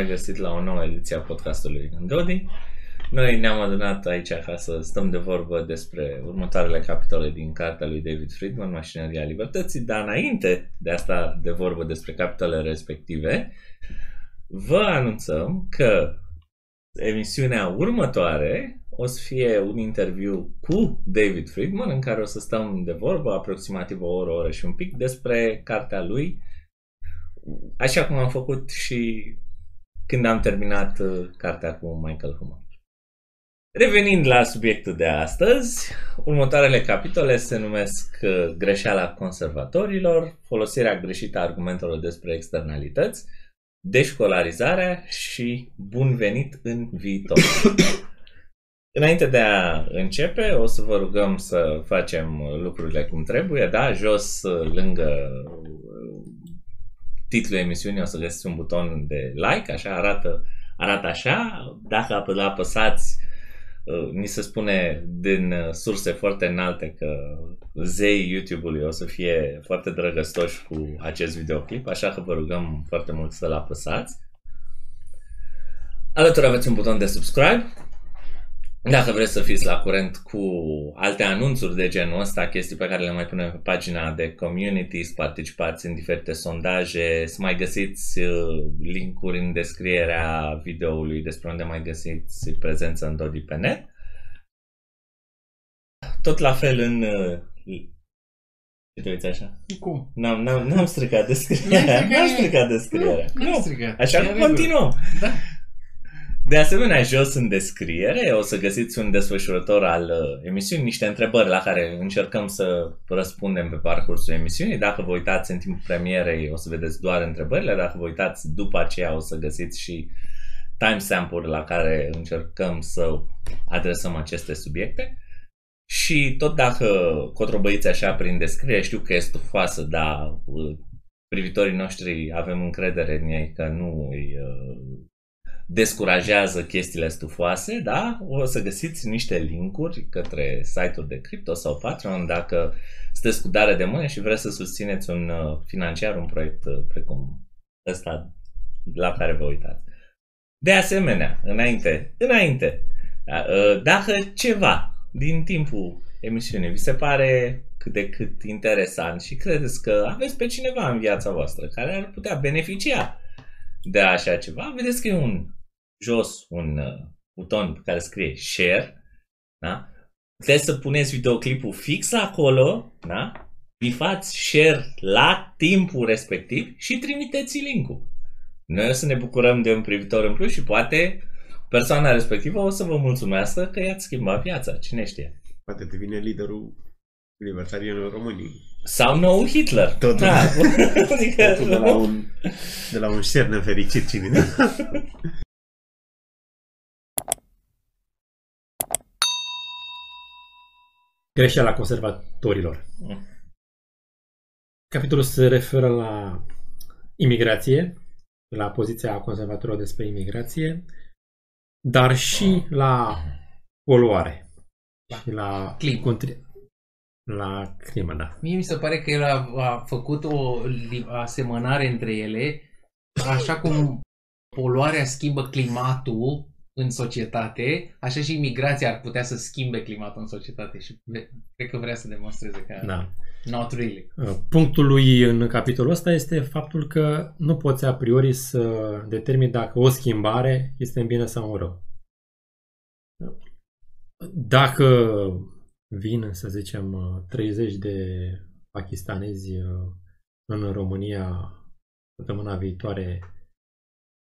Bine v-am regăsit la o nouă ediție a podcastului Dodi. Noi ne-am adunat aici ca să stăm de vorbă despre următoarele capitole din cartea lui David Friedman, Mașinăria Libertății, dar înainte de asta de vorbă despre capitolele respective, vă anunțăm că emisiunea următoare o să fie un interviu cu David Friedman în care o să stăm de vorbă aproximativ o oră, o oră și un pic despre cartea lui așa cum am făcut și când am terminat uh, cartea cu Michael Human. Revenind la subiectul de astăzi, următoarele capitole se numesc uh, greșeala conservatorilor, folosirea greșită a argumentelor despre externalități, deșcolarizarea și bun venit în viitor. Înainte de a începe, o să vă rugăm să facem lucrurile cum trebuie, da? Jos, uh, lângă titlul emisiunii o să găsiți un buton de like, așa arată, arată așa. Dacă îl apăsați, uh, ni se spune din uh, surse foarte înalte că zei YouTube-ului o să fie foarte drăgăstoși cu acest videoclip, așa că vă rugăm foarte mult să-l apăsați. Alături aveți un buton de subscribe dacă vreți să fiți la curent cu alte anunțuri de genul ăsta, chestii pe care le mai punem pe pagina de community, să participați în diferite sondaje, să mai găsiți uh, linkuri în descrierea videoului despre unde mai găsiți prezență în Dodi pe net. Tot la fel în... Uh, ce te uiți așa? Cum? N-am, n-am, n-am stricat descrierea. N-am stricat descrierea. Nu, Nu, stricat. Așa E că regulă. continuăm. Da. De asemenea, jos în descriere o să găsiți un desfășurător al uh, emisiunii, niște întrebări la care încercăm să răspundem pe parcursul emisiunii. Dacă vă uitați în timpul premierei, o să vedeți doar întrebările. Dacă vă uitați după aceea, o să găsiți și timestamp-uri la care încercăm să adresăm aceste subiecte. Și tot dacă cotrobăiți așa prin descriere, știu că e stufoasă, dar uh, privitorii noștri avem încredere în ei că nu îi uh, descurajează chestiile stufoase, da? O să găsiți niște linkuri către site-uri de cripto sau Patreon dacă sunteți cu dare de mână și vreți să susțineți un uh, financiar, un proiect uh, precum ăsta la care vă uitați. De asemenea, înainte, înainte, da, uh, dacă ceva din timpul emisiunii vi se pare cât de cât interesant și credeți că aveți pe cineva în viața voastră care ar putea beneficia de așa ceva, vedeți că e un jos un uh, buton pe care scrie share, da? Puteți să puneți videoclipul fix acolo, da? Bifați share la timpul respectiv și trimiteți linkul. Noi o să ne bucurăm de un privitor în plus și poate persoana respectivă o să vă mulțumească că i-ați schimbat viața, cine știe. Poate devine liderul libertarianului României. Sau nou Hitler. Totul. Da. adică, Totul de la un, de la un șer nefericit, cine Greșeala conservatorilor. Mm. Capitolul se referă la imigrație, la poziția conservatorilor despre imigrație, dar și la poluare. Și la Climă. contri- la climă, da. Mie mi se pare că el a, a făcut o li- asemănare între ele, așa cum poluarea schimbă climatul în societate, așa și imigrația ar putea să schimbe climatul în societate și ve- cred că vrea să demonstreze că da. not really. Uh, Punctul lui în capitolul ăsta este faptul că nu poți a priori să determini dacă o schimbare este în bine sau în rău. Dacă vin, să zicem, 30 de pakistanezi uh, în România săptămâna viitoare, uh,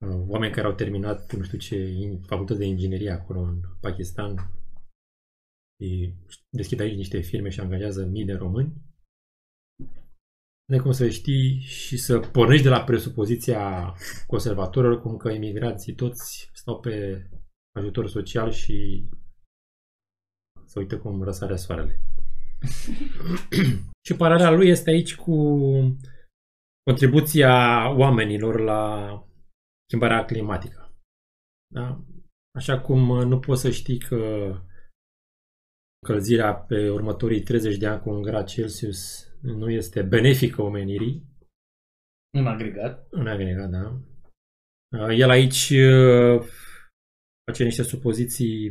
oameni care au terminat, nu știu ce, in- facultăți de inginerie acolo în Pakistan, și deschid aici niște firme și angajează mii de români, nu cum să știi și să pornești de la presupoziția conservatorilor cum că imigrații toți stau pe ajutor social și să uită cum răsare soarele. și paralela lui este aici cu contribuția oamenilor la schimbarea climatică. Da? Așa cum nu poți să știi că încălzirea pe următorii 30 de ani cu un grad Celsius nu este benefică omenirii, Un agregat. în agregat, da. Uh, El aici uh, face niște supoziții,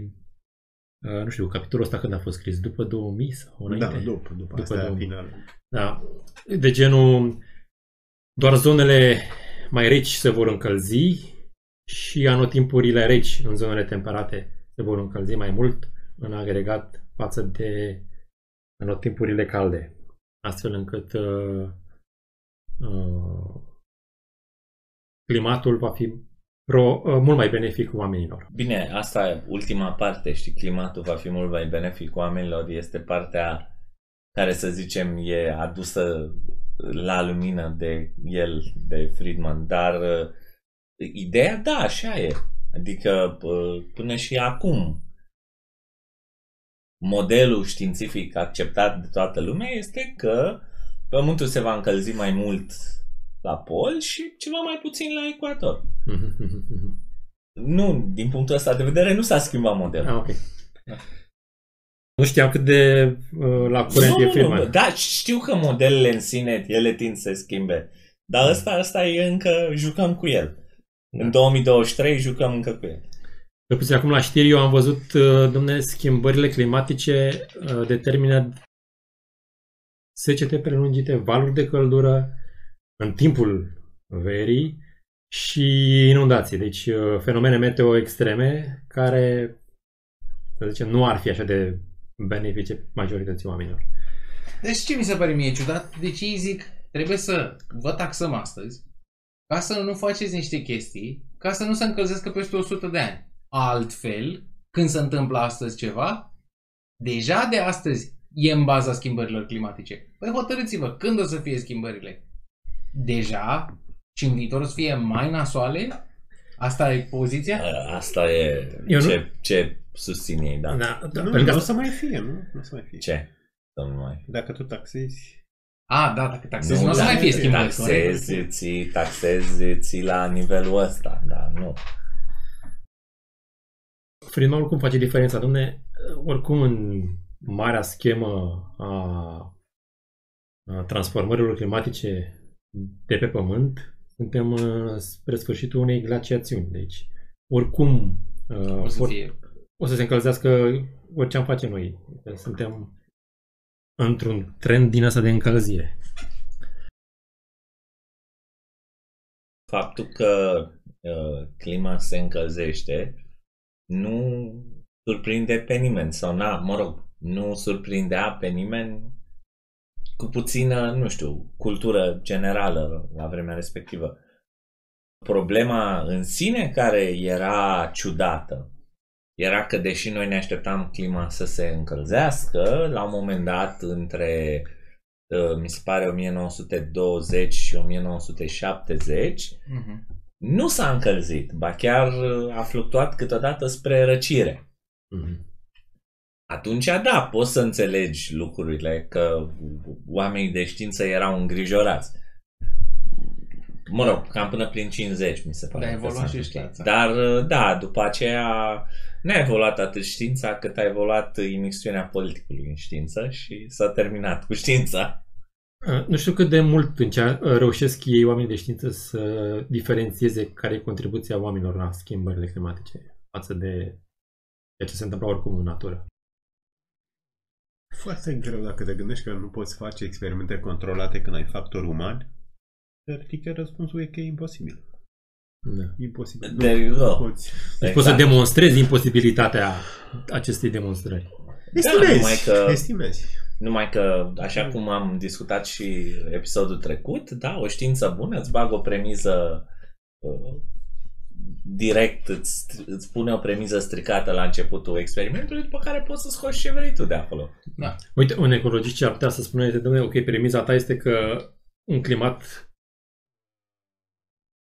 uh, nu știu, capitolul ăsta când a fost scris, după 2000 sau Da, înainte? după, după, După asta e două. final. Da. De genul, doar zonele mai reci se vor încălzi și anotimpurile reci în zonele temperate se vor încălzi mai mult în agregat față de anotimpurile calde. Astfel încât uh, uh, climatul va fi pro, uh, mult mai benefic oamenilor. Bine, asta e ultima parte, știi, climatul va fi mult mai benefic oamenilor, este partea care, să zicem, e adusă la lumină de el, de Friedman, dar uh, ideea, da, așa e. Adică uh, până și acum modelul științific acceptat de toată lumea este că Pământul se va încălzi mai mult la pol și ceva mai puțin la ecuator. Nu, din punctul ăsta de vedere, nu s-a schimbat modelul. ah, ok. Nu știam cât de uh, la curent nu, e nu, firma. nu, da, știu că modelele în sine, ele tind să se schimbe. Dar ăsta, ăsta e încă, jucăm cu el. În 2023 jucăm încă cu el. Cel puțin acum la știri eu am văzut, uh, domne, schimbările climatice uh, determină secete prelungite, valuri de căldură în timpul verii și inundații. Deci uh, fenomene meteo extreme care, să zicem, nu ar fi așa de benefice majorității oamenilor. Deci ce mi se pare mie ciudat? Deci ei zic, trebuie să vă taxăm astăzi ca să nu faceți niște chestii, ca să nu se încălzească peste 100 de ani. Altfel, când se întâmplă astăzi ceva, deja de astăzi e în baza schimbărilor climatice. Păi hotărâți-vă, când o să fie schimbările? Deja? Și în viitor o să fie mai nasoale? Asta e poziția? Asta e Eu nu- ce, ce susțin ei, da? Da, da, Nu, pentru că nu o asta, să mai fie, nu? Nu o să mai fie. Ce? Să nu mai... Dacă tu taxezi... A, da, dacă taxezi, nu o să da, mai fie schimbări. Taxezi, ții, taxezi, ții la nivelul ăsta, da, nu. Friedman oricum face diferența. Domne, oricum în marea schemă a, a transformărilor climatice de pe Pământ, suntem uh, spre sfârșitul unei glaciațiuni. Deci, oricum uh, O să or- fie. O să se încălzească orice am face noi. Suntem într-un trend din asta de încălzire. Faptul că uh, clima se încălzește nu surprinde pe nimeni sau na, mă rog, nu surprindea pe nimeni cu puțină, nu știu, cultură generală la vremea respectivă. Problema în sine care era ciudată era că deși noi ne așteptam clima să se încălzească, la un moment dat între uh, mi se pare 1920 și 1970 Mhm. nu s-a încălzit, ba chiar uh, a fluctuat câteodată spre răcire. Mhm. Atunci, da, poți să înțelegi lucrurile că oamenii de știință erau îngrijorați. Mă rog, cam până prin 50, mi se pare. Da, că evolua s-a și întâmplat. știința. Dar, da, după aceea n-a evoluat atât știința cât a evoluat imixtiunea politicului în știință și s-a terminat cu știința. Uh, Nu știu cât de mult încea- reușesc ei, oamenii de știință, să diferențieze care e contribuția oamenilor la schimbările climatice față de ceea ce se întâmplă oricum în natură. Foarte greu dacă te gândești că nu poți face experimente controlate când ai factori umani. Teoretic, răspunsul e că e imposibil. Da. Imposibil. There you go. poți. Deci poți să demonstrezi imposibilitatea acestei demonstrări. Estimezi. numai că- Estimezi. Numai că, așa cum am discutat și episodul trecut, da, o știință bună îți bagă o premiză uh, direct, îți, îți pune o premiză stricată la începutul experimentului, după care poți să scoți ce vrei tu de acolo. Uite, un ecologist ce ar putea să spună este, domnule, ok, premiza ta este că un climat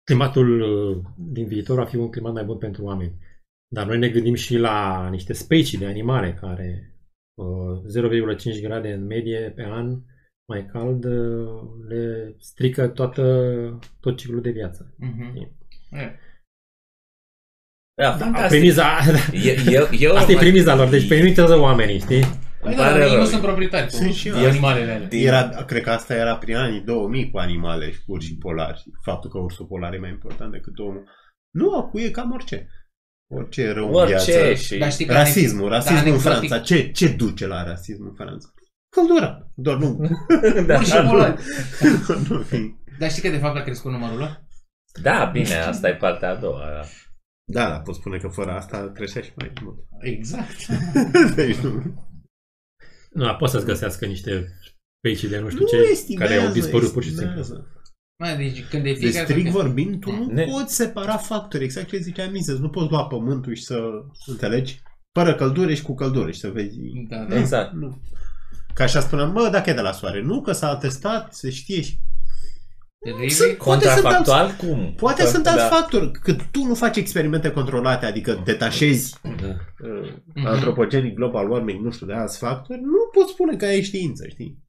climatul uh, din viitor va fi un climat mai bun pentru oameni. Dar noi ne gândim și la niște specii de animale care uh, 0,5 grade în medie pe an mai cald uh, le strică toată, tot ciclul de viață. Mhm. E. Da, Da, fantastic. premiza, E, eu, eu, asta e premiza lor, deci pe ei nu interesează oamenii, știi? Păi Îmi da, pare dar ei rău. nu sunt proprietari Sunt cu și cu eu. animalele alea. Din- Era, cred că asta era prin anii 2000 cu animale și urși polari. Faptul că ursul polar e mai important decât omul. Nu, acum e cam orice. Orice e rău în Orice viață. și... Dar știi că Rasismul, rasismul în anecdotic- Franța. Ce, ce duce la rasism în Franța? Căldura. Doar nu. da, Pui și poloni. nu fi. Dar știi că de fapt a crescut numărul ăla? da, bine, asta e partea a doua. da. Da, dar pot spune că fără asta creștea și mai mult. Exact. Deci nu. Nu, dar pot să-ți găsească niște page de nu știu Nu ce, estimează, care au dispărut pur și simplu. estimează. Mai, deci când de De fiecare strict dată- vorbind, tu nu Ne- poți separa factori. Exact ce zicea Mises. Nu poți lua pământul și să înțelegi fără căldură și cu căldură și să vezi. Da, da. Exact. Nu. Ca așa spuneam, bă, dacă e de la soare. Nu, că s-a atestat, se știe și... Really? Sunt- Poate sunt Contrafactual, cum? Poate Că- sunt alți da. factori. Cât tu nu faci experimente controlate, adică detașezi Da. uh, Mhm. antropogenic, global warming, nu știu, de alți factori, nu poți spune că ai știință, știi?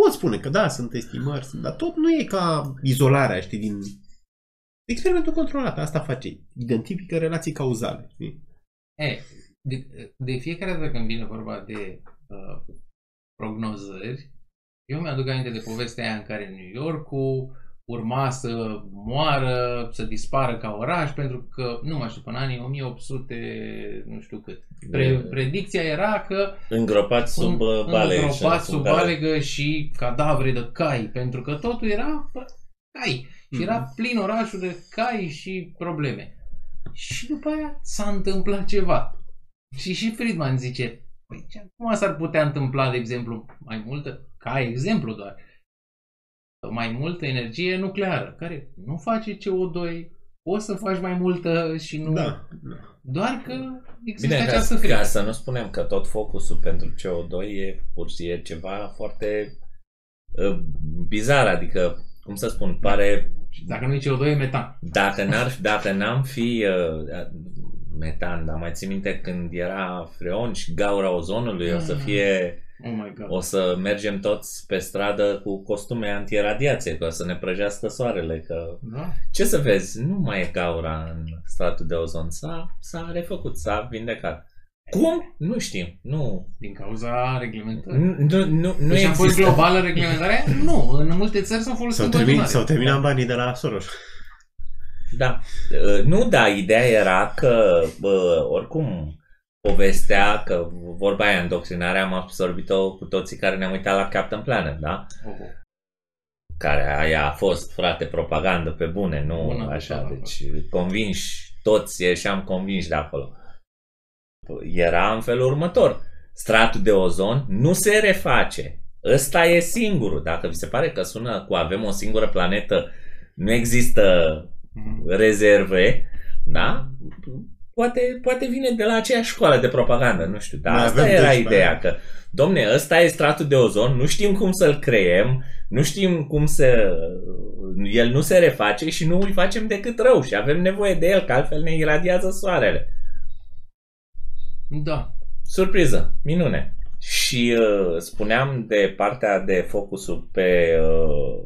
Poți spune că da, sunt estimări, sunt, dar tot nu e ca izolarea, știi, din... Experimentul controlat, asta face. Identifică relații cauzale, știi? E, de, de fiecare dată când vine vorba de uh, prognozări, eu mi-aduc aminte de povestea aia în care New Yorkul urma să moară, să dispară ca oraș, pentru că, nu mai știu, până anii 1800, nu știu cât. Pre, predicția era că Îngropat sub uh, bale. îngropat și- sub care- balegă și cadavre de cai, pentru că totul era bă, cai. Și era Mhm. plin orașul de cai și probleme. Și după aia s-a întâmplat ceva. Și și Friedman zice, păi ce acum s-ar putea întâmpla, de exemplu, mai multă, ca exemplu doar, mai multă energie nucleară, care nu face CO2, o să faci mai multă și nu... Da. da. Doar că există Bine, ca, această ca frică. să nu spunem că tot focusul pentru CO2 e pur și e ceva foarte uh, bizar, adică, cum să spun, pare Și Dacă nu e CO2, e metan. Dacă, n-ar, dacă n-am fi uh, metan, dar mai țin minte când era freon și gaura ozonului, o să fie, Oh my god. o să mergem toți pe stradă cu costume antiradiație, că o să ne prăjească soarele, că Da? ce să vezi, nu mai e gaura în stratul de ozon, s-a, s-a refăcut, s-a vindecat. Cum? Nu știm, nu, Din cauza reglementării. nu, nu, nu, nu deci a fost există. globală reglementarea? Nu. În multe țări s-au folosit S-au, în termin, continuare. s-au terminat banii de la Soros. Da. Uh, Nu, da, ideea era că, bă, oricum, povestea că vorba aia, îndoctrinarea am absorbit-o cu toții care ne-am uitat la Captain Planet, da? Oh, oh. Care aia a fost, frate, propagandă pe bune, nu Bună, așa, bună, deci convinși, toți ieșeam convinși de acolo. Era în felul următor. Stratul de ozon nu se reface. Ăsta e singurul. Dacă vi se pare că sună cu avem o singură planetă, nu există Mm. rezerve, da? Poate, poate vine de la aceeași școală de propagandă, nu știu. Dar Mai asta avem era 12 ideea, ani. că, domne, ăsta e stratul de ozon, nu știm cum să-l creăm, nu știm cum să... El nu se reface și nu îi facem decât rău și avem nevoie de el, că altfel ne iradiază soarele. Da. Surpriză, minune. Și uh, spuneam de partea de focusul pe, uh,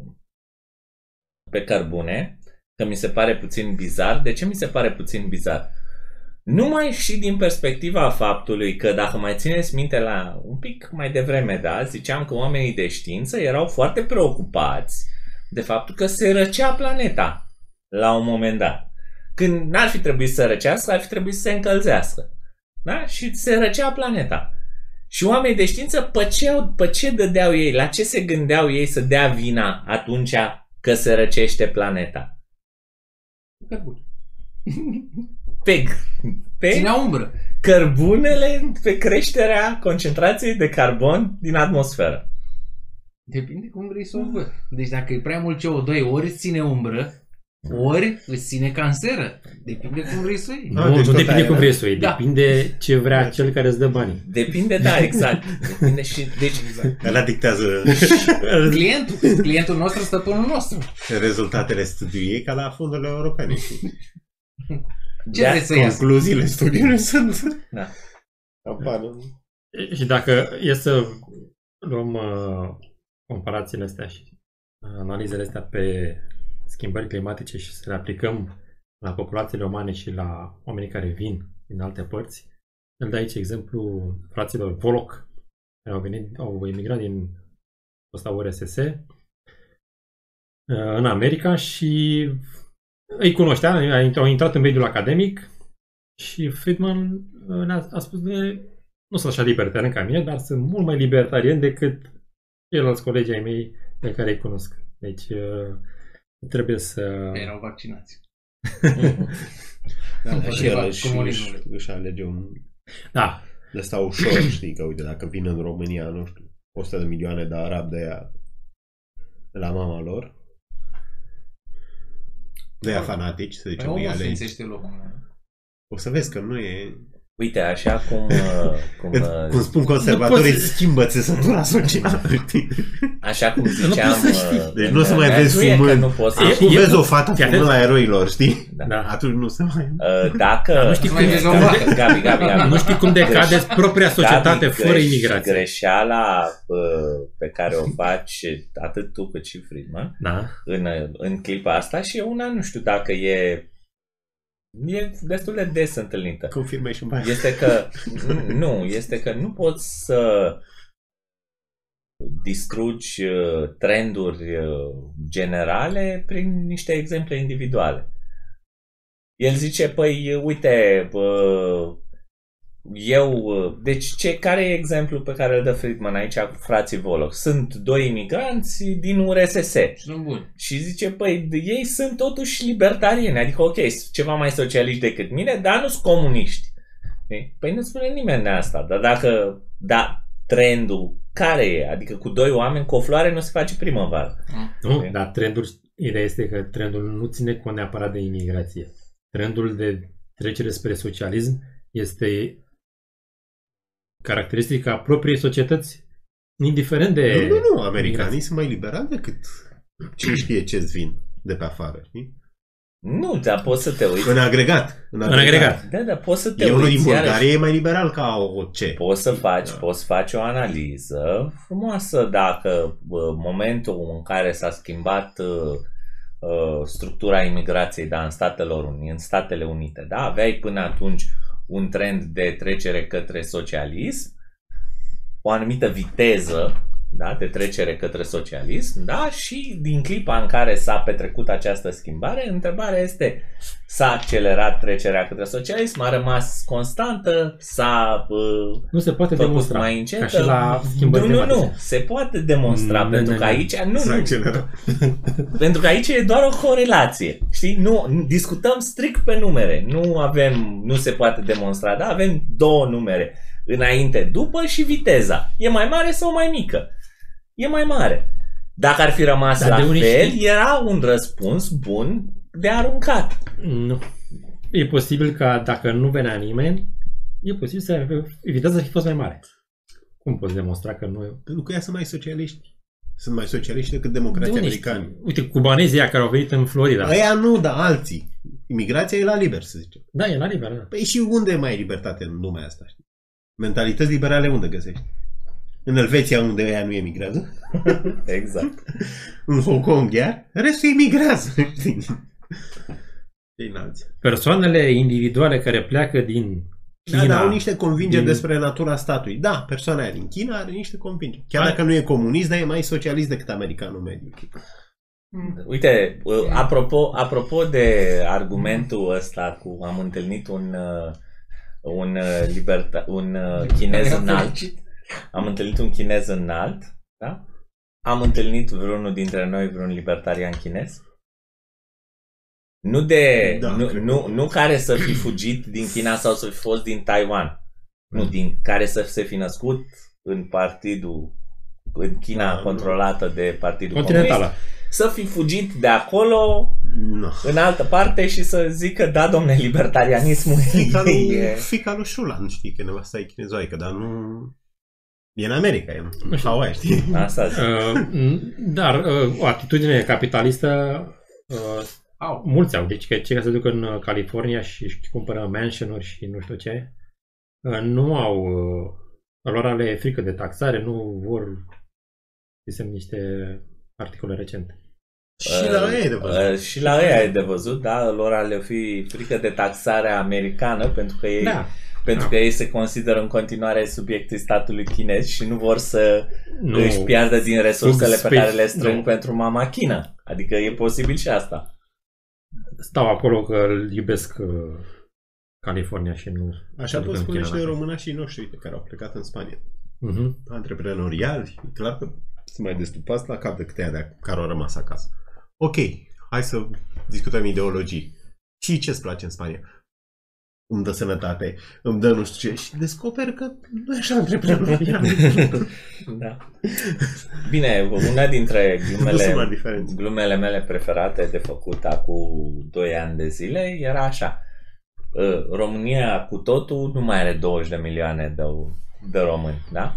pe cărbune, că mi se pare puțin bizar. De ce mi se pare puțin bizar? Numai și din perspectiva faptului că dacă mai țineți minte la un pic mai devreme, da, ziceam că oamenii de știință erau foarte preocupați de faptul că se răcea planeta la un moment dat. Când n-ar fi trebuit să răcească, ar fi trebuit să se încălzească. Da? Și se răcea planeta. Și oamenii de știință pe ce, pe ce dădeau ei, la ce se gândeau ei să dea vina atunci că se răcește planeta? Cărbune. Pe, pe Ținea umbră. cărbunele, pe creșterea concentrației de carbon din atmosferă. Depinde cum vrei să o văd. Deci dacă e prea mult CO2, ori îți ține umbră, ori îți ține canceră. Depinde cum vrei să o iei. Ah, Nu, deci nu tot depinde aia cum era. vrei să o iei, Da. depinde ce vrea cel care îți dă banii. Depinde, da, exact. Depinde și, deci, Ăla dictează Clientul. Clientul nostru, stăpânul nostru. rezultatele studiului ca la fondurile europene. Ce Da, vreți să iasă? Concluziile studiului sunt... Da. Apar. Și dacă e să luăm uh, comparațiile astea și uh, analizele astea pe schimbări climatice și să le aplicăm la populațiile umane și la oamenii care vin din alte părți, îl dă aici exemplu fraților Voloc, care au venit, au emigrat din fosta URSS uh, în America și îi cunoștea, au intrat în mediul academic și Friedman uh, ne-a a spus de nu sunt așa libertarian ca mine, dar sunt mult mai libertarian decât ceilalți colegi ai mei pe care îi cunosc. Deci uh, trebuie să... Erau vaccinați. Da, Împotriva și el își, comunismului. își, își alege un Da, de asta ușor, știi, că uite, dacă vin în România, nu știu, 100 de milioane de arabi de aia de la mama lor, de aia fanatici, să Păi zicem, îi omul alegi. sfințește locul. O să vezi că nu e... Uite, așa cum, uh, cum, uh, Cum spun conservatorii, poți- schimbă țesătura socială, știi? așa cum ziceam... poți să știi. uh, Deci în nu o să mai internet, vezi nu e că fumând. Nu poți să E- Acum e- vezi o fată Fii fumând atent. la eroilor, știi? Da. da. Atunci nu se mai... Uh, Dacă... Nu știi Mai cum, vezi o cum vacă. de, Gabi, Gabi, Gabi. nu știi cum decade propria societate Gabi, fără greș- imigrație. Greșeala uh, pe care o faci atât tu cât și Friedman Da. în, în clipa asta și e una, nu știu dacă e e destul de des întâlnită. Confirmation bias. Este că nu, este că nu poți să distrugi uh, trenduri uh, generale prin niște exemple individuale. El zice, păi, uite, uh, eu, uh, deci ce, care e exemplul pe care îl dă Friedman aici cu frații Voloch? Sunt doi imigranți din URSS. Sunt buni. Și zice, păi, ei sunt totuși libertarieni, adică, ok, sunt ceva mai socialiști decât mine, dar nu sunt comuniști. Știi? Păi nu spune nimeni de asta, dar dacă, da, trendul care e? Adică cu doi oameni, cu o floare nu se face primăvară. Nu, Ok. dar trendul, ideea este că trendul nu ține cont neapărat de imigrație. Trendul de trecere spre socialism este caracteristica propriei societăți, indiferent de... Nu, nu, nu, americanii sunt mai liberali decât cine știe ce-ți vin de pe afară, știi? Nu, dar poți să te uiți. În agregat. În În agregat. Da, da, poți să te E unul din uiți. iarăși. Bulgaria e mai liberal ca o ce? Poți să faci, Da. poți face o analiză frumoasă dacă bă, momentul în care s-a schimbat uh, uh, structura imigrației da, în, Statelor Unite, în Statele Unite, da, aveai până atunci un trend de trecere către socialism, o anumită viteză da, de trecere către socialism, da, și din clipa în care s-a petrecut această schimbare, întrebarea este s-a accelerat trecerea către socialism, a rămas constantă, s-a uh, Nu se poate făcut demonstra. mai încet. Ca și la schimbări nu, nu, climatice. nu, se poate demonstra, Nu, pentru nu, că nu. aici nu, S-a nu, accelerat. pentru că aici e doar o corelație. Știi? Nu, nu- discutăm strict pe numere. Nu avem, nu se poate demonstra, da? Avem două numere. Înainte, după și viteza. E mai mare sau mai mică? E mai mare. Dacă ar fi rămas Dar la de unde fel, știți? era un răspuns bun de aruncat. Nu. E posibil ca dacă nu venea nimeni, e posibil să viteza să fi fost mai mare. Cum poți demonstra că nu... Pentru că ea sunt mai socialiști. Sunt mai socialiști decât De democrații unde americani. știi? Uite, cubanezii ăia care au venit în Florida. Aia nu, dar alții. Imigrația e la liber, să zicem. Da, e la liber, da. Păi și unde e mai libertate în lumea asta? Știi? Mentalități liberale unde găsești? În Elveția unde ea nu emigrează? Exact. În Hong Kong iar? Restul emigrează. știi? Cei înalți. Persoanele individuale care pleacă din Da, China... dar au niște convingeri din- despre natura statului. Da, persoana aia din China are niște convingeri. Chiar Hai. dacă nu e comunist, dar e mai socialist decât americanul mediu. Uite, uh, apropo, apropo de argumentul ăsta cu am întâlnit un uh, un uh, liberta, un uh, chinez înalt, am întâlnit un chinez înalt, da? Am întâlnit vreunul dintre noi vreun libertarian chinez? Nu de Da, nu, cred nu, că- nu care să fi fugit din China sau să fi fost din Taiwan. Nu, din care să se fi născut în partidul în China Da, nu. controlată de Partidul Continentală. Comunist, să fi fugit de acolo No. în altă parte și să zică, da, domne, libertarianismul Fica lui, e... fica lui Shulan, știi, că nevasta e chinezoaică, dar nu... E în America, e în Nu știu. Hawaii, știi? Asta zic. Uh, dar uh, o atitudine capitalistă uh, Au. mulți au. Deci că cei care se duc în uh, California și își cumpără mansion-uri și nu știu ce, uh, nu au... Uh, lor ale frică de taxare, nu vor... Sunt niște articole recente. Și la ei e de văzut. Uh, și la ăia e de văzut, da, lor le fi frică de taxarea americană pentru că ei, Da. Pentru da. că ei se consideră în continuare subiectii statului chinez și nu vor să Nu. își piardă din resursele Fug pe care space- le strâng nu. pentru mama China. Adică e posibil și asta. stau acolo că îl iubesc uh, California și nu... Așa nu pot duc în spune și China de înapoi. românașii noștri uite, care au plecat în Spania. Mhm. Antreprenoriali, e clar că sunt mai destupați la cap decât ăia de care au rămas acasă. Ok, hai să discutăm ideologii. Și ce îți place în Spania? Îmi dă sănătate, îmi dă nu știu ce și descoper că nu e așa antreprenorial. Da. Bine, una dintre Nu sunt mari glumele, diferențe. glumele mele preferate de făcut acum 2 ani de zile era așa. Uh, România cu totul nu mai are 20 de milioane de, de români, da?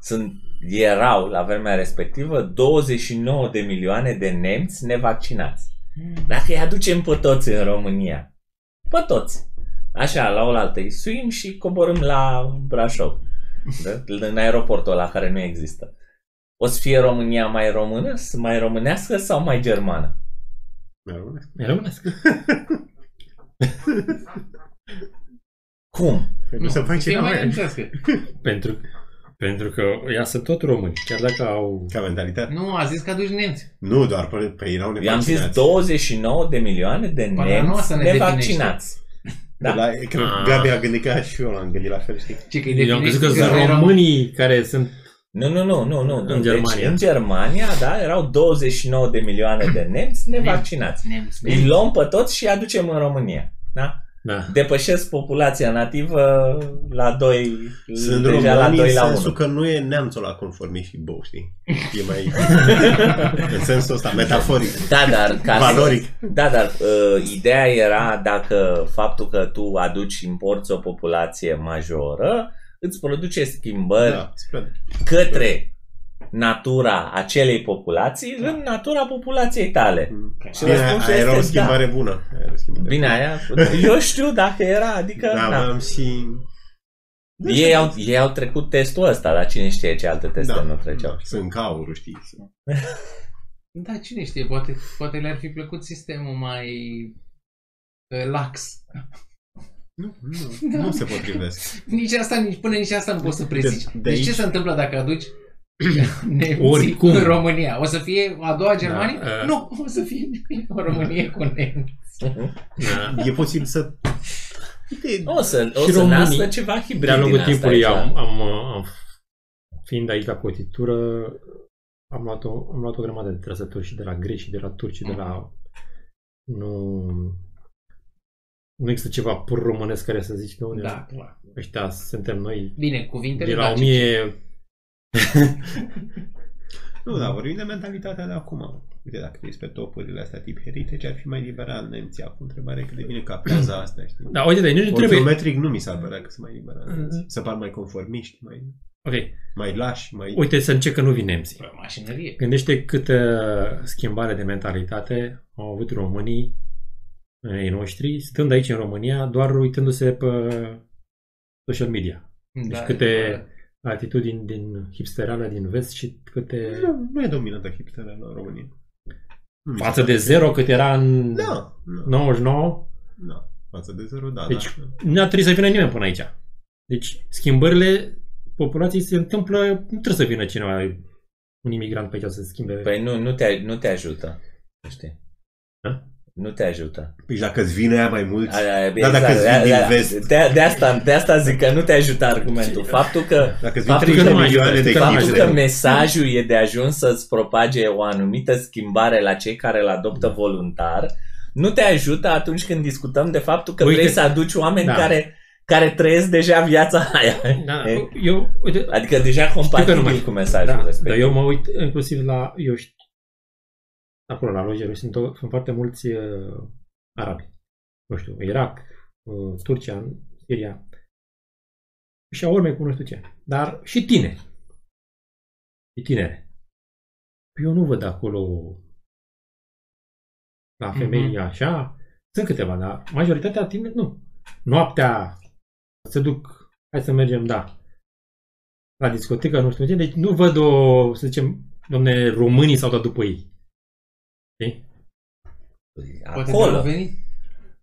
Sunt, erau la vremea respectivă 29 de milioane de nemți nevaccinați. Dacă îi aducem pe toți în România, pe toți, așa, la oaltă, îi suim și coborâm la Brașov, da? în aeroportul ăla care nu există. O să fie România mai română, mai românească sau mai germană? Mi-a rămas. Mi românesc. Cum? Nu să faci fie ceva mai mai nemțească. pentru, pentru că ea sunt tot români, chiar dacă au... Ca mentalitate. Nu, a zis că aduci nemți. Nu, doar pe, pe erau Eu am zis nevaccinați. 29 de milioane de Până nu o să nemți ne nevaccinați. Da. Da. La, cred că Ah. Gabi a gândit ca și eu l-am gândit la fel, știi? Ce că îi Eu am definești crezut că că sunt erau- românii care sunt... Nu, nu, nu, nu, nu. În Deci, Germania. în Germania, da, erau 29 de milioane de nemți nevaccinați. Nemți. Îi luăm pe toți și îi aducem în România. Da? Da. Depășesc populația nativă la 2 Sunt deja la români 2 în la 1. sensul că nu e neamțul la conformist și bou, știi? E mai... în sensul ăsta, metaforic, Da, dar ca valoric. Să, da, dar uh, ideea era dacă faptul că tu aduci importi o populație majoră îți produce schimbări Da, spre... către natura acelei populații în natura populației tale. Și Bine, răspunsul aia era o este schimbare bună. Aia era o schimbare Bine, aia, eu știu dacă era, adică Da, da, am și... ei, au, ei au trecut testul ăsta, dar cine știe ce alte teste da, nu treceau. Da, sunt ca aurul, știi? Da, cine știe, poate, poate le-ar fi plăcut sistemul mai uh, lax. Nu, nu, nu se potrivesc. Nici asta, nici până nici asta nu poți să prezici. De- de deci ce aici- se întâmplă dacă aduci nemții Oricum. în România? O să fie a doua Germanie? Da, uh. Nu, o să fie o Românie cu nemți. da. E posibil să... Uite, O să, o Și să românii, nască ceva hibrid De-a lungul din asta timpului aici, am, da. am, am, fiind aici la cotitură, am luat, o, am luat o grămadă de trăsături și de la greci și de la turci și de la... Nu, nu există ceva pur românesc care să zici, nu, Da, clar. ăștia suntem noi Bine, cuvintele de la dacice. 1000... Nu, dar vorbim de mentalitatea de acum. Uite, dacă te uiți pe topurile astea tip heritage, ar fi mai liberal nemții. Acum întrebarea e cât de bine captează asta, știi? Da, uite, nici nu trebuie... Ortometric nu mi s-ar părea că sunt mai liberal. nemții. Se par mai conformiști, mai, Ok, mai lași, mai... uite să încep că nu vin nemții. Bă, Mașinărie. Gândește câtă schimbare de mentalitate au avut românii ei noștri, stând aici în România, doar uitându-se pe social media. Deci Da, câte e atitudini din hipsterală din vest și câte... Nu, nu e dominantă hipsteră în România. Nu mi se Față pare. de zero cât era în Da, da, 99, da. Față de zero, da, Deci- da. nu a trebuit să vină nimeni până aici. Deci schimbările populației se întâmplă, nu trebuie să vină cineva, un imigrant pe aici să schimbe. Păi nu, nu te, nu te ajută. Știi? Da? Nu te ajută. Păi dacă îți vine aia mai mulți... Aia, Da, dacă îți vin din vest. De, de, asta, de asta zic că nu te ajută argumentul. Faptul că, Dacă îți vin Faptul 30 că de nu mai milioane ajută, de că nu mai faptul ajută. că mesajul e de ajuns să-ți propage o anumită schimbare la cei care îl adoptă voluntar, nu te ajută atunci când discutăm de faptul că Uite- vrei să aduci oameni Da. care, care trăiesc deja viața aia. Da, E? eu, uite, Adică deja că nu compatibil mai- cu mesajul da, respectiv. dar eu mă uit inclusiv la, eu știu, acolo la Roger, sunt, o- sunt foarte mulți uh, arabi. Nu știu, Irak, uh, Turcia, Siria. Și au urme cu nu știu ce. Dar și tineri. Și tinere. Eu nu văd acolo la femei Mhm. așa. Sunt câteva, dar majoritatea tineri nu. Noaptea se duc, hai să mergem, da, la discotecă, nu știu ce, deci nu văd o, să zicem, domne, românii s-au dat după ei. Știi? Poate Acolo. că au venit.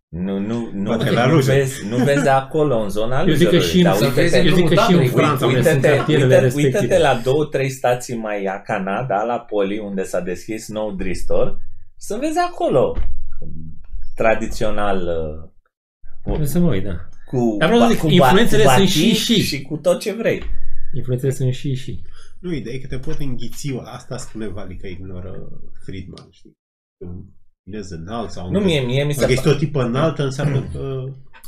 Nu, nu, nu, Poate nu, la nu, ruže. vezi, nu vezi de acolo în zona Eu zic că rujelor, și în, dar să uite-te- vezi eu zic că și în Dublin, Franța, unde sunt Uită-te, cartierele uită, respective. uită-te la două, trei stații mai a Canada, la Poli, unde s-a deschis nou Dristor, să vezi acolo tradițional uh, Trebuie să mă uit, da. cu, Dar vreau să zic, cu, influențele cu sunt batic și și. și cu tot ce vrei. Influențele sunt și și. Nu, ideea e că te pot înghiți. Asta spune Vali că ignoră Friedman, știi? Când vinezi înalt sau... Nu, mie, mie mi se Dacă ești pare... o tipă înaltă, înseamnă că...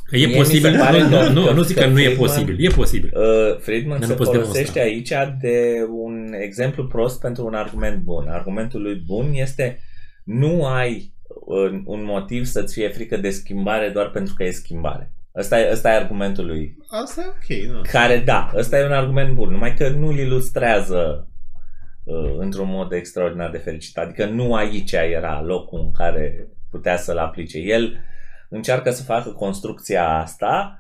Că e Mie mi se posibil, pare nu, că- nu, că- nu zic că că nu e Friedman- posibil, e posibil. Uh, Friedman Dar se nu poți folosește demonstra. aici de un exemplu prost pentru un argument bun. Argumentul lui bun este nu ai uh, un motiv să-ți fie frică de schimbare doar pentru că e schimbare. Ăsta e, ăsta e argumentul lui. Asta e ok, da. Care, da, ăsta e un argument bun, numai că nu-l ilustrează uh, într-un mod extraordinar de fericit. Adică nu aici era locul în care putea să-l aplice. El încearcă să facă construcția asta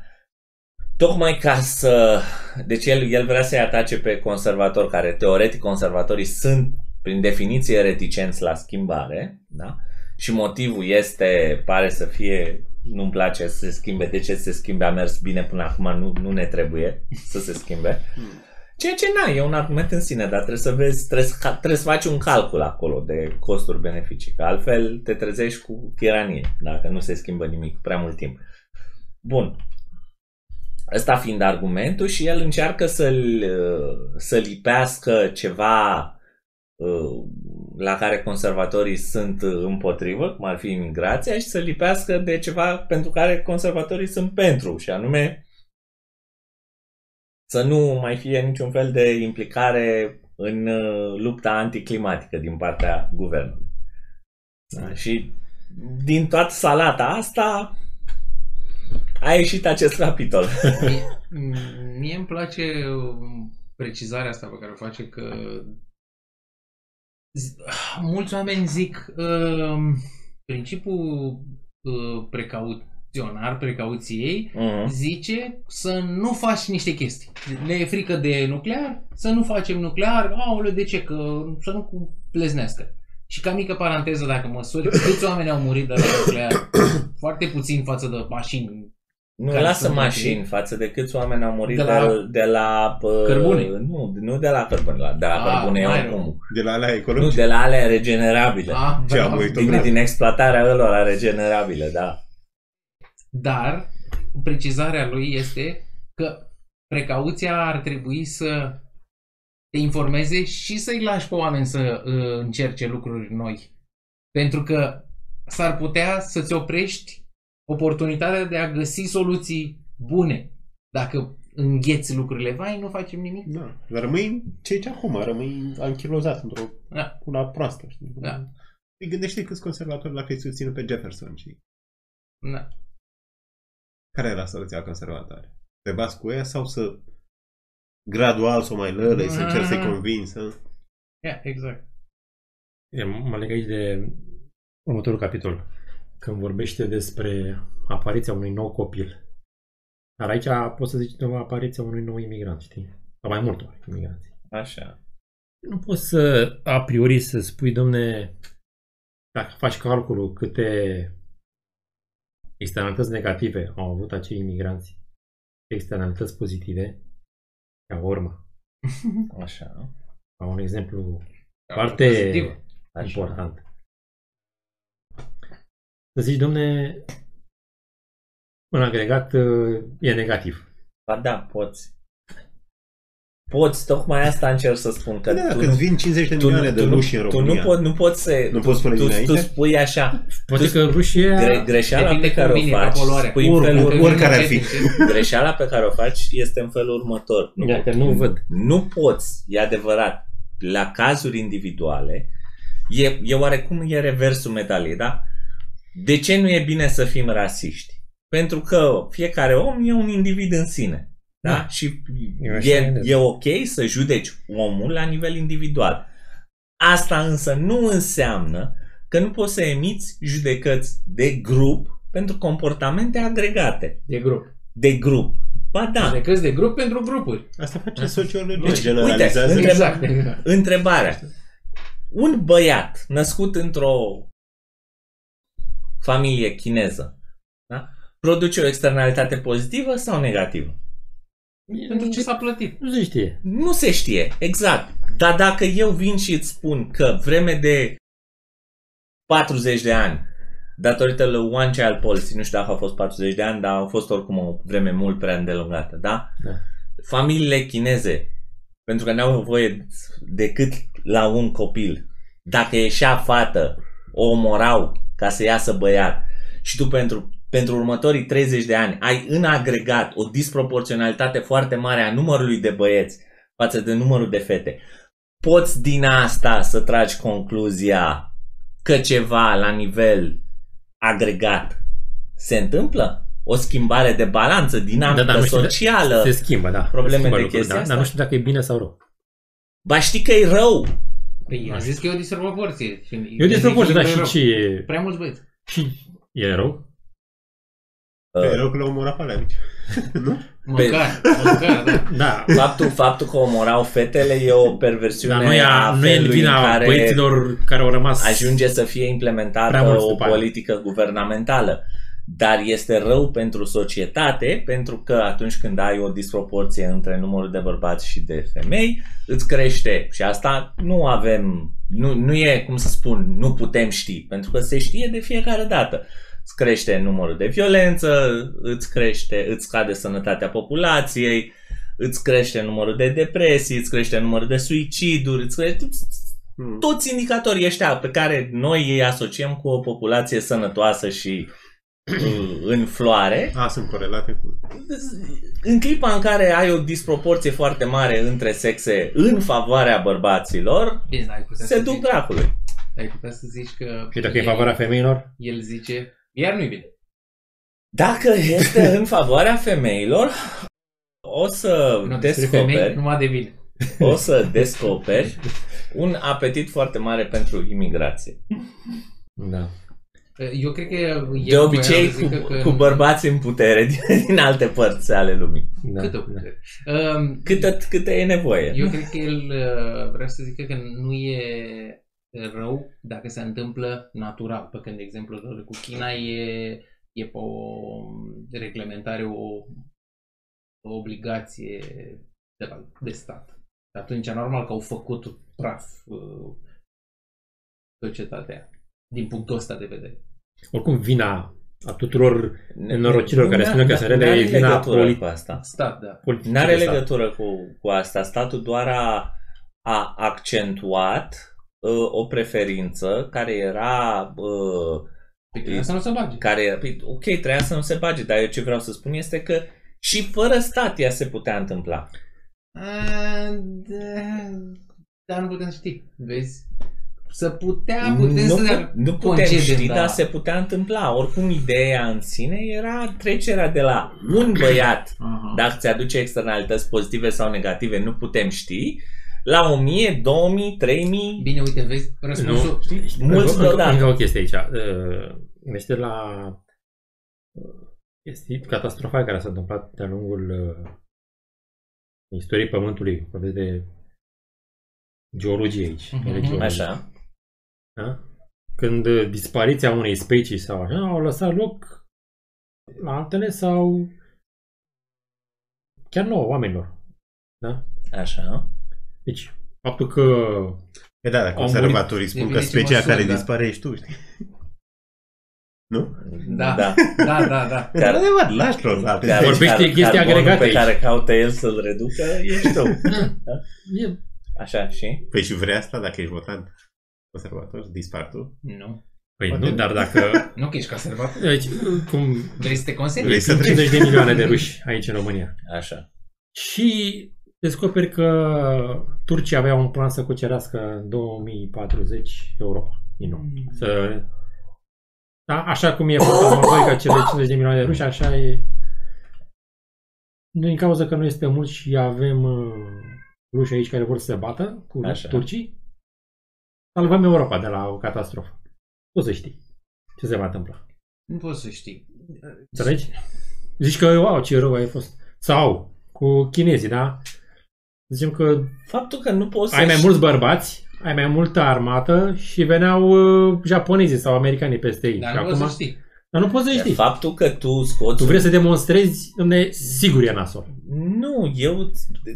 tocmai ca să... Deci el, el vrea să-i atace pe conservatori, care teoretic conservatorii sunt prin definiție reticenți la schimbare, da? Și motivul este, pare să fie, nu-mi place să se schimbe, de ce să se schimbe, a mers bine până acum, nu, nu ne trebuie să se schimbe. Ceea ce, na, e un argument în sine, dar trebuie să vezi, trebuie să, trebuie să faci un calcul acolo de costuri-beneficii, că altfel te trezești cu tiranie, dacă nu se schimbă nimic prea mult timp. Bun. Ăsta fiind argumentul și el încearcă să-l, să lipească ceva uh, la care conservatorii sunt împotrivă, cum ar fi imigrația, și să lipească de ceva pentru care conservatorii sunt pentru, și anume să nu mai fie niciun fel de implicare în uh, lupta anticlimatică din partea guvernului. Da? Și din toată salata asta a ieșit acest capitol. Mie, m- mie îmi place um, precizarea asta pe care o face că z- mulți oameni zic um, principiul uh, precauționar, precauției, Mhm. zice să nu faci niște chestii. Ne e frică de nuclear, să nu facem nuclear, aoleu, de ce? Că să nu pleznească. Și ca mică paranteză, dacă măsuri, câți oameni au murit de la nuclear? Foarte puțin față de mașini. Nu Care lasă sunt mașini față de câți oameni au murit De de la la, de la uh, cărbune. Nu, nu de la cărbune, la, de la Ah, cărbune e mai oricum. De la alea Nu, ecologice. de la alea regenerabile. Ah, Ce am bravo. uitat? din, din exploatarea lor regenerabile, da. Dar precizarea lui este că precauția ar trebui să te informeze și să-i lași pe oameni să uh, încerce lucruri noi. Pentru că s-ar putea să-ți oprești oportunitatea de a găsi soluții bune. Dacă îngheți lucrurile, vai, nu facem nimic. Da. Dar rămâi ce ce acum, rămâi anchilozat într-o Da. una proastă, știi? Da. Îi gândește câți conservatori dacă îi susțin pe Jefferson, știi? Da. Care era soluția conservatoare? Te bați cu ea sau să gradual să o mai lălăi, să încerci să-i Mm. convingi, să... Yeah, exact. E, mă leg aici de următorul capitol. Când vorbește despre apariția unui nou copil. Dar aici poți să zici de apariția unui nou imigrant, știi? Sau mai multor imigranți. Așa. Nu poți să, a priori, să spui, domne, dacă faci calculul câte externalități negative au avut acei imigranți, externalități pozitive, ca urmă, Așa. ca un exemplu foarte Pozitiv. Așa. important. Să zici, domne, un agregat uh, e negativ. Ba da, poți. Poți, tocmai asta încerc să spun. Că Da, tu, când nu, vin 50 de tu, milioane nu, de tu, nu, ruși în tu România. nu, poți, nu poți să... Nu tu, poți spune tu, tu dinainte? spui așa, Poate că Rusia... gre, greșeala Depinde pe care cum o vine faci, poluarea. spui în Ori- felul, ori- oricare ar fi. greșeala pe care o faci este în felul următor. Nu, Dacă nu văd. nu poți, e adevărat, la cazuri individuale, e, e oarecum e reversul medaliei, da? De ce nu e bine să fim rasiști? Pentru că fiecare om e un individ în sine. Da? Da. Și Eu așa e, gândesc. e ok să judeci omul la nivel individual. Asta însă nu înseamnă că nu poți să emiți judecăți de grup pentru comportamente agregate. De grup. De grup. Ba da, Judecăți de grup pentru grupuri. Asta face sociologie, Deci, generalizează. uite, Exact, exact. Întrebarea. Un băiat născut într-o familie chineză da? produce o externalitate pozitivă sau negativă? Pentru ce s-a plătit. Nu se știe. Nu se știe, exact. Dar dacă eu vin și îți spun că vreme de 40 de ani datorită lui One Child Policy, nu știu dacă au fost 40 de ani, dar au fost oricum o vreme mult prea îndelungată, da? Da. Familiile chineze, pentru că n-au nevoie decât la un copil. Dacă ieșea fată, o omorau ca să iasă băiat. Și tu pentru, pentru următorii 30 de ani ai în agregat o disproporționalitate foarte mare a numărului de băieți față de numărul de fete. Poți din asta să tragi concluzia că ceva la nivel agregat se întâmplă? O schimbare de balanță dinamică Da, da, nu știu, socială? Se schimbă, da. Probleme Se schimbă de lucruri, chestia da, asta? Dar nu știu dacă e bine sau rău. Ba știi că e rău. Păi am zis că e o disproporție. Și- E o disproporție, dar zic că și e rău. ce e... Prea mulți băieți. Și e rău? E rău că le omora pe alea mici. nu? Măcar, măcar, da. Da. Faptul, faptul că omorau fetele e o perversiune Dar nu e, a nu e în felului vina în care băieților care au rămas... ajunge să fie Prea implementată mulți o după aia. politică guvernamentală. Dar este rău pentru societate pentru că atunci când ai o disproporție între numărul de bărbați și de femei, îți crește și asta nu avem, nu, nu e, cum să spun, nu putem ști, pentru că se știe de fiecare dată. Îți crește numărul de violență, îți crește, îți scade sănătatea populației, îți crește numărul de depresii, îți crește numărul de suiciduri, îți crește Hmm. toți indicatorii ăștia pe care noi îi asociem cu o populație sănătoasă și uh, în floare, A, sunt corelate cu... în clipa în care ai o disproporție foarte mare între sexe în favoarea bărbaților, Bine, dar ai putea se să duc zici, dracului. ai putea să zici că... Și dacă e în favoarea femeilor? El zice, iar nu-i bine. Dacă este în favoarea femeilor, o să Nu, despre femei, descoperi, numai de bine. o să descoperi un apetit foarte mare pentru imigrație. Da. Eu cred că el De obicei voia să zică cu, că cu bărbați în putere din, din alte părți ale lumii. da. Cât o da. putere. Um, Câte, câte e nevoie. Eu cred că el uh, vrea să zică că nu e rău dacă se întâmplă natural. Pe când, de exemplu, cu China e, e pe o reglementare, o, o obligație de, la, de stat. Atunci, normal că au făcut praf uh, societatea din punctul ăsta de vedere. Oricum vina a tuturor nenorocilor care Nu- spun că n- sunt rele n-are e vina legătură polit- cu asta. Stat, da. politicii Nu are de stat. legătură cu, cu asta. Statul doar a, a accentuat uh, o preferință care era uh, Pe care să nu se bage. care, păi, ok, trebuia să nu se bage, dar eu ce vreau să spun este că și fără stat ea se putea întâmpla. A, da, dar nu putem ști, vezi? Să putea, putem nu, să pu- nu putem concedem, ști, da. dar se putea întâmpla. Oricum, ideea în sine era trecerea de la un băiat Aha. dacă ți aduce externalități pozitive sau negative, nu putem ști, la 1000, 2000, 3000, Bine, uite, vezi, răspunsul... Nu, știi, știi, Mulți încă, încă, deodată. încă o chestie aici. Uh, Gândește la uh, chestii, catastrofa care s-a întâmplat de-a lungul uh, istoriei Pământului. Vorbesc de geologie aici. Mhm. de geologie. așa, Da? Când uh, dispariția unei specii sau așa au lăsat loc la altele sau chiar nouă oamenilor. Da? așa. Deci, faptul că E da, dacă Au conservatorii spun că Devine ce specia măsură, care da. dispare ești tu, știi? Nu? Da. da. Da, da, da. Dar adevăr, lași lor la Care- Vorbește car- chestii carbonul agregate pe aici. care caută el să-l reducă, ești tu. e, Așa, și? Păi și vrei asta dacă ești votant conservator, să dispar tu? Nu. păi Poate- nu, dar dacă Nu că ești conservator. Deci, cum Vrei să te consili? Vrei să sunt treci? 50 de milioane de ruși aici în România. Așa. Și descoperi că Turcia avea un plan să cucerească în 2040 Europa. Din nou. Să... Da, așa cum e fantasmagorică cele 50 de milioane de ruși, așa e... Nu din cauza că nu este mult și avem uh, ruși aici care vor să se bată cu Așa. turcii, salvăm Europa de la o catastrofă. O să știi ce se va întâmpla. Nu poți să știi. Înțelegi? Zici că, wow, ce rău ai fost. Sau cu chinezii, da? Zicem că Faptul că nu poți ai să mai mulți bărbați, ai mai multă armată și veneau uh, japonezii sau americanii peste ei. Dar și nu acum, poți să știi. Dar nu poți să știi. Faptul că tu scoți... Tu vrei să demonstrezi, domne, sigur e nasol. Nu, eu...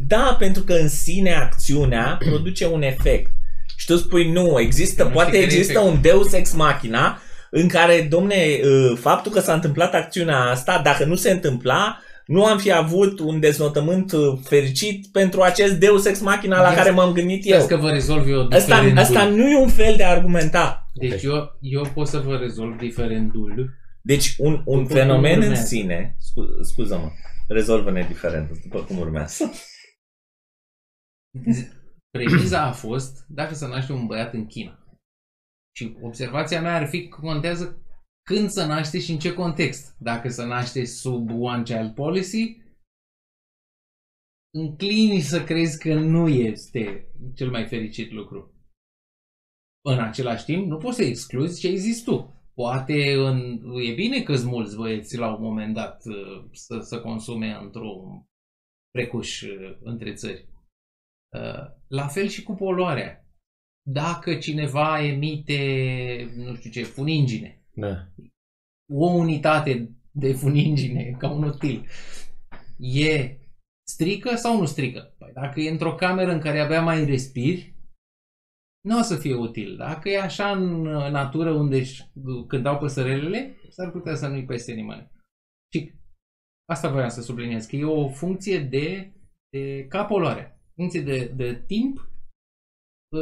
Da, pentru că în sine acțiunea produce un efect. Și tu spui, nu, există, Nu poate știi care e există efectul. un deus ex machina în care, domne, uh, faptul că s-a întâmplat acțiunea asta, dacă nu se întâmpla, nu am fi avut un deznotământ uh, fericit pentru acest Deus Ex Machina la Ia care m-am gândit eu. Vezi că vă rezolv eu Asta, diferendul. asta nu e un fel de a argumenta. Deci eu, eu pot să vă rezolv diferendul. Deci un, un După fenomen cum în urmează. sine, scu- scuză-mă, rezolvă-ne diferența, după cum urmează. Premiza a fost dacă se naște un băiat în China. Și observația mea ar fi că contează când se naște și în ce context. Dacă se naște sub One Child Policy, înclini să crezi că nu este cel mai fericit lucru. În același timp, nu poți să excluzi ce ai zis tu. Poate în, e bine că mulți băieți la un moment dat uh, să, să consume într-un precuș uh, între țări. Uh, La fel și cu poluarea. Dacă cineva emite, nu știu ce, funingine, Da. o unitate de funingine ca un util, e strică sau nu strică? Păi dacă e într-o cameră în care abia mai respiri, nu o să fie util. Dacă e așa în uh, natură unde își cântau păsărelele, s-ar putea să nu-i peste nimeni. Și asta voiam să subliniez, că e o funcție de, de ca poluarea. Funcție de, de timp,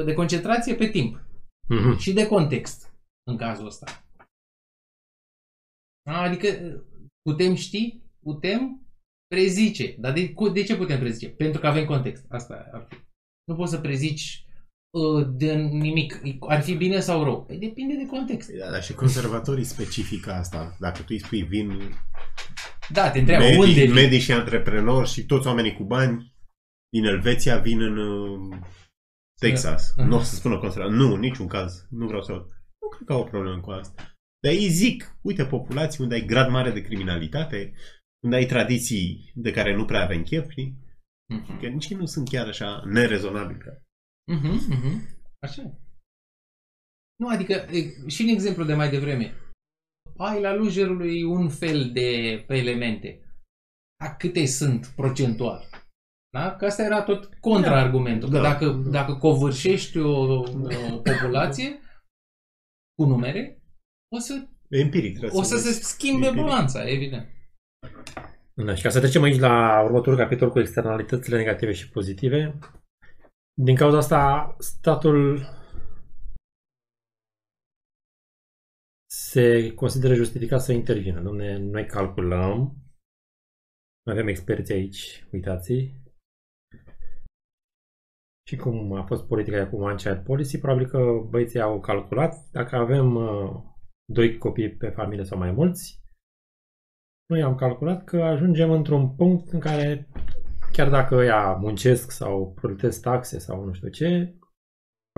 de concentrație pe timp Mhm. și de context în cazul ăsta. Adică putem ști, putem prezice. Dar de, cu- de ce putem prezice? Pentru că avem context. Asta ar fi. Nu poți să prezici uh, de nimic. Ar fi bine sau rău? Păi depinde de context. Da, dar și conservatorii specifică asta. Dacă tu îi spui vin Da, te întreabă unde medici, vin? medici și antreprenori și toți oamenii cu bani din Elveția vin în uh, Texas. Da. Nu o să spună conservator. Nu, în niciun caz. Nu vreau să... Nu cred că au o problemă cu asta. Dar ei zic, uite, populații unde ai grad mare de criminalitate, unde ai tradiții de care nu prea avem chef, știi? Mhm. Că nici ei nu sunt chiar așa nerezonabili. Ca... Mhm, mhm. Așa e. Nu, adică, e, și în exemplu de mai devreme, ai la lujerului un fel de elemente. A câte sunt procentual? Da? Că asta era tot contraargumentul. Că Da. dacă, dacă covârșești o, o populație cu numere, o să, E empiric. trebuie o să se vezi. schimbe Empiric. balanța, evident. Da, și ca să trecem aici la următorul capitol cu externalitățile negative și pozitive, din cauza asta statul se consideră justificat să intervină. Domne, noi calculăm, noi avem experți aici, uitați și cum a fost politica aia cu One Child Policy, probabil că băieții au calculat, dacă avem uh, doi copii pe familie sau mai mulți, noi am calculat că ajungem într-un punct în care chiar dacă ăia muncesc sau plătesc taxe sau nu știu ce,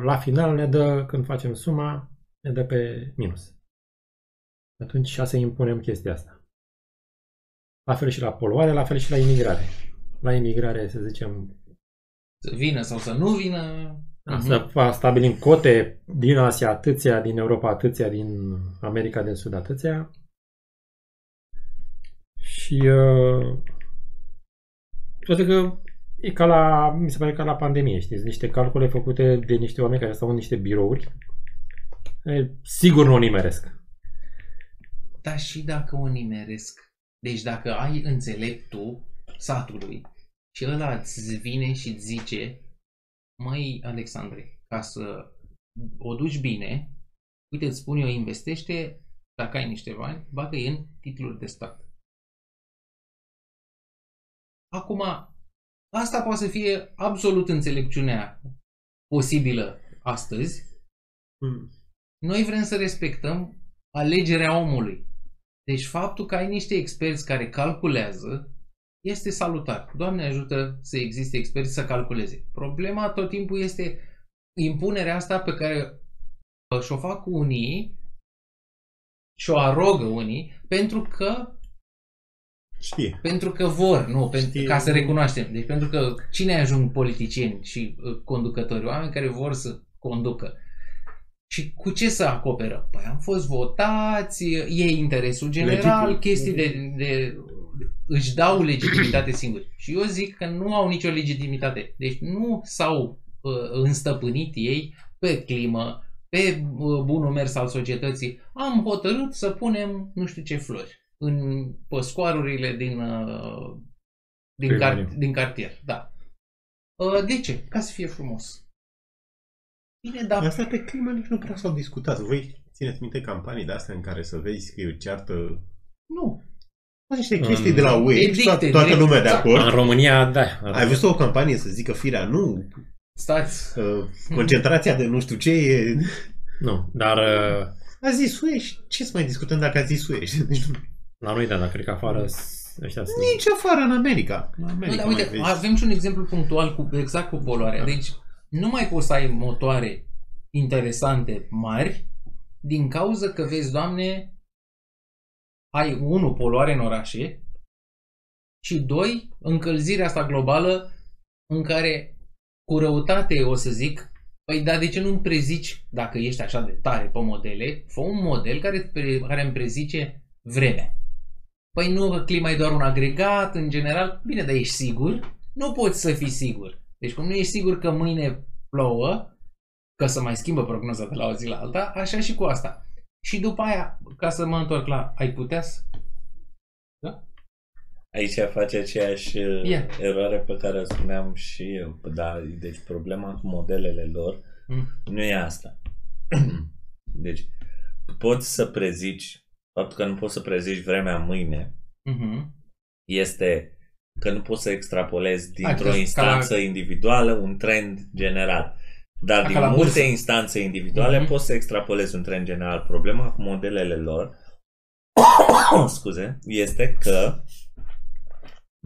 la final ne dă, când facem suma, ne dă pe minus. Atunci și să impunem chestia asta. La fel și la poluare, la fel și la imigrare. La imigrare, să zicem, Să vină sau să nu vină. Da, Mhm. să fa- stabilim cote din Asia atâția, din Europa atâția, din America de Sud atâția. Și uh, toate că e ca la, mi se pare ca la pandemie, știți, niște calcule făcute de niște oameni care stau în niște birouri. E, sigur nu o nimeresc. Dar și dacă o nimeresc. Deci dacă ai înțeleptul satului și ăla îți vine și îți zice măi, Alexandre, ca să o duci bine, uite, îți spun eu, investește, dacă ai niște bani, bagă în titluri de stat. Acum, asta poate să fie absolut înțelepciunea posibilă astăzi, Hmm. noi vrem să respectăm alegerea omului. Deci faptul că ai niște experți care calculează este salutar. Doamne ajută să existe experți să calculeze. Problema tot timpul este impunerea asta pe care și-o fac unii și-o arogă unii pentru că Știe. pentru că vor, nu, pentru, Știe. ca să recunoaștem. Deci pentru că cine ajung politicieni și uh, conducători? Oameni care vor să conducă. Și cu ce să acoperă? Păi am fost votați, e interesul general, Legitim. chestii de, de... își dau legitimitate singuri. Și eu zic că nu au nicio legitimitate. Deci nu s-au uh, înstăpânit ei pe climă, pe uh, bunul mers al societății, am hotărât să punem nu știu ce flori în păscoarurile din, uh, din, car- Primărie. din cartier. Da. Uh, De ce? Ca să fie frumos. Bine, dar Asta pe climă nici nu prea s-au discutat. Voi țineți minte campanii de astea în care să vezi că e o ceartă... nu. Sunt niște În- chestii de la UE și Edicte, toată, toată drept, lumea de exact. acord. În România, da. Ai văzut o campanie să zică firea nu, Stați. uh, concentrația de nu știu ce e... Nu, dar uh, A zis UE și ce să mai discutăm dacă a zis UE? Deci, la noi, da, dar cred că afară s- ăștia sunt... nici afară în America. În Nu, America dar mai uite, vezi. avem și un exemplu punctual cu, exact cu poluarea. Da. Deci, nu mai poți să ai motoare interesante mari din cauza că, vezi, Doamne, ai, unu, poluare în orașe și, doi, încălzirea asta globală în care, cu răutate, o să zic, păi, dar de ce nu-mi prezici, dacă ești așa de tare pe modele, fă un model care, pre- care îmi prezice vremea. Păi nu, că clima e doar un agregat, în general. Bine, dar ești sigur? Nu poți să fii sigur. Deci cum nu ești sigur că mâine plouă, că să mai schimbă prognoza de la o zi la alta, așa și cu asta. Și după aia, ca să mă întorc la, ai putea să... Aici face aceeași uh, Ia. eroare pe care o spuneam și eu. Da, deci problema cu modelele lor Mm. nu e asta. deci, poți să prezici, faptul că nu poți să prezici vremea mâine, Mhm. este că nu poți să extrapolezi dintr-o Adică, ca instanță individuală un trend general. Dar Ca din la multe bursă. instanțe individuale Mhm. poți să extrapolezi un trend general. Problema cu modelele lor scuze, este că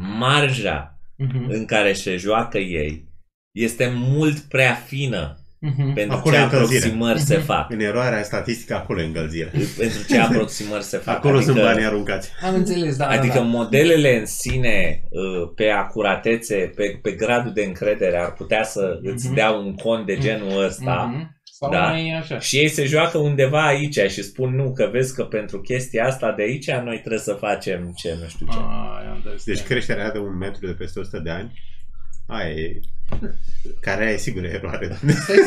marja Mhm. în care se joacă ei este mult prea fină Mhm. pentru Acolo ce e încălzire. aproximări se Mhm. fac. În eroarea statistică, acolo e încălzire. pentru ce aproximări se fac. Acolo adică, sunt banii aruncați. Am înțeles, da, Adică da, da. modelele în sine, uh, pe acuratețe, pe, pe gradul de încredere, ar putea să îți Mhm. dea un cont de genul ăsta. Mhm. Sau Da. mai așa. Și ei se joacă undeva aici și spun nu, că vezi că pentru chestia asta de aici noi trebuie să facem ce, nu știu ce. Ah, am înțeles. Deci creșterea de un metru de peste 100 de ani, aia e... Care e sigur eroare. Stai,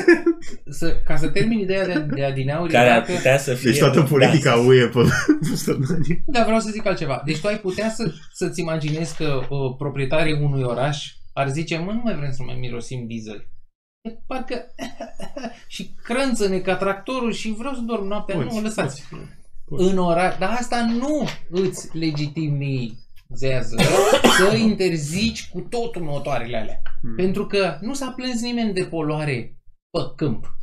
să, ca să termin ideea de, de adineauri, Care ar dacă- putea să fie... Deci toată politica da, UE pe 100 de ani. Da, vreau să zic altceva. Deci tu ai putea să, să-ți imaginezi că uh, proprietarii unui oraș ar zice, mă, nu mai vrem să mai mirosim diesel. E Parcă și crânță-ne ca tractorul și vreau să dorm noaptea. Poți, nu, lăsați. poți, poți. În oraș, dar asta nu îți legitimizează să interzici cu totul motoarele alea. Hmm. Pentru că nu s-a plâns nimeni de poluare pe câmp.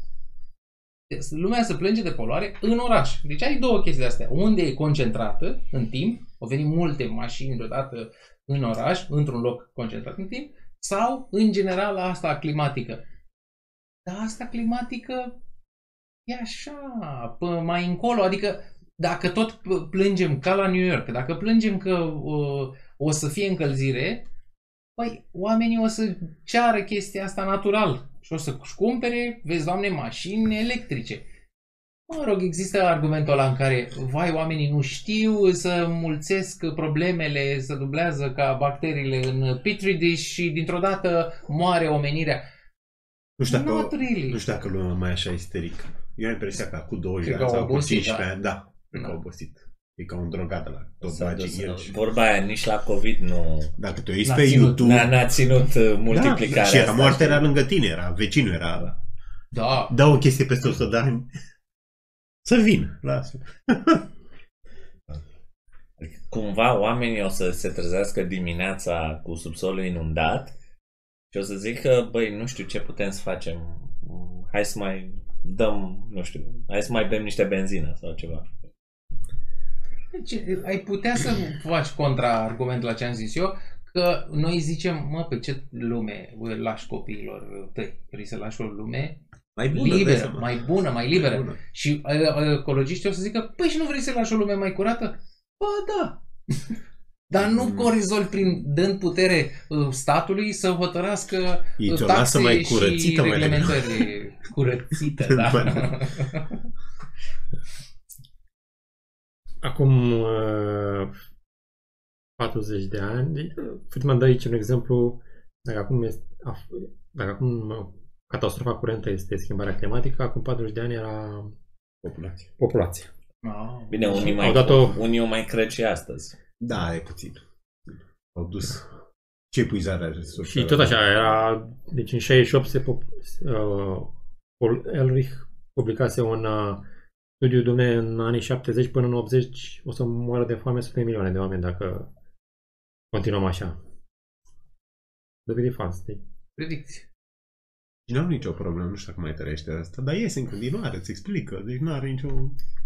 Lumea se plânge de poluare în oraș. Deci ai două chestii de astea. Unde e concentrată în timp, au venit multe mașini deodată în oraș, într-un loc concentrat în timp, sau în general asta climatică. Dar asta climatică e așa, pe mai încolo, adică dacă tot p- plângem ca la New York, dacă plângem că uh, o să fie încălzire, Păi, oamenii o să ceară chestia asta natural și o să-și cumpere, vezi, doamne, mașini electrice. Mă rog, există argumentul ăla în care, vai, oamenii nu știu să mulțesc problemele, să dublează ca bacteriile în petri dish și dintr-o dată moare omenirea. Nu știu dacă, Not really. nu știu dacă lumea mai e așa isterică. Eu am impresia că cu 20 de Cred ani că au sau cu obosit, 15 da. ani, da, cred că Da. au obosit. E ca un drogat la tot S-a bagi dus- în el și... Vorba aia, nici la COVID nu... Dacă te uiți N-a pe ținut, YouTube... N-a, n-a ținut uh, da, multiplicarea și era asta, moartea știi? era lângă tine, era vecinul, era... Da, Da o chestie peste 100 de ani. Să vin, lasă. Cumva oamenii o să se trezească dimineața cu subsolul inundat și o să zic că, băi, nu știu ce putem să facem. Hai să mai dăm, nu știu, hai să mai bem niște benzină sau ceva. Deci, ai putea să faci contra-argumentul la ce am zis eu, că noi zicem, mă, pe ce lume îl lași copiilor tăi? Vrei să lași o lume Mai bună, dai liberă, seama. mai bună, mai liberă. Mai bună. Și uh, uh, ecologiștii o să zică, păi și nu vrei să lași o lume mai curată? Ba da! Dar nu Mm. mm. rezolvi prin dând putere uh, statului să hotărască Ei uh, ți-o lasă taxe mai și curățită mai reglementări curățită, da. Acum uh, 40 de ani, Friedman dă aici un exemplu, dacă acum, este, af- dacă acum uh, catastrofa curentă este schimbarea climatică, acum 40 de ani era Populație. populația. Ah. Bine, unii Au mai, dat-o- unii o mai cred și astăzi. Da, e puțin. Au dus ce epuizare resurselor. Și tot așa, era, deci în 68 se pop, uh, Paul Elrich publicase un uh, studiu, dumne, în anii 70 până în 80 o să moară de foame sute de milioane de oameni dacă continuăm așa. Dovedit fals. Deci, Predicție. Și n-am nicio problemă, nu știu dacă mai tărește asta, dar iese în continuare, îți explică. Deci nu are nicio...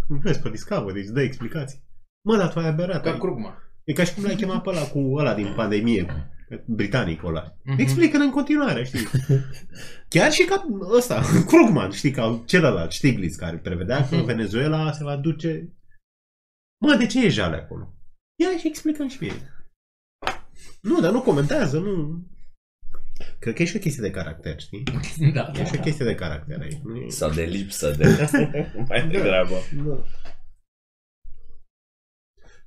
Nu vezi pe Discovery, îți dă explicații. Mă, dar tu ai aberat. Ca ai- Krugman. E ca și cum l-ai chemat pe ăla cu ăla din pandemie, britanicul ăla. Mhm. Explică în continuare, știi? Chiar și ca ăsta, Krugman, știi, ca celălalt, Stiglitz, care prevedea că Mhm. Venezuela se va duce... Mă, de ce e jale acolo? Ia și explicăm și mie. Nu, dar nu comentează, nu... Cred că e și o chestie de caracter, știi? Da. E și o chestie de caracter aici. Nu e... Sau de lipsă de... mai degrabă. Nu.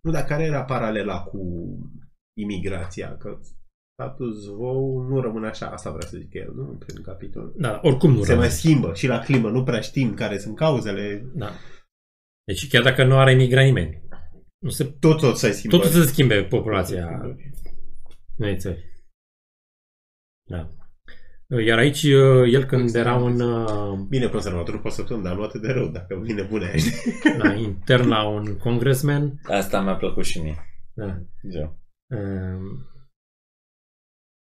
Nu, dar care era paralela cu imigrația? Că status quo nu rămâne așa, asta vrea să zic el, nu? În primul capitol. da, oricum nu Se rămâne. mai schimbă și la climă, nu prea știm care sunt cauzele. Da. Deci chiar dacă nu are imigrat nimeni, nu se, Tot, tot se schimbă. totul se schimbe populația unei țări. Da. Iar aici, el când era un uh, Bine, conservator, nu pot să spun, dar nu atât de rău, dacă vine bune aici. da, intern la un congressman, Asta mi-a plăcut și mie. da, Da. Um,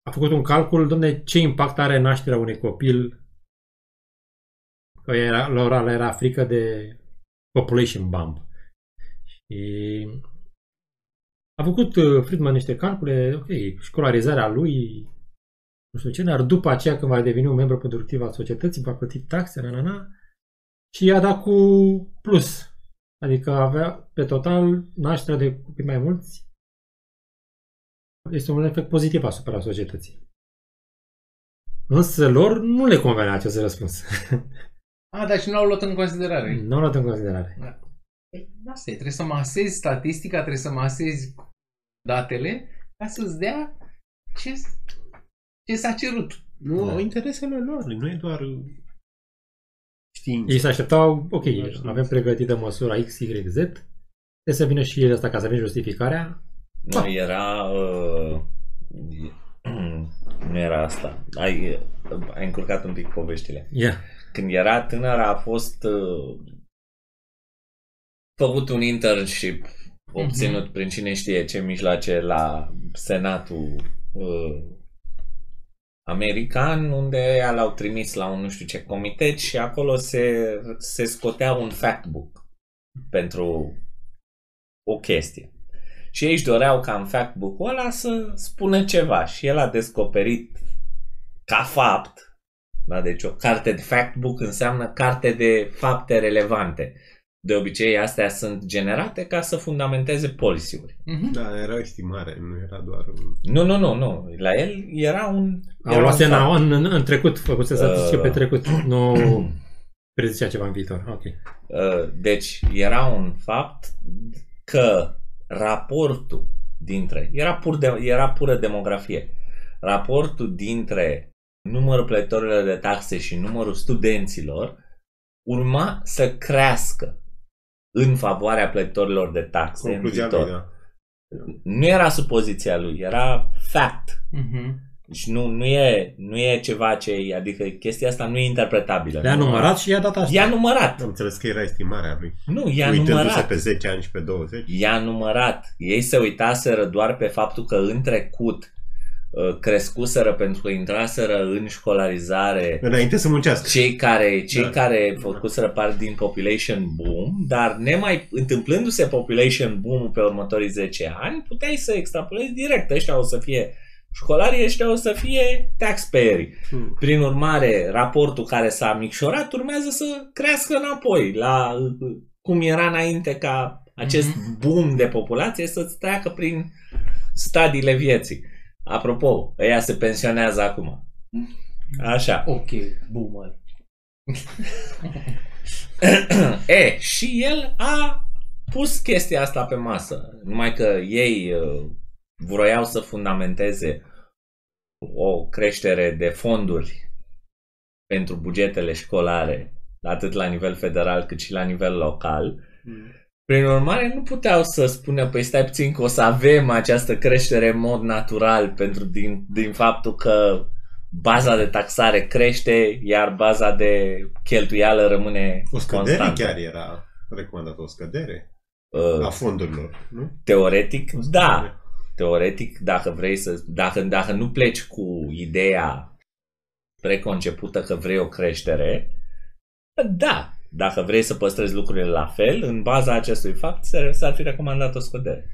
a făcut un calcul, domne, ce impact are nașterea unui copil că era, la ora era frică de population bump. Și a făcut uh, Friedman niște calcule, ok, școlarizarea lui, nu știu ce, dar după aceea când va deveni un membru productiv al societății, va plăti taxe, na, na, na, și i-a dat cu plus. Adică avea, pe total, nașterea de copii mai mulți este un efect pozitiv asupra societății. Însă lor nu le convenea acest răspuns. Ah, dar și nu au luat în considerare. nu au luat în considerare. Păi, Asta e, trebuie să masezi statistica, trebuie să masezi datele ca să-ți dea ce, ce s-a cerut. Nu, Da. au interesele lor, nu e doar știință. Ei se așteptau, ok, Nu știu. avem pregătită măsura X, Y, Z, trebuie să vină și el asta ca să avem justificarea. Nu, era... Uh, nu era asta. Ai, ai încurcat un pic poveștile. Yeah. Când era tânăr a fost uh, făcut un internship obținut prin cine știe ce mijloace la Senatul uh, american, unde l-au trimis la un nu știu ce comitet și acolo se, se scotea un fact book pentru o chestie. Și ei își doreau ca în fact book-ul ăla să spună ceva și el a descoperit ca fapt, da, deci o carte de fact book înseamnă carte de fapte relevante. De obicei astea sunt generate ca să fundamenteze policy-uri. Mhm. Da, era o estimare, nu era doar un... Nu, nu, nu, nu. La el era un... Au era luat un în, fapt. în, în, în trecut, făcuse statistică Uh. pe trecut, nu prezicea ceva în viitor. Ok. Uh, Deci era un fapt că raportul dintre, era, pur de, era pură demografie, raportul dintre numărul plătitorilor de taxe și numărul studenților urma să crească în favoarea plătitorilor de taxe în Concluzia viitor. lui, da. Nu era supoziția lui, era fact. Mhm. Deci nu, nu, e, nu e ceva ce, adică chestia asta nu e interpretabilă. Le-a Nu- numărat și i-a dat asta. I-a numărat. Am înțeles că era estimarea lui. Nu, i-a Uitându-se numărat. pe 10 ani și pe 20. i-a numărat. Ei se uitaseră doar pe faptul că în trecut uh, crescuseră pentru că intraseră în școlarizare Înainte să muncească. cei care, cei Da. care făcuseră parte din population boom, dar nemai întâmplându-se population boom pe următorii 10 ani, puteai să extrapolezi direct. Ăștia o să fie școlarii, ăștia o să fie taxpayerii. Hmm. Prin urmare, raportul care s-a micșorat urmează să crească înapoi la uh, cum era înainte ca acest Mhm. boom de populație să-ți treacă prin stadiile vieții. Apropo, ăia se pensionează acum. Așa. Ok, boomer. e, și el a pus chestia asta pe masă. Numai că ei uh, vroiau să fundamenteze o creștere de fonduri pentru bugetele școlare, atât la nivel federal cât și la nivel local. Prin urmare, nu puteau să spună, păi stai puțin că o să avem această creștere în mod natural pentru din, din faptul că baza de taxare crește, iar baza de cheltuială rămâne O scădere constantă. chiar era recomandată, o scădere Uh, a fondurilor, nu? teoretic, O scădere. da. Teoretic, dacă vrei să... Dacă, dacă nu pleci cu ideea preconcepută că vrei o creștere, da. Dacă vrei să păstrezi lucrurile la fel, în baza acestui fapt s- s-ar fi recomandat o scădere.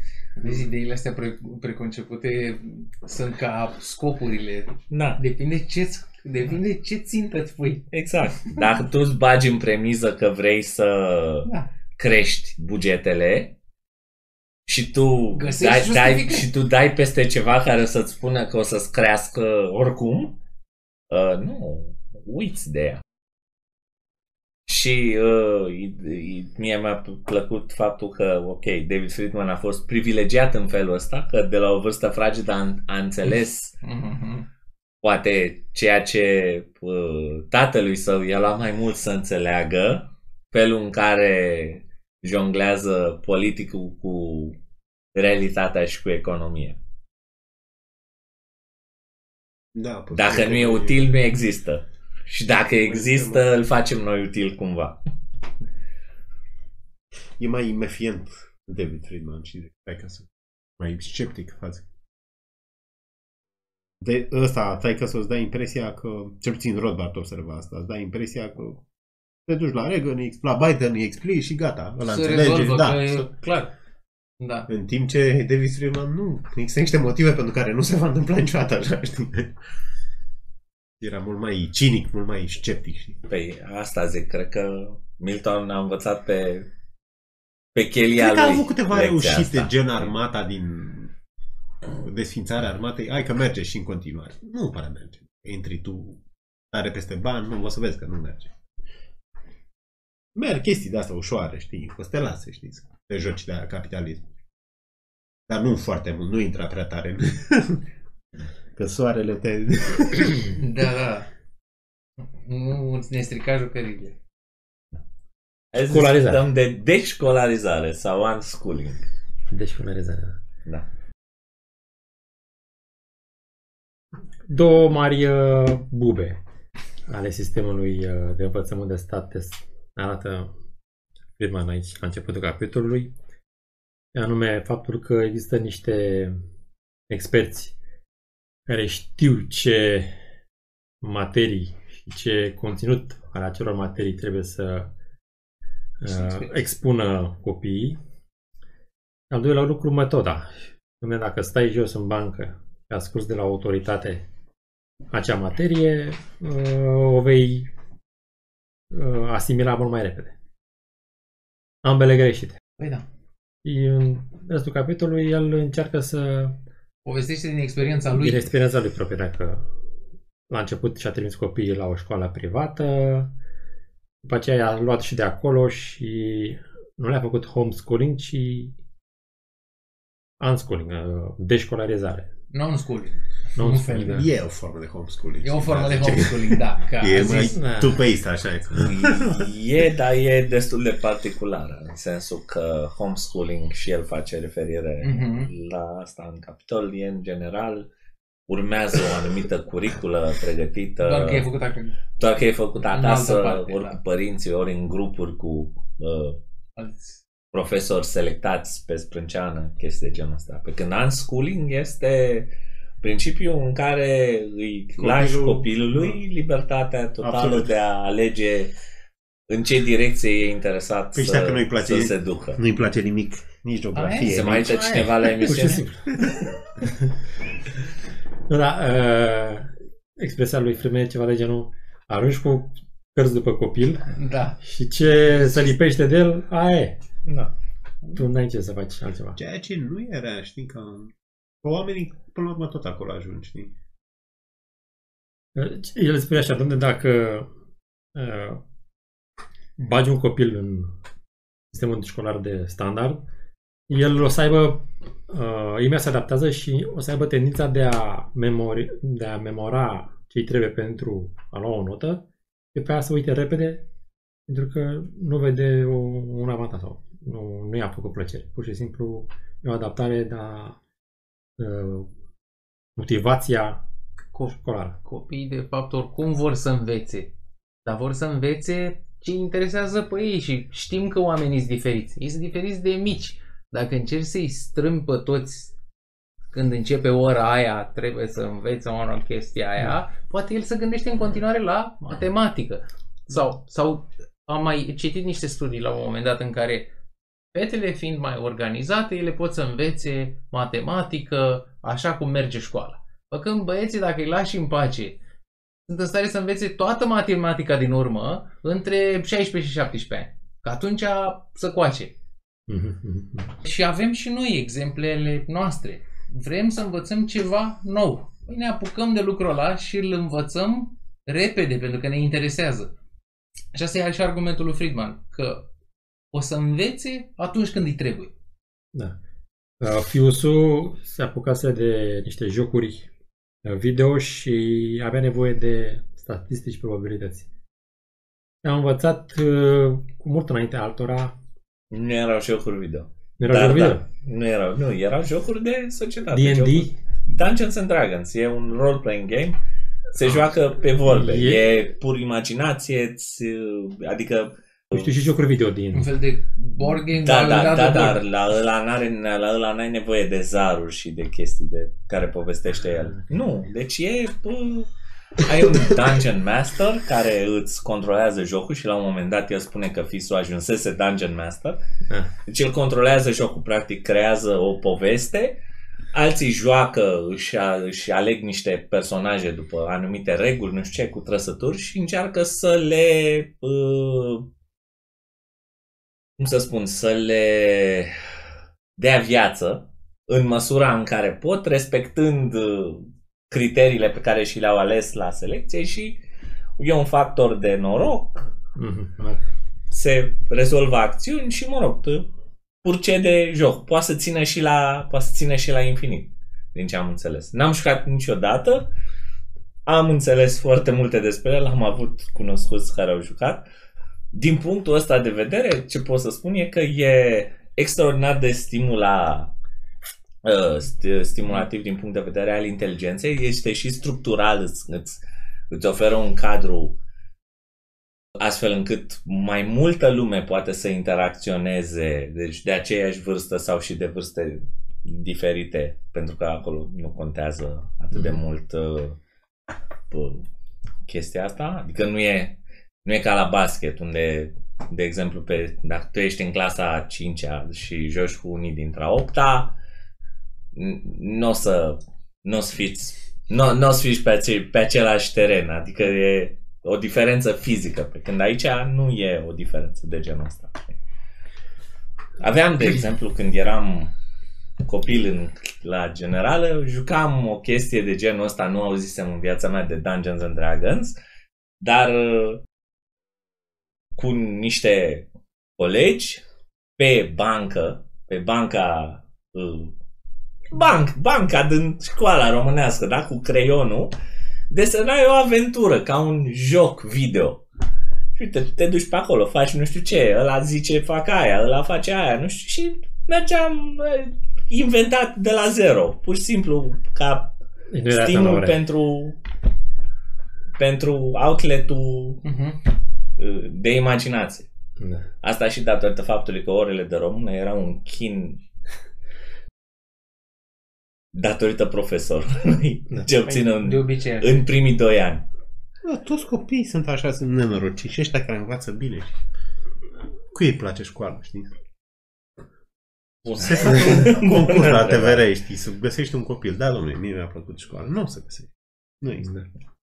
Deci ideile astea pre- preconcepute sunt ca scopurile. Da. Depinde ce depinde ce țintă îți pui. Exact. Dacă tu îți bagi în premiză că vrei să Da. crești bugetele și tu, Găsești dai, dai, justificări. și tu dai peste ceva care o să-ți spună că o să-ți crească oricum, uh, nu, uiți de ea. Și uh, i- i- mie mi-a plăcut faptul că, ok, David Friedman a fost privilegiat în felul ăsta, că de la o vârstă fragedă a, a înțeles Mhm. poate ceea ce uh, tatălui său i-a luat mai mult să înțeleagă, felul în care jonglează politicul cu realitatea și cu economia. Da, pot Dacă să nu e util, nu există. Și dacă există, îl facem noi util cumva. E mai mefient David Friedman și de ca să mai sceptic față. De ăsta, tai că să-ți dai impresia că, cel puțin Rothbard observa asta, îți dai impresia că te duci la Reagan, îi expl- la Biden, îi explici și gata, ăla Se înțelege. rezolvă, Da, că e să- clar. Da. În timp ce David Friedman nu. Există niște motive pentru care nu se va întâmpla niciodată așa, știi? Era mult mai cinic, mult mai sceptic, știi? Păi asta zic, cred că Milton a învățat pe pe chelia Cred că lui a avut câteva lecția reușite, asta. gen armata din desfințarea armatei. Hai că merge și în continuare. Nu pare merge. Intri tu tare peste bani, nu, o să vezi că nu merge. Merg chestii de-astea ușoare, știi, o să te lase, știi, să te joci de capitalism. Dar nu foarte mult, nu intra prea tare. în- că soarele te... Da, da. Nu ne strica jucările. Hai să Școlarizare. discutăm de deșcolarizare sau unschooling. Deci polarizarea. Da. Două mari uh, bube ale sistemului uh, de învățământ de stat te arată Friedman aici la începutul capitolului, anume faptul că există niște experți care știu ce materii și ce conținut al acelor materii trebuie să uh, expună copiii. Al doilea lucru, metoda. Dom'le, dacă stai jos în bancă și asculți de la autoritate acea materie, uh, o vei uh, asimila mult mai repede. Ambele greșite. Păi da. Și în restul capitolului el încearcă să Povestește din experiența lui. din experiența lui proprie, dacă la început și-a trimis copiii la o școală privată, după aceea i-a luat și de acolo și nu le-a făcut homeschooling, ci unschooling, uh, deșcolarizare. Non-schooling. Non-schooling, Nu da. E o formă de homeschooling. E o formă de Ce- homeschooling, da. Ca E a mai zis, da. two-paced, așa. e. E, dar e destul de particulară, în sensul că homeschooling și el face referire Mhm. la asta în capitol, e în general urmează o anumită curiculă pregătită, doar că e făcut acolo. doar că e făcut În acasă, altă parte, ori da. cu părinții, ori în grupuri cu uh, Alți. profesori selectați pe sprânceană, chestii de genul ăsta. Pe când unschooling este principiul în care îi Copilul- lași copilului libertatea totală Absolut. de a alege în ce direcție e interesat Păi și să, dacă nu-i place- să se ducă. Nu-i place nimic, nici geografie. Se mai nici... uită cineva la Pur și emisiune? simplu. da, uh, expresia lui Freeman e ceva de genul arunci cu cărți după copil Da. și ce se lipește de el, aia e. Da. Tu n-ai ce să faci altceva. Ceea ce nu era, știi, că că oamenii, până la urmă, tot acolo ajung, știi? El spune așa, domnule, dacă uh, bagi un copil în sistemul școlar de standard, el o să aibă, uh, imediat se adaptează și o să aibă tendința de a, memori, de a memora ce trebuie pentru a lua o notă e pe aia să uite repede pentru că nu vede o, un avantaj sau nu, nu i-a făcut plăcere. Pur și simplu e o adaptare, dar uh, motivația școlară. Copiii, de fapt, oricum vor să învețe. Dar vor să învețe ce interesează pe ei și știm că oamenii sunt diferiți. Ei sunt diferiți de mici. Dacă încerci să-i strâmbi pe toți când începe ora aia, trebuie să învețe o chestia aia, da. poate el să gândește în continuare la matematică. Sau, sau am mai citit niște studii la un moment dat în care fetele fiind mai organizate, ele pot să învețe matematică așa cum merge școala. Făcând băieții, dacă îi lași în pace, sunt în stare să învețe toată matematica din urmă între 16 și 17 ani. Că atunci să coace. și avem și noi exemplele noastre. Vrem să învățăm ceva nou. Păi ne apucăm de lucrul ăla și îl învățăm repede pentru că ne interesează. Și asta e și argumentul lui Friedman, că o să învețe atunci când îi trebuie. Da. Uh, Fiusul se apucase de niște jocuri uh, video și avea nevoie de statistici și probabilități. Am învățat uh, cu mult înainte altora. Nu erau jocuri video. Nu erau jocuri video? Da, nu erau, nu, erau jocuri de societate. D&D? Jocuri. Dungeons and Dragons. E un role-playing game. Se ah. joacă pe vorbe. E, e pur imaginație, adică știu și jocuri video din... Un fel de board game, da, da, da, da, dar la ăla, n-are, la ăla n-ai nevoie de zaruri și de chestii de care povestește el. Nu, deci e... Pă, ai un Dungeon Master care îți controlează jocul și la un moment dat el spune că fisul ajunsese Dungeon Master. Ah. Deci el controlează jocul, practic creează o poveste alții joacă, își, își aleg niște personaje după anumite reguli, nu știu ce, cu trăsături și încearcă să le uh, cum să spun, să le dea viață în măsura în care pot, respectând uh, criteriile pe care și le-au ales la selecție și e un factor de noroc, mm-hmm. se rezolvă acțiuni și, mă rog, purce de joc. Poate să țină și la, poate să țină și la infinit, din ce am înțeles. N-am jucat niciodată, am înțeles foarte multe despre el, am avut cunoscuți care au jucat din punctul ăsta de vedere, ce pot să spun e că e extraordinar de stimula uh, stimulativ din punct de vedere al inteligenței, este și structural, îți, îți, îți oferă un cadru astfel încât mai multă lume poate să interacționeze, deci de aceeași vârstă sau și de vârste diferite, pentru că acolo nu contează atât de mhm. mult uh, chestia asta, adică nu e nu e ca la basket, unde, de exemplu, pe, dacă tu ești în clasa a 5 și joci cu unii dintre a 8 nu o să, nu o să fiți, nu, nu o să fiți pe, ace, pe același teren, adică e o diferență fizică, pe când aici nu e o diferență de genul ăsta. Aveam, de exemplu, când eram copil în, la generală, jucam o chestie de genul ăsta, nu auzisem în viața mea de Dungeons and Dragons, dar cu niște colegi pe bancă, pe banca uh, banc, banca din școala românească, da, cu creionul, desenai o aventură, ca un joc video. Și uite, te duci pe acolo, faci nu știu ce, ăla zice fac aia, ăla face aia, nu știu, și mergeam inventat de la zero, pur și simplu ca stimul pentru pentru outlet-ul uh-huh de imaginație. Da. Asta și datorită faptului că orele de română erau un chin datorită profesorului da. ce obțină în, de obicei. în primii doi ani. Da, toți copiii sunt așa, sunt nenorociți și ăștia care învață bine. Cu ei place școala, știi? Bun. Se face un concurs la TVR, știi, să găsești un copil. Da, domnule, mie mi-a plăcut școala. Nu o să găsești. Nu există. Da.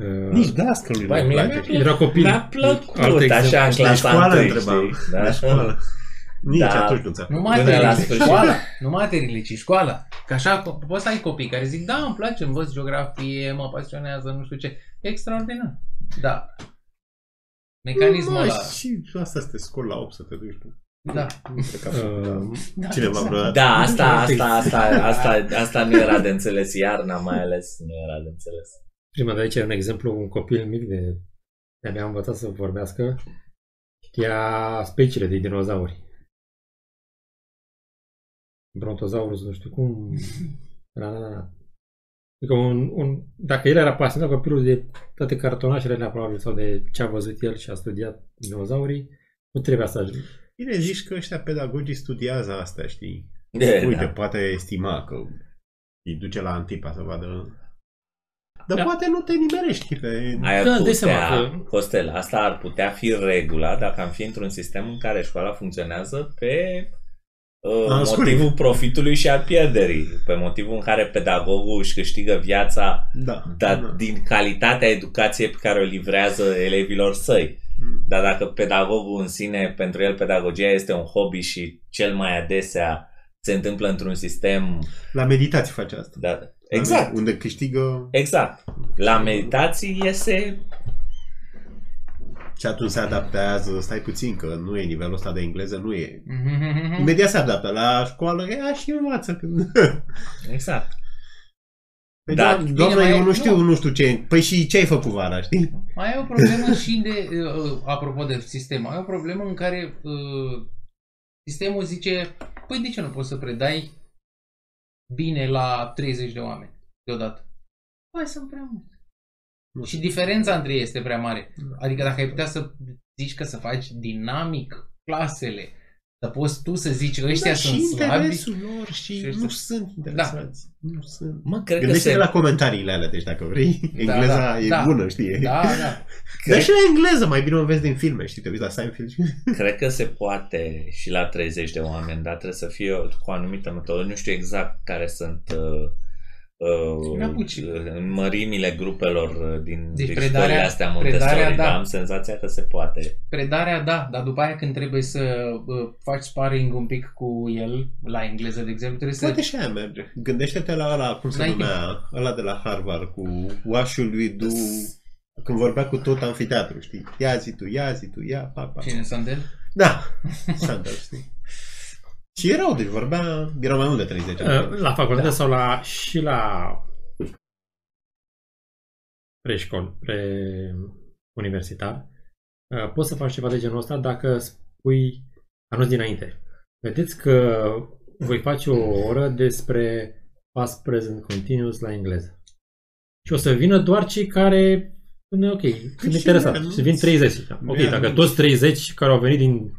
Uh, Nici dascălui nu place. Era copil. Mi-a plăcut așa în clasa școală întrebam. Da? școală. Nici da. atunci nu ți-a Nu materiile, ci școala. Nu materiile, ci școala. Că așa poți să ai copii care zic, da, îmi place, învăț geografie, mă pasionează, nu știu ce. E extraordinar. Da. Mecanismul ăla. Și asta este scol la 8 să te duci tu. Da. Uh, da. Cineva exact. vreodată. Da, asta, asta, asta, asta, asta nu era de înțeles. Iarna mai ales nu era de înțeles. Prima de aici e un exemplu, un copil mic de de-abia a învățat să vorbească, știa speciile de dinozauri. Brontosaurus, nu știu cum. Da, da, da. Adică un, un, dacă el era pasionat copilul de toate cartonașele alea, probabil, sau de ce a văzut el și a studiat dinozaurii, nu trebuia să ajungă. Bine, zici că ăștia pedagogii studiază asta, știi? De, Uite, da. poate estima că îi duce la Antipa să vadă... Dar Da. poate nu te nimerești pe... Ai Da, putea, dai seama că- Costel, asta ar putea fi regula dacă am fi într-un sistem în care școala funcționează pe uh, Ah, motivul scuric. profitului și al pierderii, pe motivul în care pedagogul își câștigă viața Da. dar da. din calitatea educației pe care o livrează elevilor săi. Mm. Dar dacă pedagogul în sine, pentru el pedagogia este un hobby și cel mai adesea se întâmplă într-un sistem... La meditații face asta. Da, exact, Unde câștigă exact. La meditații iese... și atunci se adaptează, stai puțin, că nu e nivelul ăsta de engleză, nu e. Mhm. Imediat se adaptă. La școală, ia și învață. Când... Exact. Păi Da. da, Bine, doamne, mai eu e- nu știu, nu. nu știu ce. Păi și ce ai făcut vara, știi? Mai e o problemă și de, uh, apropo de sistem, mai e o problemă în care uh, sistemul zice, păi de ce nu poți să predai bine la 30 de oameni deodată? Hai sunt prea mulți. Nu Și diferența între ei este prea mare. Adică dacă ai putea să zici că să faci dinamic clasele, să poți tu să zici ăștia da, sunt și slabi, interesul lor și, și ăștia- nu sunt interesați. Nu sunt. Mă, cred că Gândește-te se... la comentariile alea, deci dacă vrei, engleza da, e da. bună, știi? da, da. Dar Cred, și la engleză, mai bine o vezi din filme, știi, te uiți la Seinfeld și... cred că se poate și la 30 de oameni, dar trebuie să fie cu o anumită metodă. Nu știu exact care sunt uh, Ne uh, apuci. mărimile grupelor uh, din, Deci din predarea- școlile astea Montessori, predarea, da. dar am senzația că se poate. Predarea, da, dar după aia când trebuie să uh, faci sparring un pic cu el, la engleză, de exemplu, trebuie Poate să... și aia merge. Gândește-te la ăla, cum se N-ai numea, ăla de la Harvard, cu What should we do, când vorbea cu tot amfiteatru, știi? Ia zi tu, ia zi tu, ia, pa, pa. Cine Sandel? Da, Sandal, știi? Și erau, deci vorbea, erau mai mult de 30 ani. Uh, La facultate sau la, și la preșcol, pre-universitar, uh, poți să faci ceva de genul ăsta dacă spui anunț dinainte. Vedeți că voi face o oră despre past present continuous la engleză. Și o să vină doar cei care spune ok, sunt și interesat. mie, nu? Și vin 30. Ok, Mie, dacă nu. toți 30 care au venit din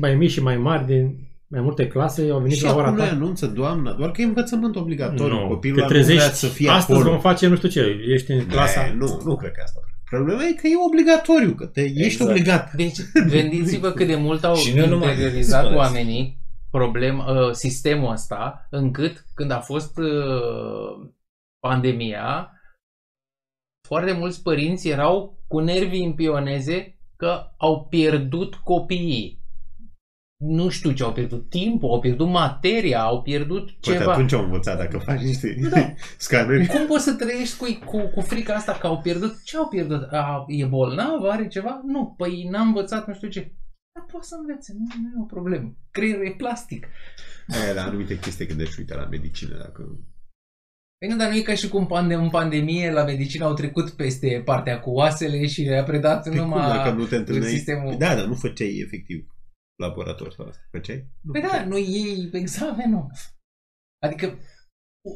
mai mici și mai mari, din mai multe clase, au venit Și la ora acum noi ta. anunță, doamna, doar că e învățământ obligatoriu. Nu, Copilul te ăla nu vrea trezești, să fie astăzi acolo. vom face nu știu ce, ești în clasa. Ne, nu, nu cred că asta. Problema e că e obligatoriu, că te, ești Exact. obligat. Deci, gândiți-vă cât de mult au Și nu numai- interiorizat spuneți. oamenii problem, uh, sistemul ăsta, încât când a fost uh, pandemia, foarte mulți părinți erau cu nervii în pioneze că au pierdut copiii. Nu știu ce au pierdut, timpul, au pierdut materia, au pierdut Poate ceva. atunci au învățat dacă faci niște Da. scanări. Cum poți să trăiești cu, cu, cu frica asta că au pierdut? Ce au pierdut? A, e bolnav? Are ceva? Nu, păi n-a învățat nu știu ce. Dar poate să învețe, nu, nu e o problemă. Creierul e plastic. Aia, la anumite chestii când ești uite la medicină, dacă... Păi nu, dar nu e ca și cum pande- în pandemie la medicină au trecut peste partea cu oasele și le-a predat Păi cum, numai dacă nu te întâlneai... sistemul. Păi Da, dar nu făceai efectiv laborator sau asta. Făceai? Nu Păi da, făceai. nu iei examenul. Adică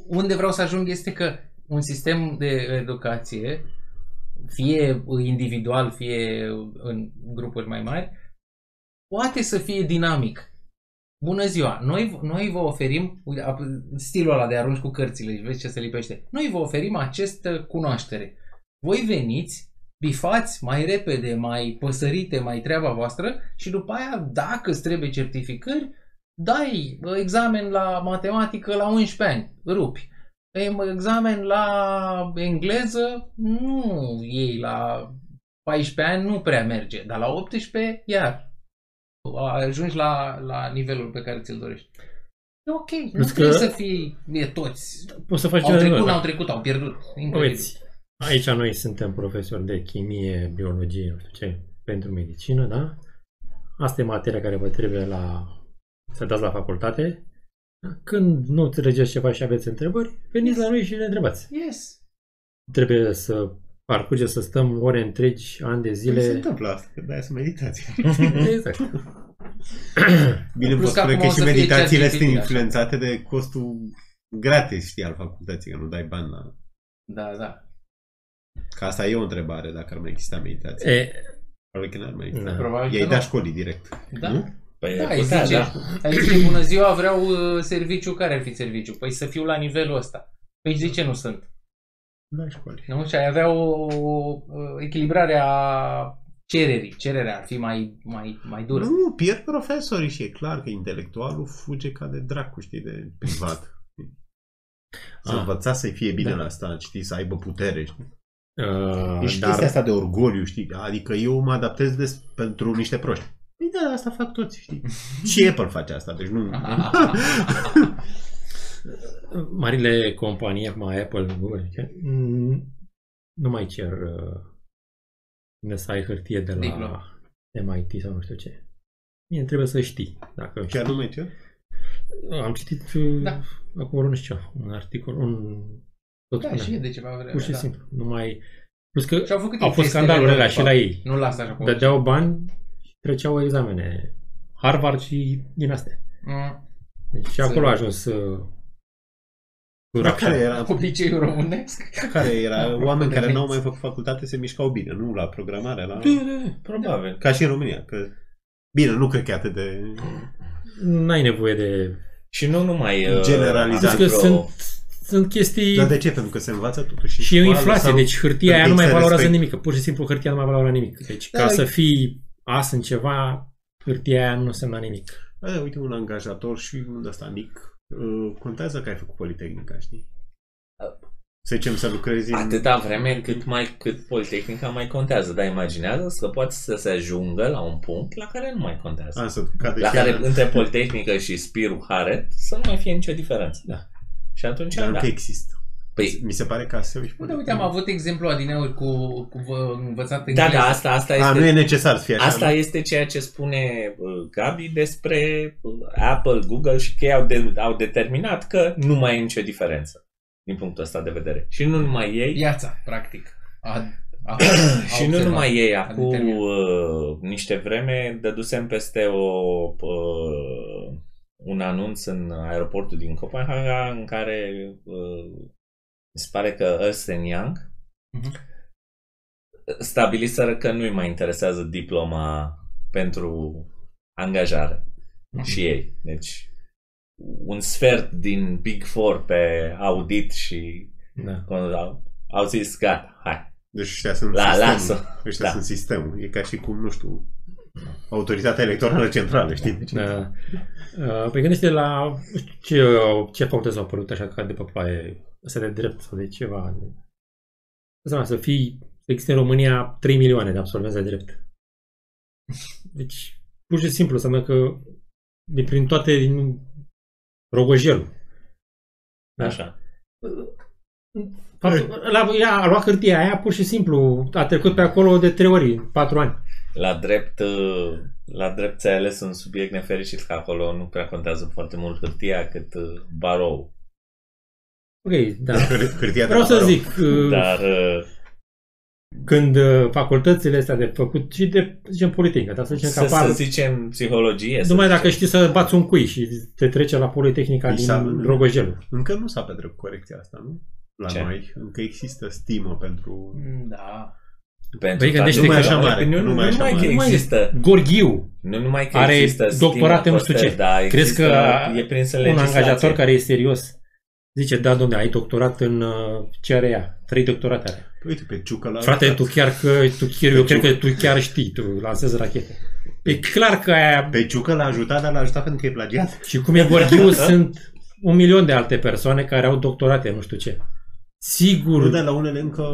unde vreau să ajung este că un sistem de educație, fie individual, fie în grupuri mai mari, poate să fie dinamic. Bună ziua! Noi, noi vă oferim, uite, ap- stilul ăla de arunci cu cărțile și vezi ce se lipește. Noi vă oferim această cunoaștere. Voi veniți, bifați mai repede, mai păsărite, mai treaba voastră și după aia, dacă îți trebuie certificări, dai uh, examen la matematică la 11 ani, rupi. Em, Examen la engleză, nu iei la 14 ani, nu prea merge, dar la 18, iar ajungi la, la nivelul pe care ți-l dorești. E ok, nu Plus că- trebuie să fii e toți. Poți să faci Au ceva de trecut, genul n-au ăsta. trecut, au pierdut. Incredibil. Uiți, aici noi suntem profesori de chimie, biologie, nu știu ce, pentru medicină, da? Asta e materia care vă trebuie la să dați la facultate. Da? Când nu înțelegeți ceva și aveți întrebări, veniți la noi și ne întrebați. Yes. Trebuie să parcurge să stăm ore întregi, ani de Zile... zile. Se întâmplă asta, că de-aia sunt meditații. exact. Bine, Plus pot că spune acum că o și să fie meditațiile ChatGPT, sunt așa. influențate de costul gratis, știi, al facultății, că nu dai bani la... Da, da. Că asta e o întrebare, dacă ar mai exista meditație. E, Probabil că n-ar mai exista. Da. Probabil I-ai că dat nu. școlii direct. Da. Nu? Păi, Da, da, îi putea, zice, da. ai zice, bună ziua, vreau uh, serviciu. Care ar fi serviciu? Păi să fiu la nivelul ăsta. Păi zice, nu sunt. Da, școlii. Nu? Și ai avea o, o echilibrare a cererii. Cererea ar fi mai, mai, mai dură. Nu, pierd profesorii și e clar că intelectualul fuge ca de dracu, știi, de privat. Să Ah. învăța să-i fie bine Da. la asta, știi, să aibă putere, știi? Uh, E și dar chestia asta de orgoliu, știi? Adică eu mă adaptez des pentru niște proști. Păi da, asta fac toți, știi? și Apple face asta, deci nu... marile companii, acum Apple, Google, ce- mm, nu mai cer uh, să ai hârtie de la Diplomă. MIT sau nu știu ce. Mie trebuie să știi. Dacă Chiar știi, nu mai cer? Am citit uh, Da. acum nu știu ce, un articol, un... Tot Da, spunea. și e de ceva vreme. Pur și da. simplu. Nu mai... Plus că Și au făcut au ei fost testele scandalurile lor, alea de și la fapt. ei. Nu lasă așa cum Dădeau bani și treceau examene. Harvard și din astea. Mm. Deci și Să- acolo a ajuns uh, Dar care era? Obiceiul românesc. Care era? Apropo Oameni de care minți. n-au mai făcut facultate se mișcau bine, nu? La programare, la... Da, da, da. Probabil. Ca și în România, că... Bine, nu cred că e atât de... N-ai nevoie de... Și nu numai... uh, Generalizat. Plus că vreo- sunt, sunt chestii... Dar de ce? Pentru că se învață totuși Și e o școală inflație, sau- deci hârtia aia pentru nu mai că există valorează respect? nimic. Pur și simplu hârtia nu mai valorează nimic. Deci Da, ca e- să fii as în ceva, hârtia aia nu însemna nimic. A, uite, un angajator și un ăsta mic. uh, Contează că ai făcut Politehnica, știi? Să zicem să lucrezi în... Atâta vreme cât, mai, cât Politehnica mai contează. Dar imaginează că poate să se ajungă la un punct la care nu mai contează. A, să cade la și care ea. între Politehnică și Spiru Haret să nu mai fie nicio diferență. Da. Și atunci, Dar da. încă există. Păi, Mi se pare că ASEU și Uite, uite, am avut exemplu adineauri cu, cu vă- învățat da, engleză. da, asta, asta este... A, nu e necesar să fie așa. Asta nu? este ceea ce spune uh, Gabi despre uh, Apple, Google și că ei au, de, au determinat că nu mai e nicio diferență din punctul ăsta de vedere. Și nu numai ei, Viața, practic. A, a, și a nu observat. numai ei, A acum determinat. uh, niște vreme dădusem peste o, uh, un anunț în aeroportul din Copenhaga în care uh, mi se pare că Ernst Young Mhm. stabiliseră că nu-i mai interesează diploma pentru angajare și ei. Deci un sfert din Big Four pe audit și Da. au, au zis gata, hai, Deci ăștia sunt la, sistemul. lasă. Ăștia Da. sunt sistemul. E ca și cum, nu știu, autoritatea electorală centrală, știi? Deci, Da. Uh, Păi gândește la ce, ce facultăți au apărut așa ca de pe ploaie, asta de drept sau de ceva. Înseamnă să fii, să existe în România 3 milioane de absolvenți de drept. Deci, pur și simplu, înseamnă că de prin toate din Rogojelul. Da? Așa. Faptul, la, ea a luat hârtia aia, pur și simplu, a trecut pe acolo de trei ori, în patru ani. La drept, uh, la drept ți-ai ales un subiect nefericit că acolo nu prea contează foarte mult hârtia cât uh, barou. Ok, da. Hâr- Hârtia de Vreau la să barou. zic, uh, Dar uh, când uh, facultățile astea de făcut și de, să zicem, politică, dar să zicem că să, apar, să zicem psihologie. să numai zicem. dacă știi să bați un cui și te trece la Politehnica Păi din s-a- Rogojelul. Încă nu s-a petrecut corecția asta, nu? La Ce? noi. Încă există stimă pentru... Da. Pentru Băi, că gândește Nu mai că- așa mare. Nu, nu, Nu nu mai așa numai că mare. Nu mai- există, Gorghiu, nu numai că Are există doctorate stimă nu știu ce. posterior, Da, Crezi există, că e prins în un legislație. angajator care e serios zice, da, domne, ai doctorat în uh, ce are ea? Trei doctorate are. Uite, pe Ciucă la Frate, tu chiar că, tu chiar, eu cred că tu chiar știi, tu lansezi rachete. E clar că aia, Pe Ciucă l-a ajutat, dar l-a ajutat pentru că e plagiat. și cum e Gorghiu, sunt un milion de alte persoane care au doctorate, nu știu ce. Sigur, Nu, dar la unele încă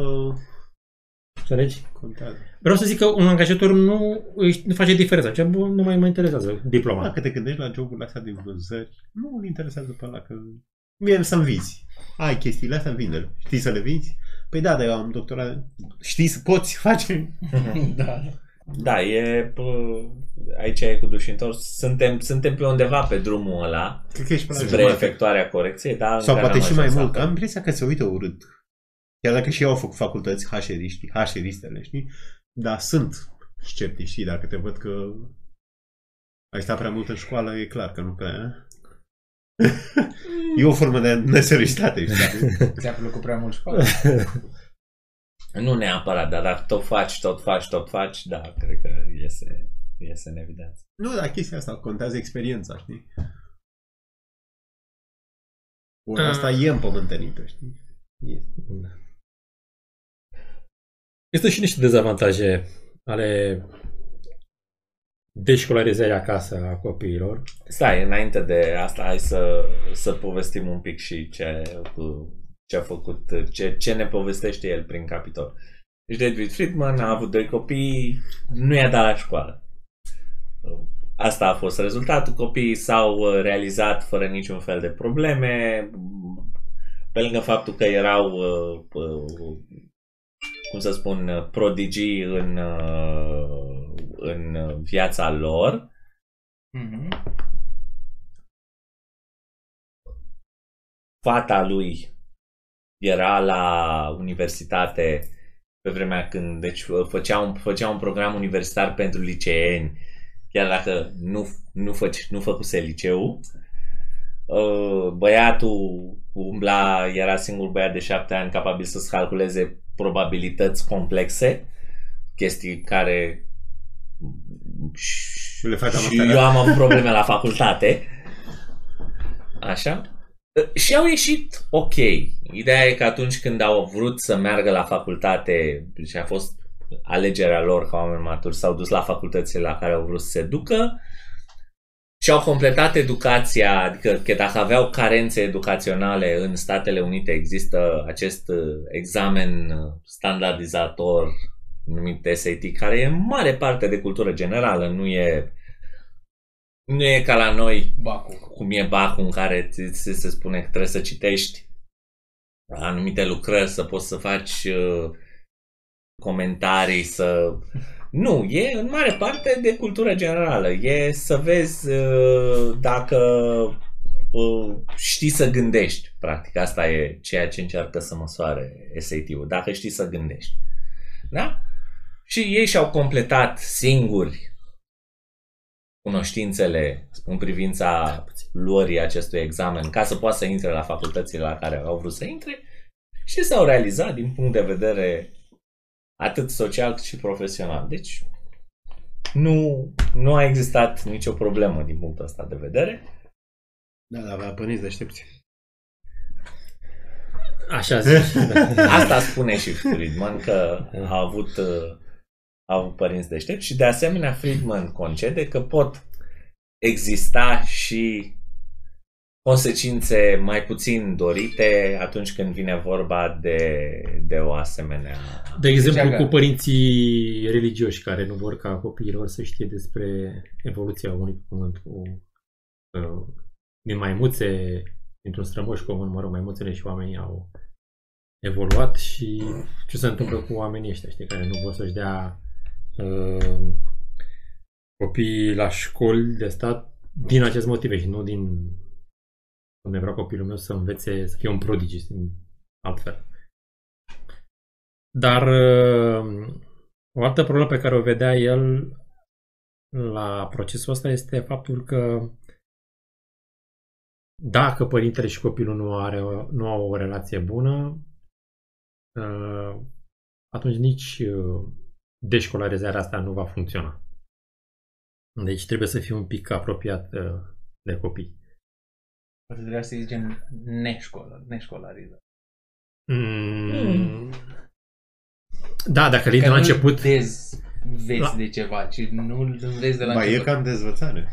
înțelegi? contează. Vreau să zic că un angajator nu, își- nu face diferența. Ce bun, nu mai mă interesează diploma. Dacă te gândești la joburile astea din vânzări, nu îl interesează pe ăla că... Mie să-mi vinzi. Ai chestiile astea, vinde Știi să le vinzi? Păi da, dar eu am doctorat. Știi să poți face? da. Da, e... pă, Aici e cu duș întors. Suntem, suntem pe undeva pe drumul ăla Cred că ești pe la spre jumătate. efectuarea corecției, dar Sau încă poate n-am și mai ajuns mult. acolo. Am impresia că se uită urât Chiar dacă și eu au făcut facultăți hașeriști, hașeristele, știi? Dar sunt sceptici, știi? Dacă te văd că ai stat prea mult în școală, e clar că nu prea... e o formă de neseriositate, știi? Ți-a plăcut prea mult școală? Nu neapărat, dar dacă tot faci, tot faci, tot faci, da, cred că iese, iese în evidență. Nu, dar chestia asta contează experiența, știi? Ori asta e împământenită, știi? E. Da. Există și niște dezavantaje ale deșcolarizării acasă a copiilor. Stai, înainte de asta, hai să, să povestim un pic și ce, ce a făcut, ce, ce ne povestește el prin capitol. Deci David Friedman a avut doi copii, nu i-a dat la școală. Asta a fost rezultatul. Copiii s-au realizat fără niciun fel de probleme. Pe lângă faptul că erau, cum să spun, prodigii în, în viața lor, Mhm. fata lui era la universitate pe vremea când deci făcea un, făcea un program universitar pentru liceeni, chiar dacă nu, nu, făci, nu făcuse liceu. Uh, Băiatul umbla, era singur băiat de șapte ani capabil să-ți calculeze probabilități complexe, chestii care Le fac și amatoră. eu am avut probleme la facultate. Așa. Și au ieșit ok. Ideea e că atunci când au vrut să meargă la facultate și a fost alegerea lor ca oameni maturi, s-au dus la facultățile la care au vrut să se ducă și au completat educația, adică că dacă aveau carențe educaționale în Statele Unite există acest uh, examen uh, standardizator numit SAT, care e în mare parte de cultură generală, nu e nu e ca la noi Bacu. cum e bacul în care ți, ți se spune că trebuie să citești anumite lucrări, să poți să faci uh, comentarii, să... Nu, e în mare parte de cultură generală. E să vezi uh, dacă uh, știi să gândești. Practic, asta e ceea ce încearcă să măsoare SAT-ul. Dacă știi să gândești. Da? Și ei și-au completat singuri cunoștințele în privința luării acestui examen ca să poată să intre la facultățile la care au vrut să intre și s-au realizat din punct de vedere atât social cât și profesional. Deci nu, nu a existat nicio problemă din punctul ăsta de vedere. Da, da, avea părinți deștepți. Așa zici. Asta spune și Friedman că a avut, uh, a avut părinți deștepți și de asemenea Friedman concede că pot exista și consecințe mai puțin dorite atunci când vine vorba de, de o asemenea... De exemplu, Deci, cu părinții religioși care nu vor ca copiilor să știe despre evoluția unui pământ cu uh, din maimuțe, dintr-un strămoș comun, mă rog, maimuțele și oamenii au evoluat și ce se întâmplă cu oamenii ăștia, știi, care nu vor să-și dea uh, copiii la școli de stat din acest motive și nu din unde vrea copilul meu să învețe să fie un prodigi, din altfel. Dar uh, o altă problemă pe care o vedea el la procesul ăsta este faptul că dacă părintele și copilul nu, are, nu au o relație bună, uh, atunci nici uh, deșcolarizarea asta nu va funcționa. Deci trebuie să fii un pic apropiat uh, de copii. Poate trebuia să zicem neșcolar, neșcolarizat. Mm. Da, dacă le de la nu început... dezveți La- de ceva, ci nu îl înveți de la Ba, e început. cam dezvățare.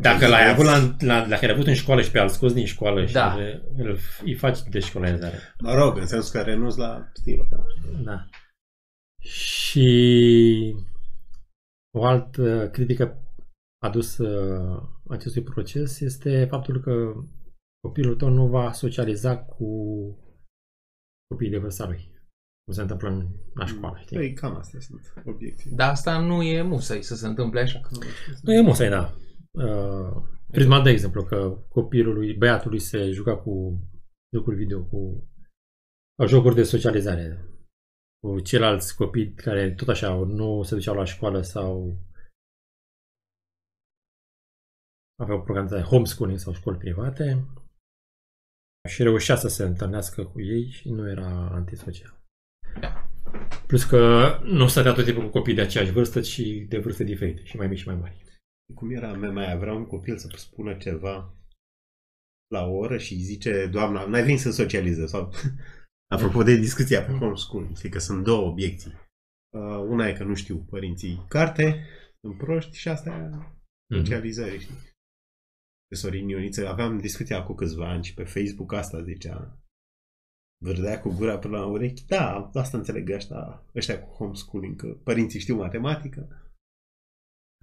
Dacă l-ai avut la, la, dacă l-ai avut în școală și pe al scos din școală și Da. îl, îl, îi faci deșcolarizare. Mă rog, în sensul că renunț la stilul ăsta. Da. Și o altă critică adusă acestui proces este faptul că copilul tău nu va socializa cu copiii de vârsta lui. Cum se întâmplă în, la școală, știi? Păi, cam astea sunt obiective. Dar asta nu e musai să se întâmple așa. Nu e musai, da. Uh, Prisma de exemplu că copilul lui, băiatul lui se juca cu jocuri video cu jocuri de socializare cu ceilalți copii care tot așa nu se duceau la școală sau aveau programe de homeschooling sau școli private și reușea să se întâlnească cu ei și nu era antisocial. Plus că nu stătea tot timpul cu copii de aceeași vârstă, ci de vârste diferite și mai mici și mai mari. Cum era mea mai vrea un copil să spună ceva la o oră și îi zice, doamna, n-ai venit să socializezi sau Apropo de discuția pe homeschooling, știi că sunt două obiecții. Uh, una e că nu știu părinții carte, sunt proști și asta e socializare, știi? Pe Sorin Ioniță aveam discuția cu câțiva ani și pe Facebook asta zicea vârdea cu gura până la urechi. Da, asta înțeleg ăștia, ăștia cu homeschooling, că părinții știu matematică.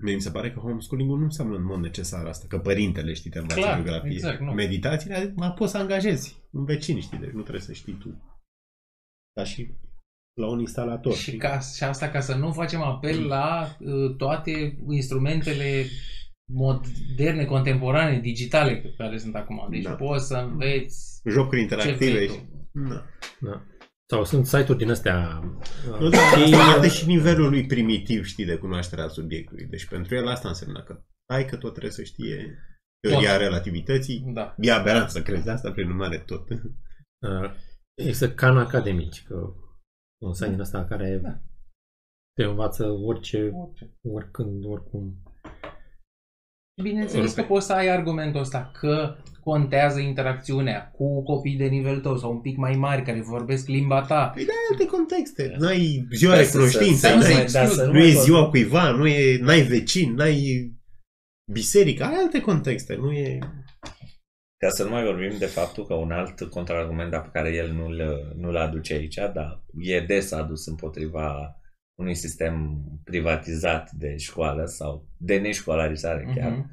Mie mi se pare că homeschooling-ul nu înseamnă în mod necesar asta, că părintele știi te învață Clar, geografie. exact, nu. Meditațiile, mă poți să angajezi un vecin, știi, deci nu trebuie să știi tu. Ca și la un instalator. Și, știi? ca, și asta ca să nu facem apel la uh, toate instrumentele moderne, contemporane, digitale care sunt acum. Deci Da. poți să înveți Jocuri ce interactive. vrei și... tu. Da. Da. Sau sunt site-uri din astea. Nu, da, asta arată și nivelul lui primitiv, știi, de cunoașterea subiectului. Deci pentru el asta înseamnă că ai că tot trebuie să știe teoria Tot. relativității. Da. E aberant să crezi asta, prin urmare tot. Uh, Există Khan Academici, că un site din ăsta care Da. te învață orice, Orice. oricând, oricum. Bineînțeles că poți să ai argumentul ăsta că contează interacțiunea cu copii de nivel tău sau un pic mai mari care vorbesc limba ta. Păi da, alte contexte. N-ai ziua Da, de să- cunoștință, să- nu să- n-ai, mai- da, să nu e mai- ziua cuiva, nu e, n-ai vecini, n-ai biserică, ai alte contexte, nu e... Ca să nu mai vorbim de faptul că un alt contraargument dar pe care el nu-l, nu-l aduce aici, dar e des adus împotriva unui sistem privatizat de școală sau de neșcolarizare chiar, Mhm.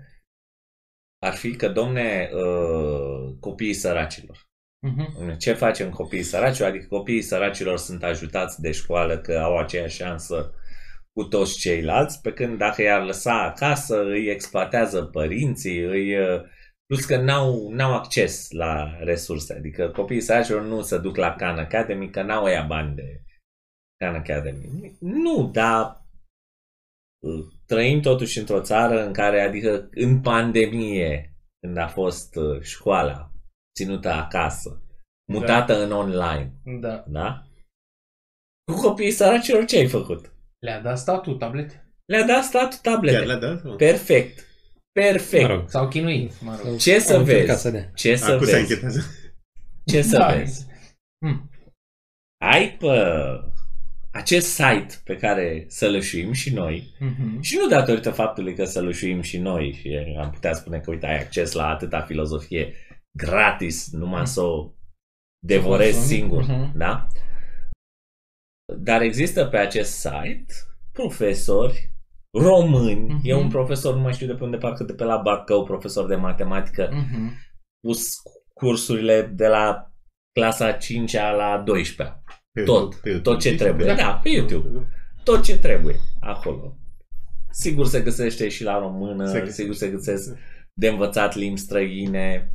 ar fi că, domne, uh, copiii săracilor. Mhm. Ce facem copiii săracilor? Adică copiii săracilor sunt ajutați de școală că au aceeași șansă cu toți ceilalți, pe când dacă i-ar lăsa acasă, îi exploatează părinții, îi, uh, plus că n-au, n-au acces la resurse. Adică copiii săracilor nu se duc la Khan Academy, că n-au ea bani de Khan Academy. Nu, dar uh, trăim totuși într-o țară în care, adică în pandemie, când a fost uh, școala ținută acasă, mutată în online, Da. da? Cu copiii săracilor ce ai făcut? Le-a dat statul tablete. Le-a dat statul Chiar tablete. le-a dat? sau? Perfect. Perfect. Mă rog. S-au chinuit, mă rog. Ce să Au încercat vezi? Să dea. Ce să Acum se vezi? închetează. Ce să Da. vezi? Hmm. Ai pe acest site pe care sălășuim și noi Mhm. și nu datorită faptului că sălășuim și noi și am putea spune că uite ai acces la atâta filozofie gratis numai să o devorezi consumi. singur, Mhm. da? Dar există pe acest site profesori români, Mhm. e un profesor, nu mai știu de pe unde, parcă de pe la Bacău, profesor de matematică, Mhm. pus cursurile de la clasa 5-a la 12 Pe Tot. YouTube, pe YouTube, Tot ce știi? trebuie. Da, pe YouTube. Tot ce trebuie acolo. Sigur se găsește și la română, Se găsește. sigur se găsesc de învățat limbi străine.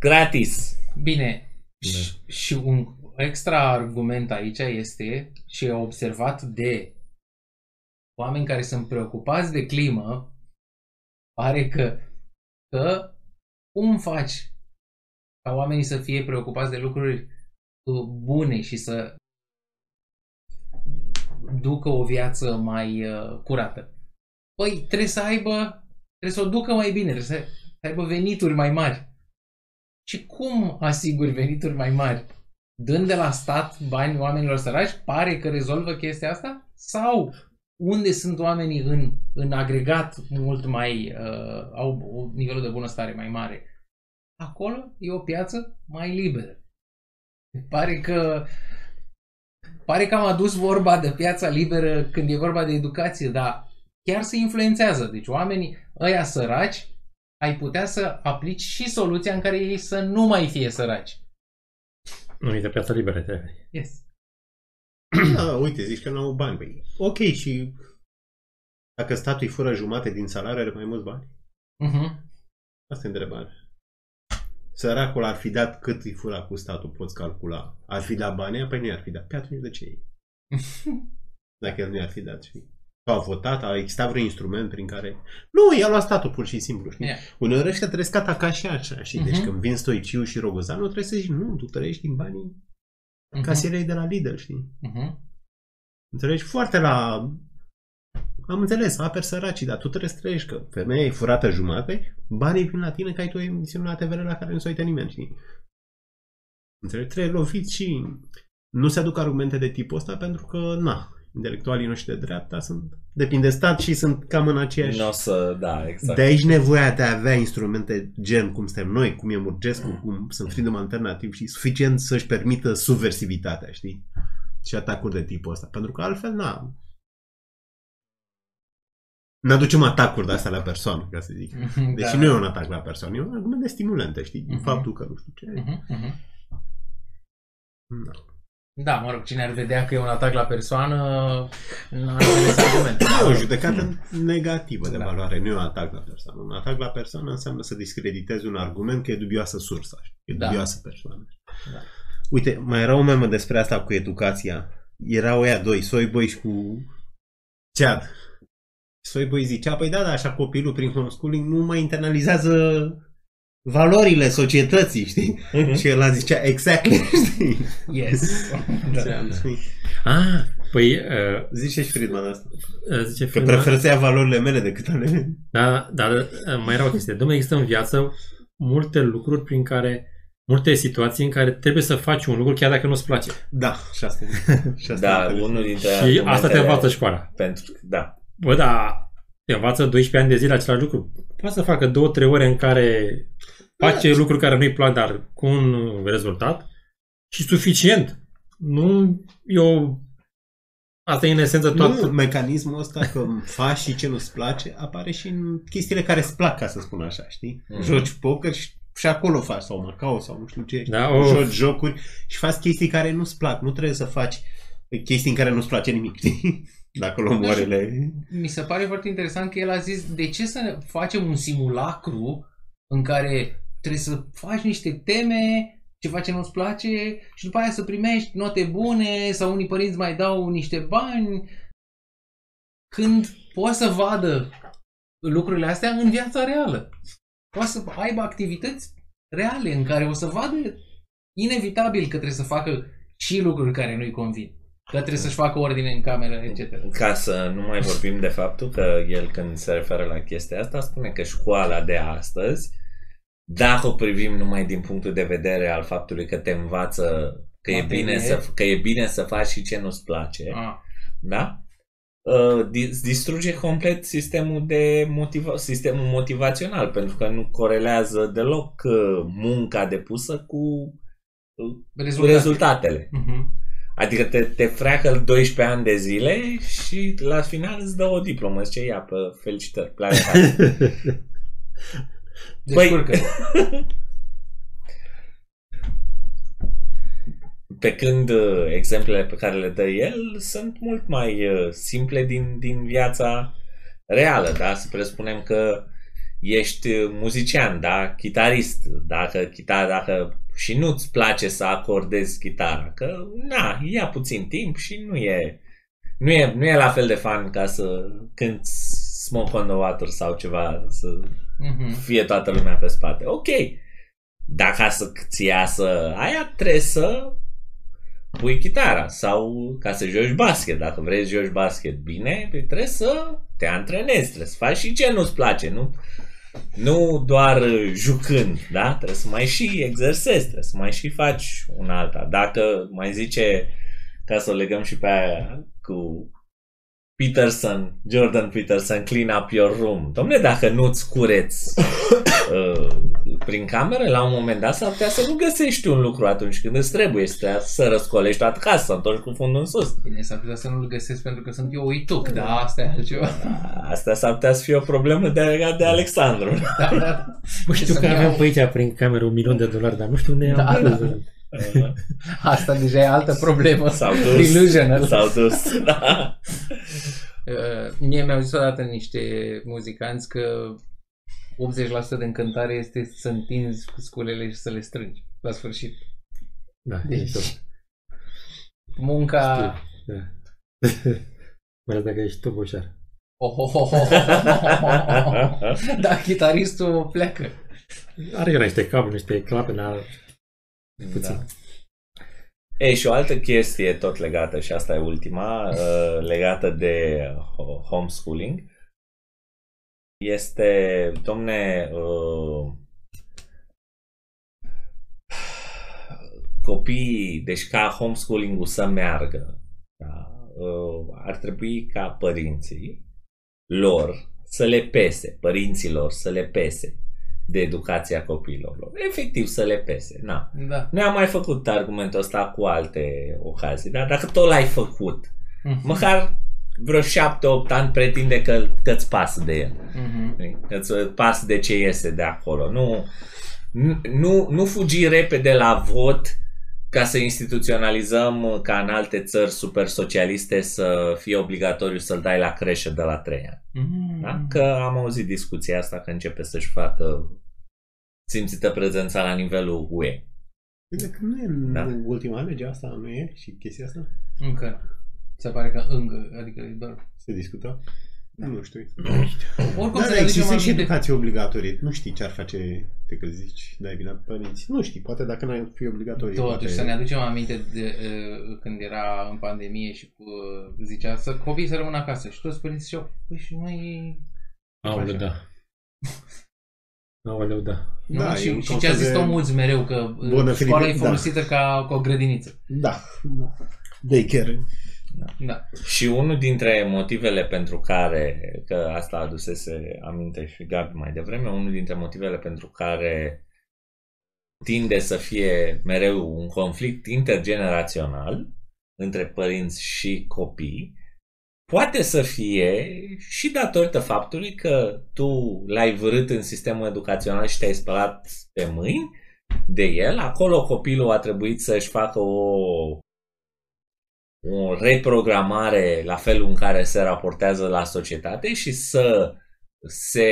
Gratis. Bine, Da. și, și un extra argument aici este și e observat de oameni care sunt preocupați de climă, pare că, că cum faci ca oamenii să fie preocupați de lucruri uh, bune și să ducă o viață mai uh, curată? Păi trebuie să aibă, trebuie să o ducă mai bine, trebuie să, să aibă venituri mai mari. Și cum asiguri venituri mai mari? Dând de la stat bani oamenilor săraci, pare că rezolvă chestia asta? Sau unde sunt oamenii în, în agregat mult mai, uh, au un nivelul de bunăstare mai mare? Acolo e o piață mai liberă. Pare că pare că am adus vorba de piața liberă când e vorba de educație, dar chiar se influențează. Deci oamenii ăia săraci ai putea să aplici și soluția în care ei să nu mai fie săraci. Nu, e de piața liberă, trebuie. Yes. Da, uite, zici că nu au bani. Păi, ok, și dacă statul îi fură jumate din salariu, are mai mulți bani? Uh-huh. Asta e întrebarea. Săracul ar fi dat cât îi fura cu statul, poți calcula. Ar fi dat banii, apoi nu i-ar fi dat. Pe atunci de ce e? Dacă el nu i-ar fi dat, știi? Sau a votat, a existat vreun instrument prin care... Nu, i-a luat statul pur și simplu, știi? Yeah. Uneori ăștia trebuie ataca și așa, știi? Deci Mhm. când vin Stoiciu și Rogozanu, trebuie să zici, nu, tu trăiești din banii Mhm. casierei de la Lidl, știi? Mhm. Înțelegi? Foarte la... Am înțeles, aperi săracii, dar tu trebuie să trăiești că femeia e furată jumate, banii vin la tine că ai tu o emisiune la TVR la care nu se uită nimeni, știi? Înțelegi? Trebuie lovit și nu se aduc argumente de tipul ăsta pentru că, na, intelectualii noștri de dreapta sunt, depind de stat și sunt cam în aceeași... Nu o să, da, exact. De aici nevoia de a avea instrumente gen cum suntem noi, cum e Murgescu, cum sunt Freedom Alternativ și suficient să-și permită subversivitatea, știi? Și atacuri de tipul ăsta. Pentru că altfel, na, ne aducem atacuri de astea la persoană, ca să zic. Deci Da. nu e un atac la persoană, e un argument de stimulente, știi? Mhm. Faptul că nu știu ce. Mhm, mhm. Da. Da, mă rog, cine ar vedea că e un atac la persoană, nu ar înțeles argumentul. E o judecată negativă de Da. valoare, nu e un atac la persoană. Un atac la persoană înseamnă să discreditezi un argument că e dubioasă sursa, știi? e Da. dubioasă persoană. Da. Uite, mai era o memă despre asta cu educația. Erau ăia doi, Soiboi și cu Cead. Soiboi zicea, păi da, da, așa copilul prin homeschooling nu mai internalizează valorile societății, știi? Mhm. Și el zicea, exactly, știi? Yes. da. Ah, păi, uh, Zice și Friedman asta. uh, zice Că Friedman- preferă să ia valorile mele decât ale mele. Da, dar uh, mai era o chestie. Domnule, există în viață multe lucruri prin care, multe situații în care trebuie să faci un lucru chiar dacă nu-ți place. Da, și asta. și asta Da, e unul dintre Și asta te argumentele învață școala. Pentru, da. Bă, da, te învață 12 ani de zile același lucru. Poate să facă 2-3 ore în care face lucruri care nu-i plac, dar cu un rezultat și suficient. Nu, eu... Asta e în esență toată... Nu, mecanismul ăsta că faci și ce nu-ți place apare și în chestiile care îți plac, ca să spun așa, știi? Mhm. Joci poker și, și acolo faci, sau Macao, sau nu știu ce. Da, of. Joci jocuri și faci chestii care nu-ți plac. Nu trebuie să faci chestii în care nu-ți place nimic, știi? Dacă luăm Nu știu. oarele... Mi se pare foarte interesant că el a zis de ce să ne facem un simulacru în care trebuie să faci niște teme, ceva ce nu-ți place și după aia să primești note bune sau unii părinți mai dau niște bani când poți să vadă lucrurile astea în viața reală. Poate să aibă activități reale în care o să vadă inevitabil că trebuie să facă și lucruri care nu-i convin. Că trebuie să-și facă ordine în cameră, etc. Ca să nu mai vorbim de faptul că el când se referă la chestia asta spune că școala de astăzi, dacă o privim numai din punctul de vedere al faptului că te învață că e, Materie. bine să, că e bine să faci și ce nu-ți place, Ah. da? Uh, dis- distruge complet sistemul de motiva- sistemul motivațional pentru că nu corelează deloc uh, munca depusă cu, cu Rezultate. rezultatele. Mhm. Adică te, te freacă 12 ani de zile și la final îți dă o diplomă. Zice, ia, pe felicitări, pleacă acasă. Descurcă. Pe când uh, exemplele pe care le dă el sunt mult mai uh, simple din, din viața reală, da? Să presupunem că ești uh, muzician, da? Chitarist, dacă, chitar, dacă și nu-ți place să acordezi chitara, că na, ia puțin timp și nu e, nu e, nu e la fel de fan ca să cânti Smoke on the Water sau ceva, să Mhm. fie toată lumea pe spate. Ok, dar ca să ți iasă aia, trebuie să pui chitara sau ca să joci basket. Dacă vrei să joci basket bine, păi trebuie să te antrenezi, trebuie să faci și ce nu-ți place, nu? Nu doar jucând, da? Trebuie să mai și exersezi, trebuie să mai și faci un alta. Dacă mai zice, ca să o legăm și pe aia cu Peterson, Jordan Peterson, clean up your room. Domne, dacă nu-ți cureți uh, prin cameră, la un moment dat s-ar putea să nu găsești un lucru atunci când îți trebuie să, să răscolești toată casa, să întorci cu fundul în sus. Bine, s-ar putea să nu-l găsesc pentru că sunt eu uituc, da, asta e altceva. Asta s-ar putea să fie o problemă de, de Alexandru. Da, da. Bă, știu Să-mi că iau- avem pe aici prin cameră un milion de dolari, dar nu știu unde Da, am da. pus. Asta deja e altă problemă. S-au dus. Delusional. S-au dus, da. Uh, mie mi-au zis odată niște muzicanți că 80% de încântare este să întinzi sculele și să le strângi la sfârșit. Da, Deci- deci, tot. Munca... Știu, da. Mai ales dacă ești toboșar. Oh, oh, oh, oh, oh, oh, oh. Da, chitaristul pleacă. Are el niște cabluri, niște clape, dar puțin. Da. Ei, și o altă chestie tot legată, și asta e ultima, uh, legată de uh, homeschooling, este, domne, uh, copiii, deci ca homeschooling-ul să meargă, da, uh, ar trebui ca părinții lor să le pese, părinților să le pese de educația copiilor lor. Efectiv să le pese. Na. Da. Noi am mai făcut argumentul ăsta cu alte ocazii, dar dacă tot l-ai făcut, măcar vreo șapte, opt ani pretinde că, că îți pasă de el. Mhm. Că îți pasă de ce iese de acolo. Nu, nu, nu fugi repede la vot ca să instituționalizăm ca în alte țări super socialiste să fie obligatoriu să-l dai la creșă de la 3 ani. Mhm. Da? Că am auzit discuția asta că începe să-și facă simțită prezența la nivelul UE. Bine, că nu e în Da. ultima lege asta, nu e? Și chestia asta? Încă. Se pare că încă, adică e doar... Se discută? Da. Nu știu. Oricum Dar să da, ne aducem există și aminte. educație obligatorie. Nu știi ce ar face te că zici, dai vina pe părinți. Nu știi, poate dacă n-ai fi obligatorie. Totuși, poate... să ne aducem aminte de uh, când era în pandemie și uh, zicea să copiii să rămână acasă și toți părinții ziceau, păi și noi... Aoleu, Așa. da. Aoleu, da. Nu? Da, e și, un și fel ce a zis de tot mulți mereu, că uh, bună școala e filipe- folosită ca, ca o grădiniță. Da. Daycare. Da. Și unul dintre motivele pentru care, că asta adusese aminte și Gabi mai devreme, unul dintre motivele pentru care tinde să fie mereu un conflict intergenerațional între părinți și copii, poate să fie și datorită faptului că tu l-ai vărât în sistemul educațional și te-ai spălat pe mâini de el, acolo copilul a trebuit să-și facă o o reprogramare la felul în care se raportează la societate și să se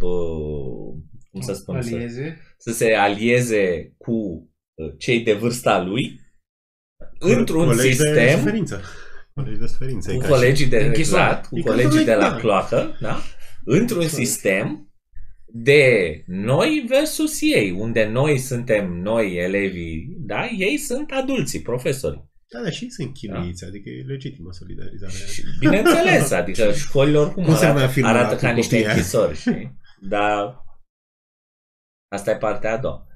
uh, cum să spun, să, Alieze. să se alieze cu uh, cei de vârsta lui într-un Colegi De sistem suferință. Colegi de suferință. e cu ca colegii de închisoare. exact, cu E ca colegii de la da. cloacă, da? într-un sistem de noi versus ei, unde noi suntem noi elevii, da? ei sunt adulții, profesorii. Și... Da, da, și ei sunt chinuiți, adică e legitimă solidarizarea. Și, bineînțeles, adică școlile oricum Cum se numea arată, filmul arată ăla ca cu niște copiii aia? închisori, știi? Dar asta e partea a doua.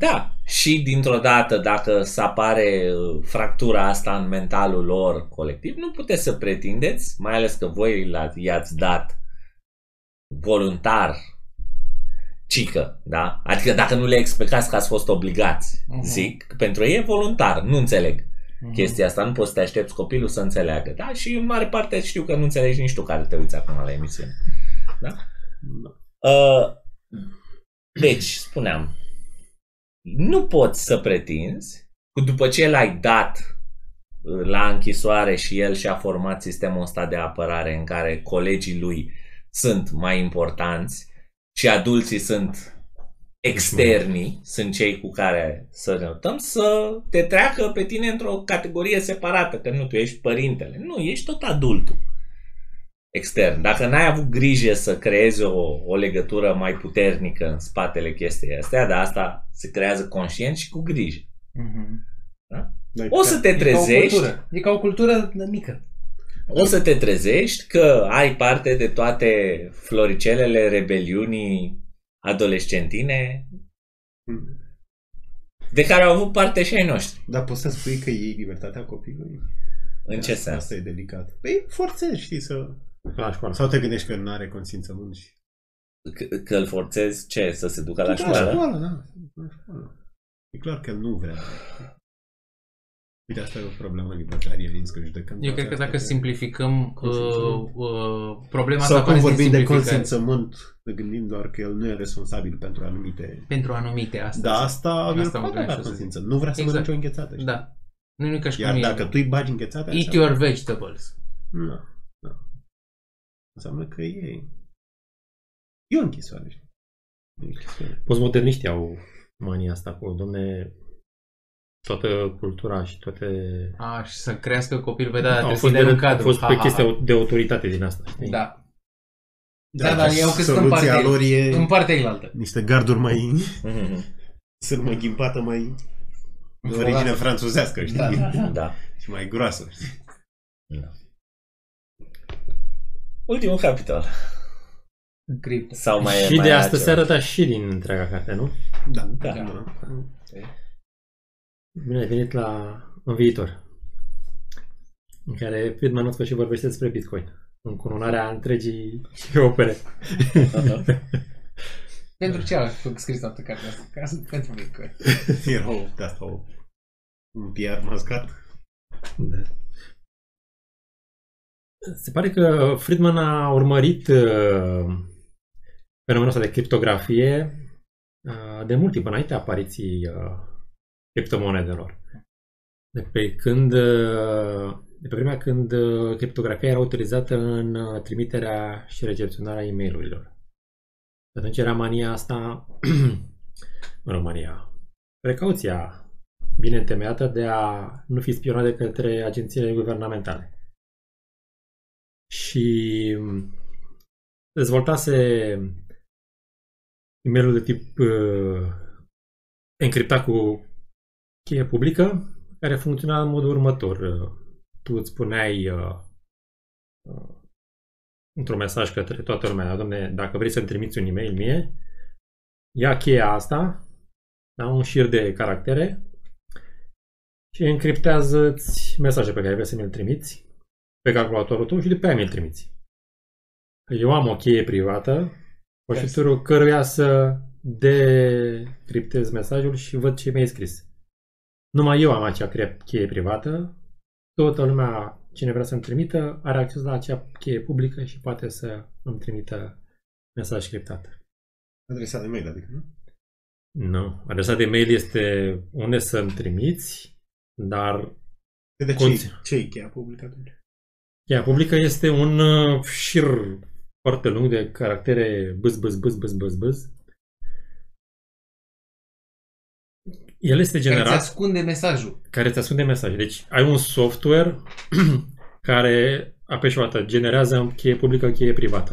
Da, și dintr-o dată, dacă să apare uh, fractura asta în mentalul lor colectiv, nu puteți să pretindeți, mai ales că voi l- i-ați dat voluntar cică, da? Adică dacă nu le explicați că ați fost obligați, Mhm. zic, că pentru ei e voluntar, nu înțeleg Mhm. chestia asta. Nu poți să te aștepți copilul să înțeleagă. Da? Și în mare parte știu că nu înțelegi nici tu care te uiți acum la emisiune. Da? Da. Uh, deci, spuneam, nu poți să pretinzi, cu după ce l-ai dat uh, la închisoare și el și-a format sistemul ăsta de apărare în care colegii lui sunt mai importanți și adulții sunt externii, sunt cei cu care să ne notăm, să te treacă pe tine într-o categorie separată, că nu tu ești părintele. Nu, ești tot adultul extern. Dacă n-ai avut grijă să creezi o, o legătură mai puternică în spatele chestiei astea, dar asta se creează conștient și cu grijă. Mhm. Dai O să te E ca o trezești, cultură. E ca o cultură mică. o să te trezești că ai parte de toate floricelele rebeliunii adolescentine de care au avut parte și ai noștri. Dar poți să spui că iei libertatea copilului? În ce Asta- sens? Asta e delicat. Păi forțezi, știi, să... La școală. Sau te gândești că nu are consimțământ și... Că, că îl forțezi ce? Să se ducă la La școală? școală, da. La școală. E clar că nu vrea. Uite, asta e o problemă libertarianism, că judecăm Eu toate cred că astea dacă de- simplificăm uh, Consimțământ. uh, problema Sau asta când apare vorbim din de simplificări. consimțământ, ne gândim doar că el nu e responsabil pentru anumite... Pentru anumite astăzi. Da, asta, Asta el mă poate gândeam avea și eu să consimțământ. Nu vrea să Exact. mănânce o înghețată. știi? Da. Nu e ca și Iar cum e- dacă tu îi bagi înghețată... Eat înseamnă- your vegetables. Nu, nu. Înseamnă că e... E o închisoare. știi? E o închisoare. Postmoderniștii au mania asta cu, domne, toată cultura și toate... A, și să crească copilul pe da, au trebuie fost, să-i dai de, un cadru. au fost Ha, pe ha, ha. chestia de autoritate din asta, știi? Da. Da, dar și eu cred că în soluția partea- lor e În partea ailaltă. niște garduri mai... Mhm. sunt mai ghimpată, mai... De origine franțuzească, știi? Da, da. Da. Și mai groasă, știi? da. Ultimul capitol. Criptă. Sau mai e- și mai de e asta altceva? se arăta și din întreaga carte, nu? Da, Da. da. Bine ai venit la în viitor. În care Friedman în sfârșit vorbește despre Bitcoin. În cununarea întregii opere. Pentru ce a scris toată cartea asta? Ca să, pentru Bitcoin. Era o, de asta, o, un PR mascat. Da. Se pare că Friedman a urmărit uh, fenomenul ăsta de criptografie uh, de mult timp înainte apariției uh, criptomonedelor. De pe când uh, de pe vremea când uh, criptografia era utilizată în uh, trimiterea și recepționarea e mail Atunci era mania asta, mă rog, mania, precauția bine întemeiată de a nu fi spionat de către agențiile guvernamentale. Și dezvoltase e-mailul de tip uh, încriptat cu cheie publică, care funcționa în modul următor. Uh, Tu îți spuneai uh, uh, într-un mesaj către toată lumea, domne, dacă vrei să-mi trimiți un e-mail mie, ia cheia asta, da, un șir de caractere și încriptează-ți mesajul pe care vrei să mi-l trimiți pe calculatorul tău și după aia mi-l trimiți. Că Eu am o cheie privată cu ajutorul căruia să decriptez mesajul și văd ce mi-ai scris. Numai eu am acea cre- cheie privată, toată lumea, cine vrea să-mi trimită, are acces la acea cheie publică și poate să îmi trimită mesaj criptat. Adresa de mail, adică, nu? Nu. Adresa de mail este unde să-mi trimiți, dar De ce, Conț- ce e cheia publică atunci? cheia publică este un uh, șir foarte lung de caractere bâz, bâz, bâz, bâz, bâz, bâz. El este Care ți generat ascunde mesajul. care îți ascunde mesaje. Deci ai un software care apeși o dată, generează cheie publică, cheie privată.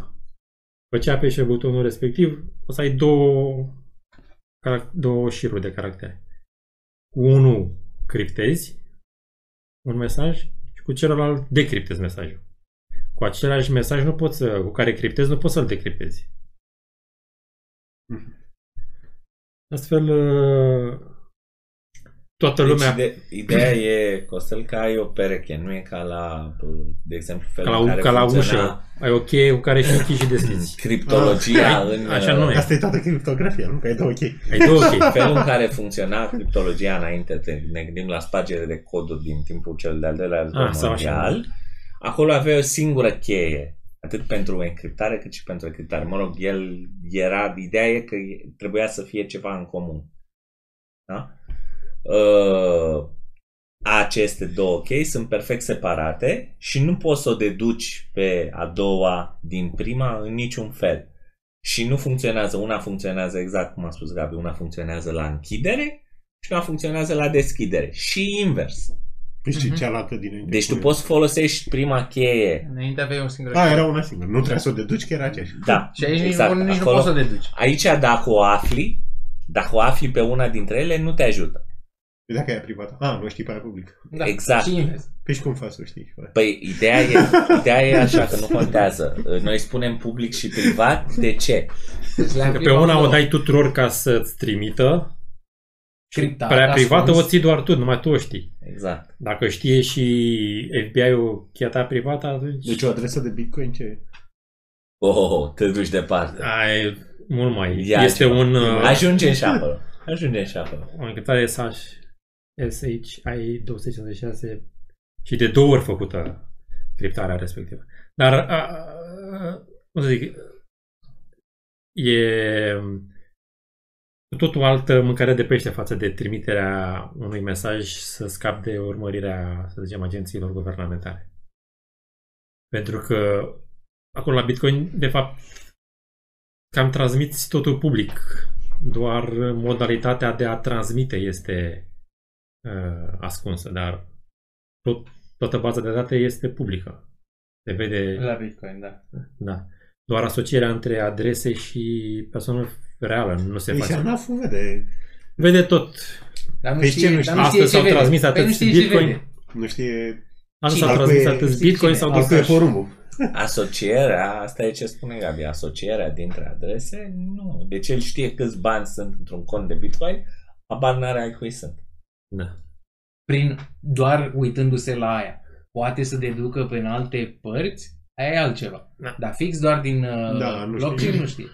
După ce apeși pe butonul respectiv, o să ai două, carac- două șiruri de caractere. Cu unul criptezi un mesaj și cu celălalt decriptezi mesajul. Cu același mesaj nu poți să, cu care criptezi, nu poți să-l decriptezi. Mhm. Astfel, uh, toată Deci lumea ide- ideea e, Costel, că ai o pereche, nu e ca la, de exemplu, Ca felul la, în care ca la funcționa ușă. Ai o cheie cu care și închizi și deschizi. criptologia Ah, în... așa nu e. Asta e toată criptografia, nu? Că ai două chei. Ai două chei. Felul în care funcționa criptologia înainte, te, ne gândim la spargere de coduri din timpul cel de-al doilea război Ah, sau așa. mondial, acolo avea o singură cheie, atât pentru încriptare cât și pentru criptare. Mă rog, el era, ideea e că trebuia să fie ceva în comun. Da? Uh, aceste două chei sunt perfect separate și nu poți să o deduci pe a doua din prima în niciun fel. Și nu funcționează. Una funcționează exact cum a spus Gabi, una funcționează la închidere și una funcționează la deschidere. Și invers. Păi și Mhm. cealaltă dinainte. Deci tu Cum e? poți folosești prima cheie. Înainte aveai o singură A, cheie. era una singură. Nu trebuia să o deduci că era aceeași. Da, Și aici exact. nici, nici nu Acolo- poți să o deduci. Aici dacă o afli, dacă o afli pe una dintre ele, nu te ajută. Păi dacă e aia privată. A, nu știi pe aia publică. Da. Exact. Și invers. Păi și cum faci să o știi? Bă? Păi ideea e, ideea e așa că nu contează. Noi spunem public și privat. De ce? Deci le-am Că pe privat una o două. dai tuturor ca să-ți trimită, Criptat, pe aia privată o ascuns. ții doar tu, numai tu o știi. Exact. Dacă știe și FBI-ul cheia ta privată, atunci Deci o adresă de Bitcoin ce e? Oh, oh, oh te duci departe. ai mult mai... Ia este ceva. un... uh, Ajungem și acolo. Ajungem și acolo. o încriptare SH, SHI 256 și de două ori făcută criptarea respectivă. Dar, a, a, cum să zic, e cu totul altă mâncare de pește față de trimiterea unui mesaj să scap de urmărirea, să zicem, agențiilor guvernamentale. Pentru că acolo la Bitcoin, de fapt, cam transmiți totul public. Doar modalitatea de a transmite este uh, ascunsă, dar tot, toată baza de date este publică. Se vede, La Bitcoin, da. da. Doar asocierea între adrese și persoană reală nu se Deci face. ANAF-ul vede. Vede tot. Dar nu Păi știe, ce nu dar știe? nu știe Astăzi ce s-au vede. transmis Păi atât nu știe ce Bitcoin. vede. Nu știe... Asta Cine? s-a Altul transmis e- atât știi Bitcoin cine? sau Altul e Dogecoin. porumbul. Asocierea, asta e ce spune Gabi, asocierea dintre adrese, nu. Deci el știe câți bani sunt într-un cont de Bitcoin, abar n-are ai cui sunt. Da. Prin doar uitându-se la aia. Poate să deducă pe în alte părți, aia e altceva. Da. Dar fix doar din uh, Da, nu blockchain știe. nu știe.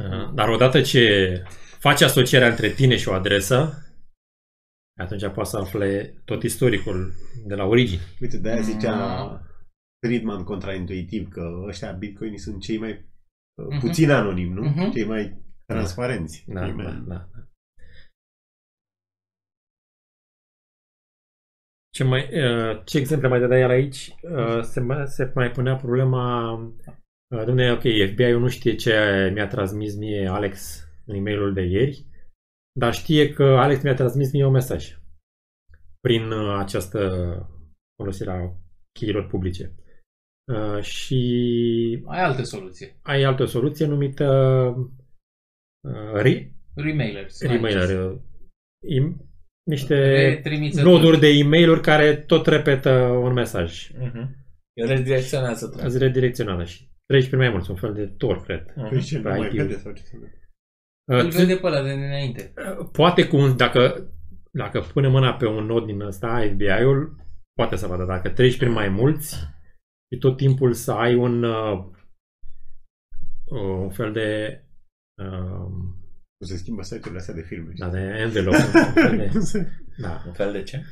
Uh, Dar odată ce faci asocierea între tine și o adresă, atunci poți să afle tot istoricul de la origine. Uite, de-aia zicea Mm. Friedman contraintuitiv că ăștia bitcoinii sunt cei mai uh, Mhm. puțin anonim, nu? Mhm. Cei mai transparenți. Da, Cei mai- da, da. Ce, mai, uh, ce exemple mai dădeai el aici? Uh, Se mai, se mai punea problema uh, Dom'le, ok, FBI-ul nu știe ce mi-a transmis mie Alex în e-mailul de ieri, dar știe că Alex mi-a transmis mie un mesaj prin uh, această folosire a cheilor publice. Uh, și Ai altă soluție. ai altă soluție numită uh, re- Remailers. remailer. uh, im- niște Retrimițători. noduri de e-mail-uri care tot repetă un mesaj. Uh-huh. El redirecționează tot. Azi redirecționată și treci prin mai mulți, un fel de tor, cred. Păi ce, nu Pe mai IT. vede sau ce să vede? Îl Uh, vede pe ăla de dinainte. Poate cu un, dacă, dacă pune mâna pe un nod din ăsta, FBI-ul poate să vadă. Dacă treci prin mai mulți și tot timpul să ai un, uh, un fel de uh, Nu se schimbă site-urile astea de filme. da, de envelope. un fel de, Nu se- da. Un fel de ce?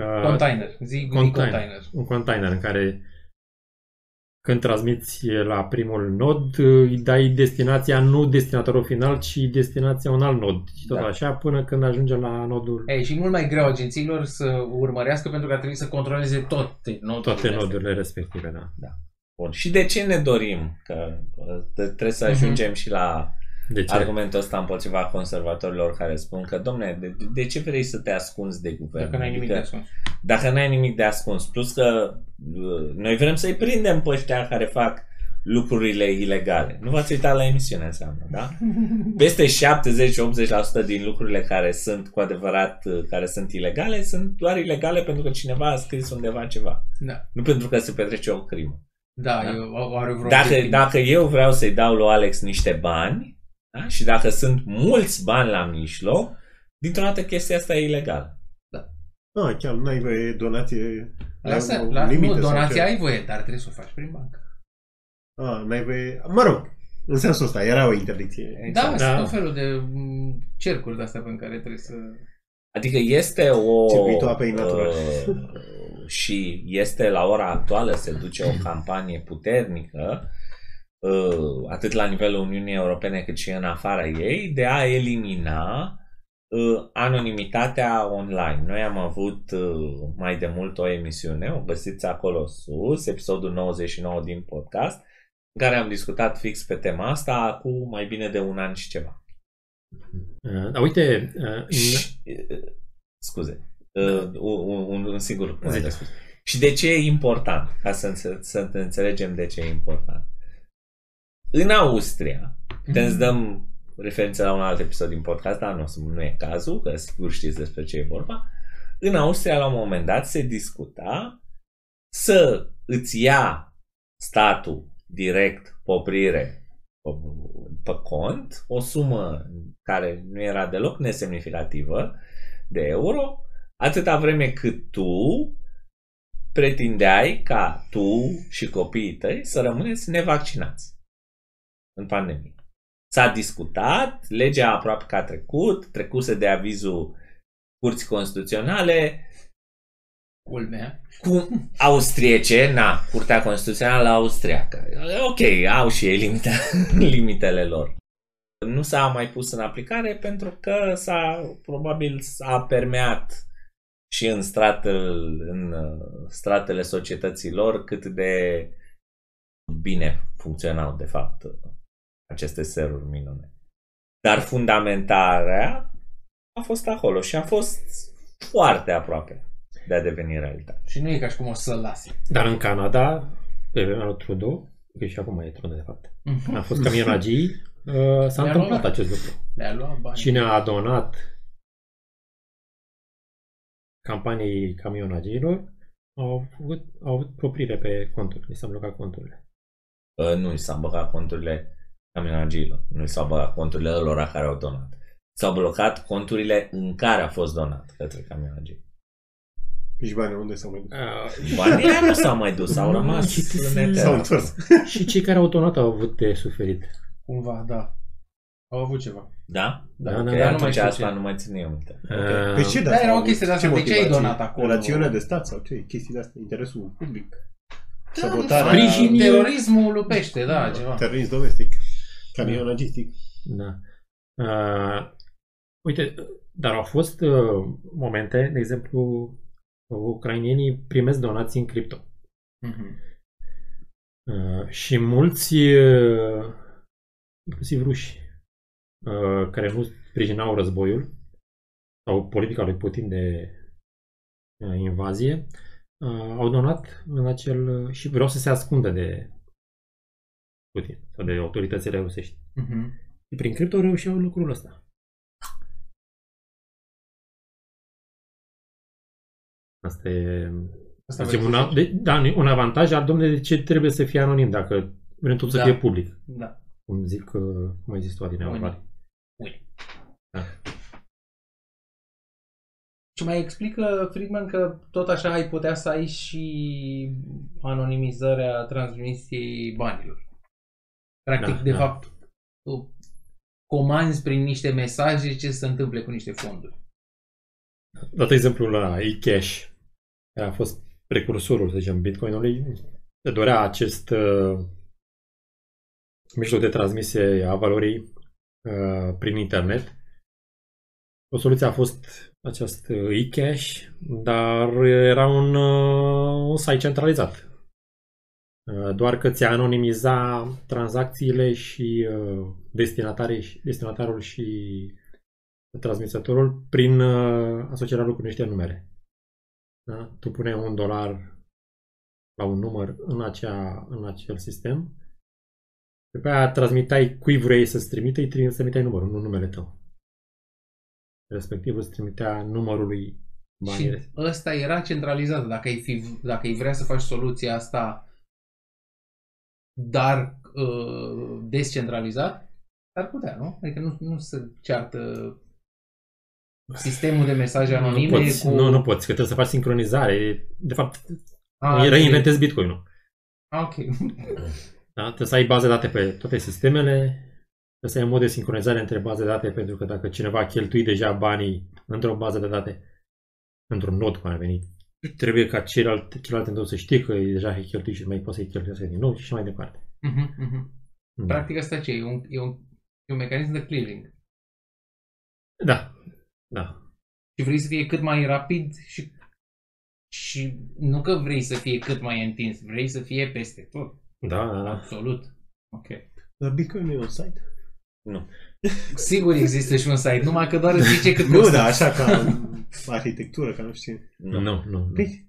Uh, Container. Zi, zi container. container. un container în care când transmiți la primul nod, îi dai destinația, nu destinatorul final, ci destinația un alt nod. Și tot Da. așa până când ajungem la nodul, Ei, și mult mai greu agențiilor să urmărească pentru că ar trebui să controleze toate nodurile toate astea. nodurile respective. Da. Bun. Și de ce ne dorim? Că uh, trebuie să Mhm. ajungem și la De ce? argumentul ăsta împotriva conservatorilor care spun că, domne, de, de ce vrei să te ascunzi de guvern? Dacă n-ai nimic de Adică, ascuns. Dacă n-ai nimic de ascuns. Plus că uh, noi vrem să-i prindem pe ăștia care fac lucrurile ilegale. Nu v-ați uitat la emisiune înseamnă, da? Peste 70-80% din lucrurile care sunt cu adevărat, uh, care sunt ilegale, sunt doar ilegale pentru că cineva a scris undeva ceva. Da, Nu pentru că se petrece o crimă. da, Da? Eu, are vreo Dacă, obiectiv. dacă eu vreau să-i dau lui Alex niște bani da? și dacă sunt mulți bani la mijloc, dintr-o dată chestia asta e ilegală. Ah, chiar n-ai voie donație Lasă, o la, limită nu, sau donația ce? ai voie, dar trebuie să o faci prin bancă. Ah, n-ai voie... Mă rog, în sensul ăsta, era o interdicție. Da, Da. sunt tot felul de mm, cercuri de-astea pe care trebuie să... Adică este o... Circuitul apei naturale. uh, și este la ora actuală se duce o campanie puternică uh, atât la nivelul Uniunii Europene cât și în afara ei de a elimina uh, anonimitatea online. Noi am avut uh, mai de mult o emisiune, o găsiți acolo sus, episodul 99 din podcast, în care am discutat fix pe tema asta cu mai bine de un an și ceva. Uh, Dar uite, uh, în- Și, uh, scuze, uh, un, un, un singur point Zice. de spus. Și de ce e important? Ca să, înțe- să înțelegem de ce e important. În Austria, putem să dăm referință la un alt episod din podcast, dar nu, o să- nu e cazul, că sigur știți despre ce e vorba. În Austria, la un moment dat, se discuta să îți ia statul direct poprire pe, pe cont o sumă care nu era deloc nesemnificativă de euro, atâta vreme cât tu pretindeai ca tu și copiii tăi să rămâneți nevaccinați în pandemie. S-a discutat, legea aproape că a trecut, trecuse de avizul curții constituționale, Culmea. cu austriece, na, Curtea Constituțională austriacă. Ok, au și ei limite, limitele lor. Nu s-a mai pus în aplicare pentru că s-a, probabil s-a permeat și în stratele, în uh, stratele societății lor cât de bine funcționau, de fapt, aceste seruri minune. Dar fundamentarea a fost acolo și a fost foarte aproape de a deveni realitate. Și nu e ca și cum o să-l lase. Dar în Canada, pe vremea lui Trudeau, că și acum e Trudeau de fapt, a fost camionagii, uh, s-a Le-a întâmplat luat. acest lucru. Le-a luat bani. Cine a donat campaniei camionagiilor au avut, au avut proprire pe conturi, li s-au blocat conturile. Uh, Nu i s-a băgat conturile camionagiilor, nu i s-au băgat conturile lor care au donat. S-au blocat conturile în care a fost donat către camionagii. Și banii unde s-au mai dus? Uh, Banii aia nu s-au mai dus, au Nu, rămas citiți- în S-au eter. întors. și cei care au donat au avut de suferit. Cumva, da. Au avut ceva. Da? Da, Da, da, Că da, nu mai atunci știu asta ce. nu mai ține eu minte. Ok. Uh, Păi ce de Da, asta era o au- chestie de asta. De ce ai motivații? donat acolo? Rațiune de stat sau ce? Chestii de astea? Interesul public? Da, Sabotarea? Sprijin- Terorismul lupește, da, ceva. Terorism domestic. Camionagistic. Da. Uh, uite, dar au fost uh, momente, de exemplu, ucrainienii primesc donații în cripto. Mhm. Uh, și mulți, uh, inclusiv ruși, uh, care nu sprijinau războiul sau politica lui Putin de uh, invazie, uh, au donat în acel... și vreau să se ascundă de Putin sau de autoritățile rusești. Mhm. Și prin cripto reușeau lucrul ăsta. Asta e Asta zicem, vrei să un, zici? de, da, un avantaj al domnule de ce trebuie să fie anonim dacă vrem tot să Da. fie public. Da. Cum zic, uh, cum ai zis tu, Adina Unii. Orvali. Ui. Da. Și mai explică Friedman că tot așa ai putea să ai și anonimizarea transmisiei banilor. Practic, Da, de da. fapt, tu comanzi prin niște mesaje ce se întâmple cu niște fonduri. Dat exemplu la eCash, care a fost precursorul, să zicem, Bitcoinului, se dorea acest uh, mijloc de transmisie a valorii uh, prin internet. O soluție a fost acest uh, eCash, dar era un, uh, un site centralizat. Uh, Doar că ți-a anonimiza tranzacțiile și uh, destinatarii, și- destinatarul și transmisătorul prin uh, asocierea lui cu niște numere. Da? Tu puneai un dolar la un număr în, acea, în acel sistem, după aia transmitai cui vrei să-ți trimite, îi trimite, trimiteai numărul, nu numele tău. Respectiv îți trimitea numărului banii. Și ăsta era centralizat. Dacă ai, fi, dacă ai vrea să faci soluția asta, dar uh, descentralizat, ar putea, nu? Adică nu, nu se ceartă sistemul de mesaje nu anonime poți, cu... nu, nu poți, că trebuie să faci sincronizare. De fapt, Ah, reinventezi Bitcoin-ul. Ah, ok. Da? Trebuie să ai baze de date pe toate sistemele, trebuie să ai un mod de sincronizare între baze de date, pentru că dacă cineva a cheltuit deja banii într-o bază de date, într-un nod cum ar veni, trebuie ca celălalt, celălalt nod să știe că e deja ai cheltuit și mai poți să-i cheltuiască din nou și mai departe. Mhm, mhm. Da. Practic asta ce e? E un, e un, e un mecanism de clearing. Da. Da. Și vrei să fie cât mai rapid și, și nu că vrei să fie cât mai întins, vrei să fie peste tot. Da, da, da. Absolut. Ok. Dar Bitcoin nu e un site? Sigur există și un site, numai că doar îți zice cât Nu, costă. da, așa ca arhitectură, ca nu știu. Nu, nu. nu. Păi,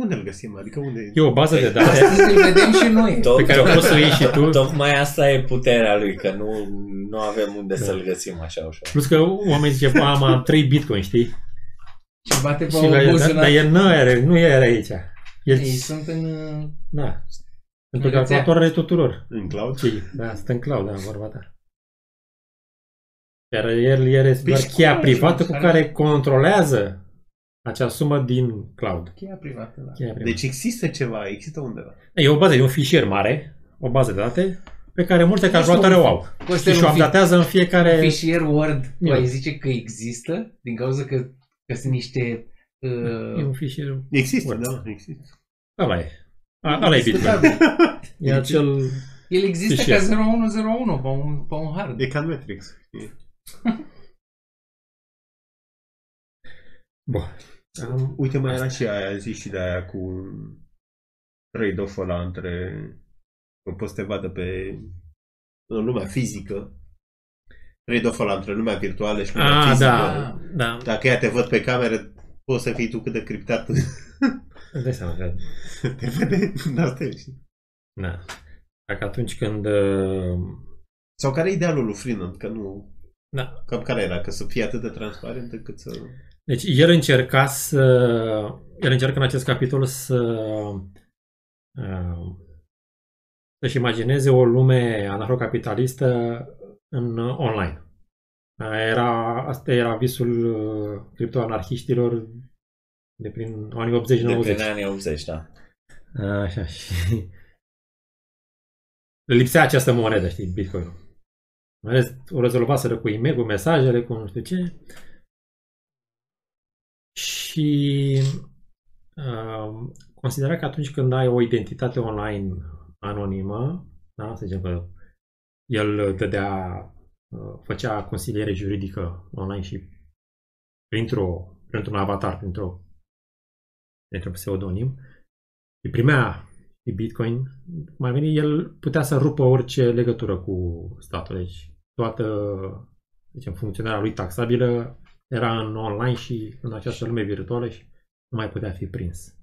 unde îl găsim? Adică unde... E o bază de date Astăzi îl vedem și noi. Tot- pe care o poți să o iei și tu. Tocmai asta e puterea lui, că nu, nu avem unde Da. să-l găsim așa ușor. Plus că oamenii zice, bă, am, am 3 bitcoin, știi? Și bate pe Și la, o dar, buzunar. dar el nu era, nu era aici. El, Ei sunt în... uh, da. Pentru în rețea. calculatoarele tuturor. În cloud? Cei, da, stă în cloud, da, vorba ta. Iar el el este Păi doar și cum cheia e privată așa? cu care controlează acea sumă din cloud. Cheia privată, da. Cheia privată. Deci există ceva, există undeva. E o bază, e un fișier mare, o bază de date, pe care multe Este calculatoare un- o au. Costel Și o un fi- updatează în fiecare... fișier Word, tu Eu. ai zice că există din cauza că, că sunt niște... E Uh, un fișier... Există, Word. da, există. Ăla e. A, ăla e Bitcoin. discutabil. E acel... El există Fișier. ca 0101 pe un, pe un hard. E ca în Matrix. E- Bun. Am... Uite, mai era și aia, zi și de aia cu trade-off ăla între că poți să te vadă pe în lumea fizică, trade-off ăla între lumea virtuală și lumea Ah, fizică. da, da. Dacă ea te văd pe cameră, poți să fii tu cât de criptat Îți dai seama că te vede. Asta e, știi? Da. Dacă atunci când... uh, Sau care e idealul lui Freeland? Că nu... Da. Cam care era? Că să fie atât de transparent încât să... Deci el încerca să... El încercă în acest capitol să... uh, Să-și imagineze o lume anarhocapitalistă în uh, online. Era, asta era visul uh, criptoanarhiștilor de prin anii 80-90. De prin anii 80, da. Așa, și le lipsea această monedă, știi, Bitcoin. Mai ales o rezolvaseră cu e cu mesajele, cu nu știu ce. Și uh, considera că atunci când ai o identitate online anonimă, da, să zicem că el dădea, uh, făcea consiliere juridică online și printr-o, printr-un avatar, printr-o, printr-un pseudonim, și primea și Bitcoin, mai veni, el putea să rupă orice legătură cu statul. Deci toată zicem, funcționarea lui taxabilă era în online și în această lume virtuală și nu mai putea fi prins.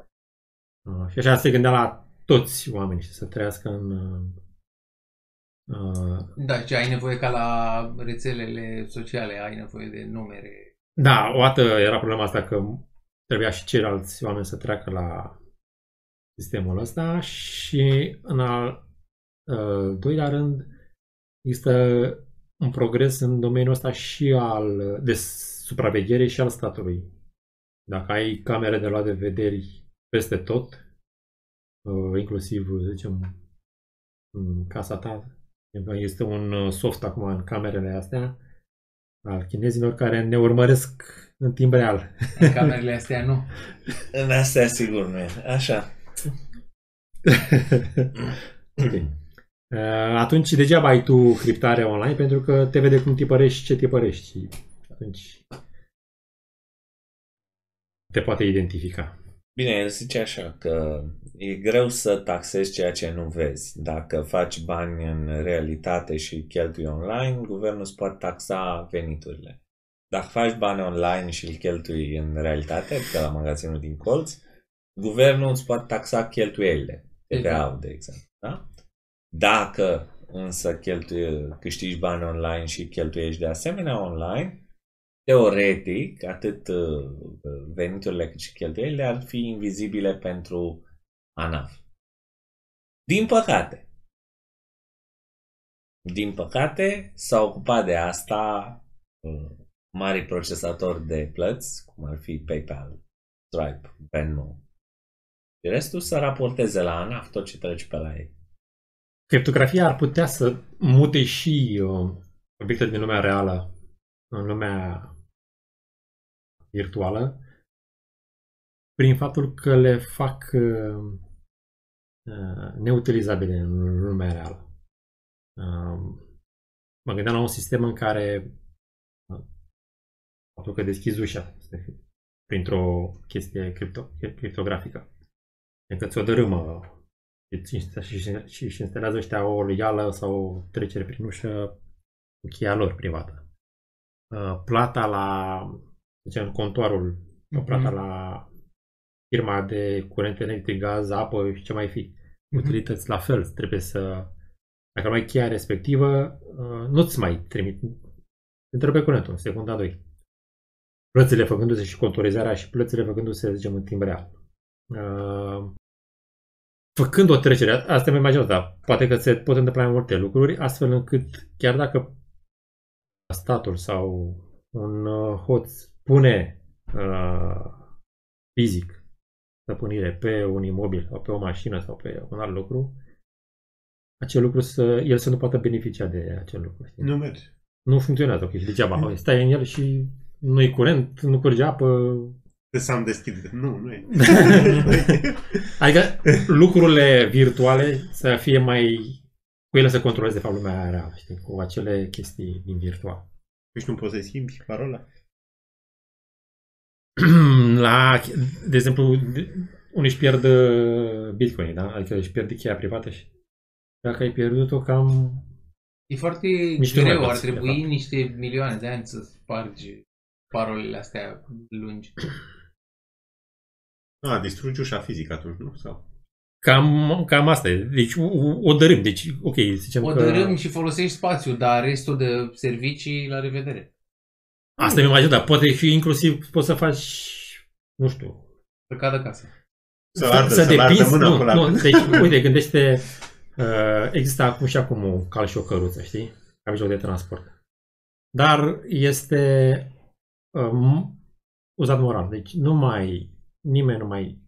Uh, și așa se gândea la toți oamenii și să trăiască în uh, Da, și ai nevoie ca la rețelele sociale, ai nevoie de numere. Da, o dată era problema asta că trebuia și ceilalți oameni să treacă la sistemul ăsta și în al uh, doilea rând există un progres în domeniul ăsta și al de supraveghere și al statului. Dacă ai camere de luat de vederi peste tot, uh, inclusiv, zicem, în casa ta, este un soft acum în camerele astea al chinezilor care ne urmăresc în timp real. În camerele astea nu. În astea sigur nu e. Așa. ok. Uh, Atunci degeaba ai tu criptare online pentru că te vede cum tipărești și ce tipărești. Și atunci te poate identifica. Bine, el zice așa că e greu să taxezi ceea ce nu vezi. Dacă faci bani în realitate și cheltui online, guvernul îți poate taxa veniturile. Dacă faci bani online și îl cheltui în realitate, ca la magazinul din colț, guvernul îți poate taxa cheltuielile. TVA-ul, de exemplu. Da? Dacă însă cheltui, câștigi bani online și cheltuiești de asemenea online, teoretic, atât uh, veniturile cât și cheltuielile ar fi invizibile pentru ANAF. Din păcate, din păcate, s-a ocupat de asta uh, mari procesatori de plăți, cum ar fi PayPal, Stripe, Venmo. Și restul să raporteze la ANAF tot ce trece pe la ei. Criptografia ar putea să mute și uh, obiecte din lumea reală în lumea virtuală prin faptul că le fac uh, uh, neutilizabile în lumea reală. Uh, mă gândeam la un sistem în care uh, faptul că deschizi ușa printr-o chestie cripto, criptografică. Adică ți-o dărâmă și își instalează ăștia o legală sau o trecere prin ușă cu cheia lor privată. Uh, plata la, zicem, contoarul, mm-hmm. plata la firma de curent electric, gaz, apă și ce mai fi. Mm-hmm. Utilități la fel, trebuie să, dacă nu ai cheia respectivă, uh, nu-ți mai trimit, te trebuie curentul în secunda 2. Plățile făcându-se și contorizarea și plățile făcându-se, zicem, în timp real. Uh, făcând o trecere, asta mi imaginat, dar poate că se pot întâmpla mai multe lucruri, astfel încât chiar dacă statul sau un uh, hoț pune uh, fizic stăpânire pe un imobil sau pe o mașină sau pe un alt lucru, acel lucru să, el să nu poată beneficia de acel lucru. Știi? Nu merge. Nu funcționează, ok, și degeaba. Stai în el și nu-i curent, nu curge apă, să am deschis. Nu, nu e. adică lucrurile virtuale să fie mai... cu ele să controleze de fapt lumea reală, știi, cu acele chestii din virtual. Deci nu poți să schimbi parola? La, de exemplu, unii își pierd uh, bitcoin, da? Adică își pierd cheia privată și dacă ai pierdut-o cam... E foarte Nici tu nu mai greu, ar poți, de trebui fapt. niște milioane de ani să spargi parolele astea lungi. A, distrugi ușa fizică atunci, nu? Sau? Cam, cam asta e. Deci o, o dărâm. Deci, ok, zicem O că... dărâm și folosești spațiu, dar restul de servicii, la revedere. Asta mi imagine, dar poate fi inclusiv, poți să faci, nu știu, Să cadă casă. Să ardă, să ardă mâna nu, pe la... nu, deci, uite, gândește, uh, există acum și acum o cal și o căruță, știi? Ca mijloc de transport. Dar este um, uzat moral. Deci nu mai, nimeni nu mai,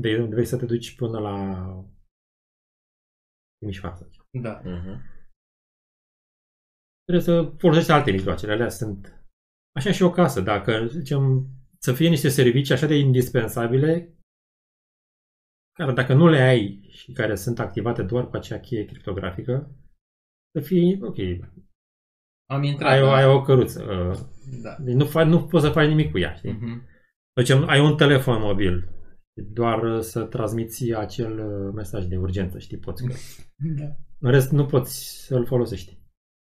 de exemplu, vrei să te duci până la Timișoara. să zicem. Da. Mhm. Trebuie să folosești alte mijloace. Alea sunt așa și o casă. Dacă, zicem, să fie niște servicii așa de indispensabile, care dacă nu le ai și care sunt activate doar cu acea cheie criptografică, să fie, ok, Am intrat. ai, o, da. ai o căruță. uh, Da. Deci nu, faci, nu poți să faci nimic cu ea, știi? Mhm. Deci ai un telefon mobil, doar uh, să transmiți acel uh, mesaj de urgență, știi, poți că... Da. În rest, nu poți să-l folosești.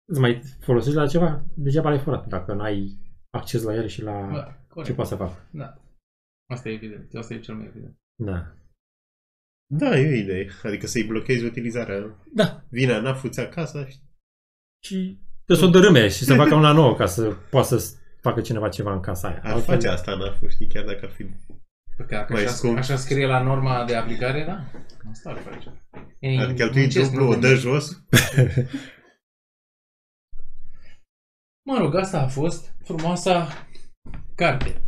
Îți mai folosești la ceva? Degeaba l-ai furat, dacă n-ai acces la el și la Da, ce corect. poate să facă. Da. Asta e evident. Asta e cel mai evident. Da. Da, e o idee. Adică să-i blochezi utilizarea. Da. Vine anafuți acasă și... Și trebuie să o dărâme și să facă una nouă ca să poată să facă cineva ceva în casa aia. Ar face asta anafu, știi, chiar dacă ar fi... Păi că Mai așa, scump. așa scrie la norma de aplicare, da? Asta ar face. Ei, Ar cheltui muncesc, dublu, nu o dă jos. Mă rog, asta a fost frumoasa carte.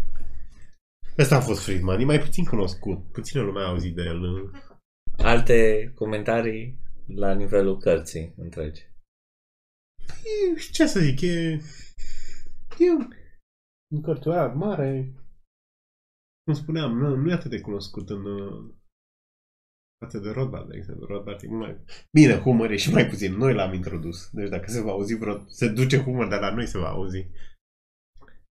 Ăsta a fost Friedman, e mai puțin cunoscut. Puțină lume a auzit de el. Alte comentarii la nivelul cărții întregi. E, ce să zic, e... E un- un cărturar mare. Cum spuneam, nu, nu e atât de cunoscut în... uh, față de Rothbard, de exemplu. Rothbard e mult mai... Bine, humor e și mai puțin. Noi l-am introdus. Deci dacă se va auzi vreo... Se duce humor, dar la noi se va auzi.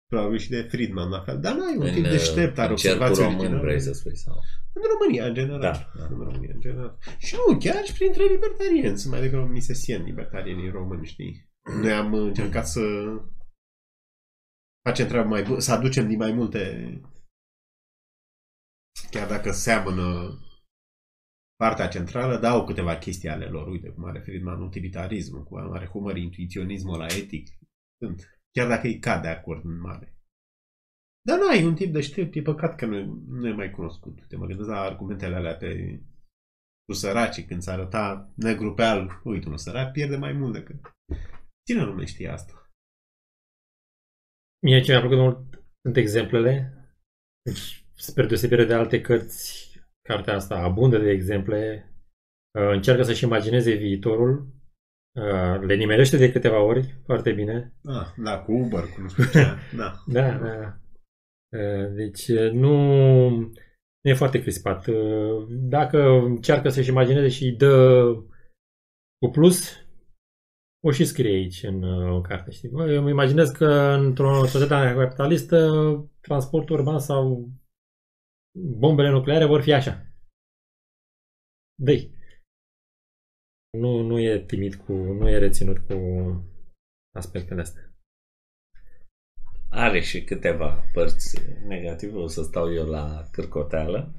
Probabil și de Friedman, la fel. Dar nu, e un tip uh, deștept, are în cercul observații român, originale. vrei să spui sau... În România, în general. Da, da. În România, în general. Și nu, chiar și printre libertarieni. Sunt mai degrabă misesieni libertarienii români, știi? Noi am încercat să facem treaba mai bună, să aducem din mai multe chiar dacă seamănă partea centrală, dau câteva chestii ale lor. Uite, cum are Friedman utilitarismul, cum are Humor intuiționismul la etic. Sunt. Chiar dacă îi cad de acord în mare. Dar nu, e un tip deștept, e păcat că nu, nu e mai cunoscut. Te mă gândesc la argumentele alea pe cu săracii, când s-a arăta negru pe alb, uite, un sărac pierde mai mult decât... Cine lume știe asta? Mie ce mi-a plăcut mult sunt exemplele. Deci, spre deosebire de alte cărți, cartea asta abundă de exemple. Uh, Încearcă să-și imagineze viitorul. Uh, Le nimerește de câteva ori, foarte bine. Ah, da, cu Uber, cu nu știu ce. Da. Da, da. Uh, Deci nu, nu e foarte crispat. Uh, Dacă încearcă să-și imagineze și îi dă cu plus, o și scrie aici în, uh, în carte. Știi? Bă, Eu îmi imaginez că într-o societate capitalistă transportul urban sau bombele nucleare vor fi așa. dă Nu, nu e timid cu, nu e reținut cu aspectele astea. Are și câteva părți negative, o să stau eu la cârcoteală,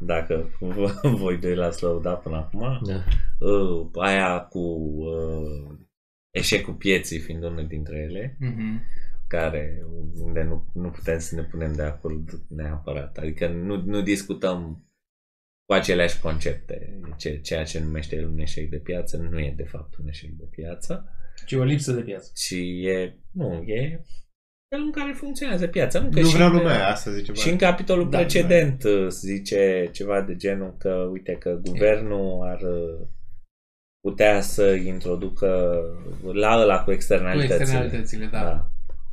dacă v- voi doi l-ați lăudat până acum. Da. Uh, aia cu uh, eșecul pieții fiind una dintre ele, Mhm. care unde nu, nu putem să ne punem de acord neapărat. Adică nu, nu discutăm cu aceleași concepte. Ce, ceea ce numește el un eșec de piață nu e de fapt un eșec de piață. Ci o lipsă de piață. Și e, nu, e felul în care funcționează piața. Nu, că Nu și vreau în- lumea aia, asta zice. și în capitolul Da, precedent uh, zice ceva de genul că, uite, că guvernul ar uh, putea să introducă la ăla cu Cu externalitățile. externalitățile, da. Da.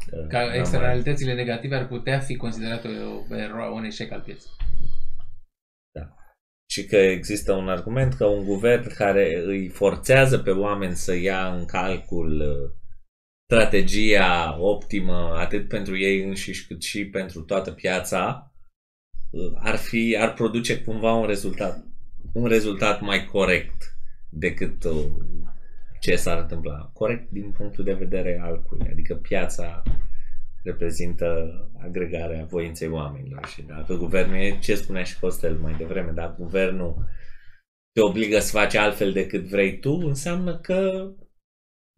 Că Ca n-am externalitățile negative ar putea fi considerate o ero- un eșec al pieței. și că există un argument că un guvern care îi forțează pe oameni să ia în calcul uh, strategia optimă atât pentru ei înșiși cât și pentru toată piața uh, ar fi ar produce cumva un rezultat un rezultat mai corect decât uh, ce s-ar întâmpla. Corect din punctul de vedere al cui. Adică piața reprezintă agregarea voinței oamenilor și dacă guvernul e, ce spunea și Costel mai devreme, dacă guvernul te obligă să faci altfel decât vrei tu, înseamnă că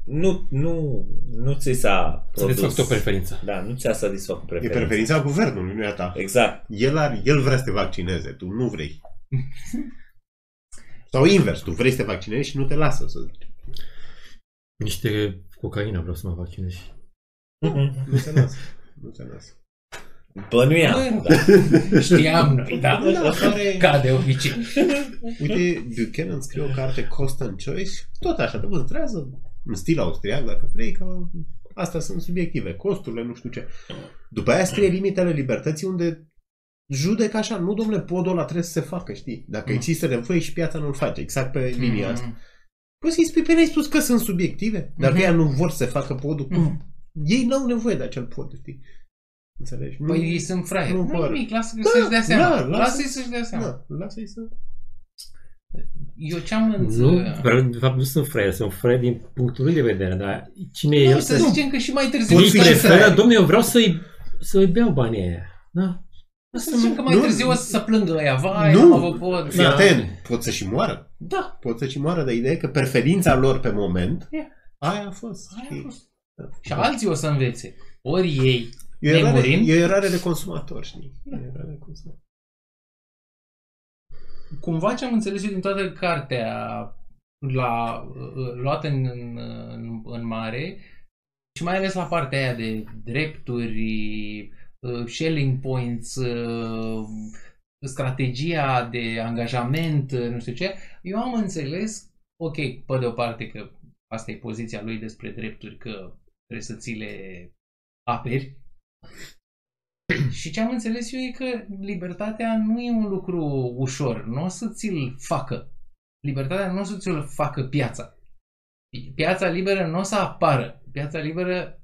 nu, nu, nu ți s-a Să produs. desfac o preferință. Da, nu ți-a satisfăcut E preferința. preferința guvernului, nu e a ta. Exact. El, ar, el vrea să te vaccineze, tu nu vrei. Sau invers, tu vrei să te vaccinezi și nu te lasă să zici. Niște cocaină vreau să mă vaccinez. Nu te lasă. Nu te lasă. Bănuiam. Bă, Da. Știam noi, da. Da, care... Ca de obicei. Uite, Buchanan scrie o carte Cost and Choice, tot așa, te păstrează în stil austriac, dacă vrei, că astea sunt subiective, costurile, nu știu ce. După aia scrie limitele libertății unde judec așa, nu domnule, podul ăla trebuie să se facă, știi? Dacă Mm. există nevoie și piața nu-l face, exact pe linia asta. Mm. Poți să-i spui, pe n-ai spus că sunt subiective, dar că Mhm. ea nu vor să facă podul, cum? Mm. Ei n-au nevoie de acel pod, știi? Înțelegi? Nu, Păi ei sunt fraieri. nu Nu par. nimic, lasă că Da, să-și dea seama. da, lasă- Lasă-i să-și dea seama. da, lasă-i să... Eu ce-am Nu, înțeles... vreau, de fapt nu sunt fraier, sunt fraier din punctul lui de vedere, dar cine e el Nu, să să... zicem că și mai târziu... Ei fi și preferă, fraier. domne, eu vreau să-i, să-i beau banii aia. Da? Să zicem că mai Nu. târziu o să se plângă ăia. Vai, Nu. nu am avut pod. Fii atent, pot să și moară. Da, Pot să și moară de ideea că preferința lor pe moment, E. aia a fost. aia știi? a fost. Da. Și alții o să învețe. Ori ei. E o erare, nemurind. e o erare de consumator, știi? E o erare de consumator. Cumva ce am înțeles eu din toată cartea la, uh, luată în, în, în, în mare și mai ales la partea aia de drepturi, uh, shelling points, uh, strategia de angajament, uh, nu știu ce, eu am înțeles, ok, pe de o parte că asta e poziția lui despre drepturi, că trebuie să ți le aperi, și ce am înțeles eu e că libertatea nu e un lucru ușor. Nu o să ți-l facă. Libertatea nu o să ți-l facă piața. Piața liberă nu o să apară. Piața liberă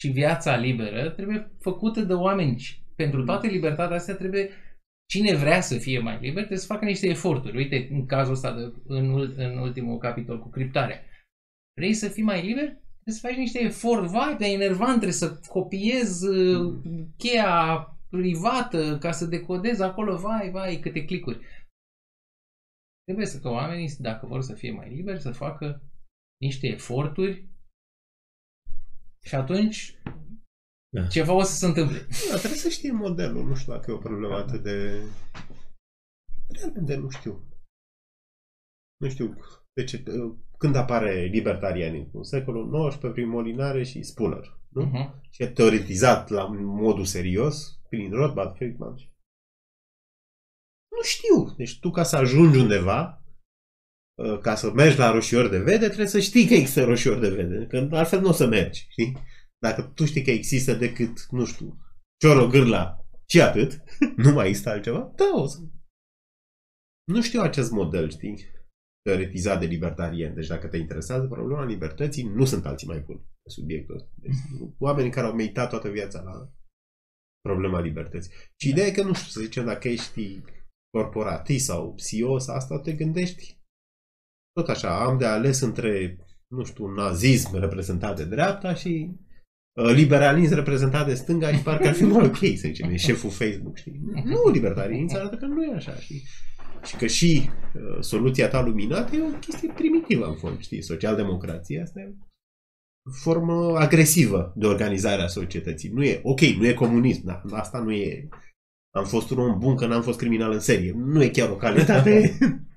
și viața liberă trebuie făcută de oameni. Și Pentru toate libertatea astea trebuie cine vrea să fie mai liber trebuie să facă niște eforturi. Uite, în cazul ăsta, de, în, ul- în ultimul capitol cu criptarea. Vrei să fii mai liber? Trebuie să faci niște efort, vai, de enervant, trebuie să copiezi uh, cheia privată ca să decodezi acolo, vai, vai, câte clicuri. Trebuie să că oamenii, dacă vor să fie mai liberi, să facă niște eforturi și atunci Da. ceva o să se întâmple. Da, trebuie să știi modelul. Nu știu dacă e o problemă atât de... Realmente nu știu. Nu știu de ce, când apare libertarianismul. Secolul XIX, prin Molinare și Spooner. Nu? Uh-huh. și e teoretizat la modul serios prin Rothbard, Friedman. și- Nu știu. Deci tu ca să ajungi undeva, uh, ca să mergi la roșiori de vede, trebuie să știi că există roșiori de vede. Că altfel nu o să mergi. Știi? Dacă tu știi că există decât, nu știu, cioro, gârla și atât, nu mai există altceva, da, o să... Nu știu acest model, știi? Teoretizat de libertarien. Deci dacă te interesează problema libertății, nu sunt alții mai buni pe subiectul ăsta. Deci, oamenii care au meditat toată viața la problema libertății. Și ideea e că, nu știu, să zicem, dacă ești corporatist sau CEO sau asta, te gândești tot așa, am de ales între, nu știu, nazism reprezentat de dreapta și uh, liberalism reprezentat de stânga și parcă ar fi mai ok, să zicem, e șeful Facebook, știi? Nu, libertarianții arată că nu e așa, știi? Și că și uh, soluția ta luminată e o chestie primitivă, în fond, știi? Socialdemocrația asta e o formă agresivă de organizare a societății. Nu e, ok, nu e comunism, dar asta nu e... Am fost un om bun că n-am fost criminal în serie. Nu e chiar o calitate.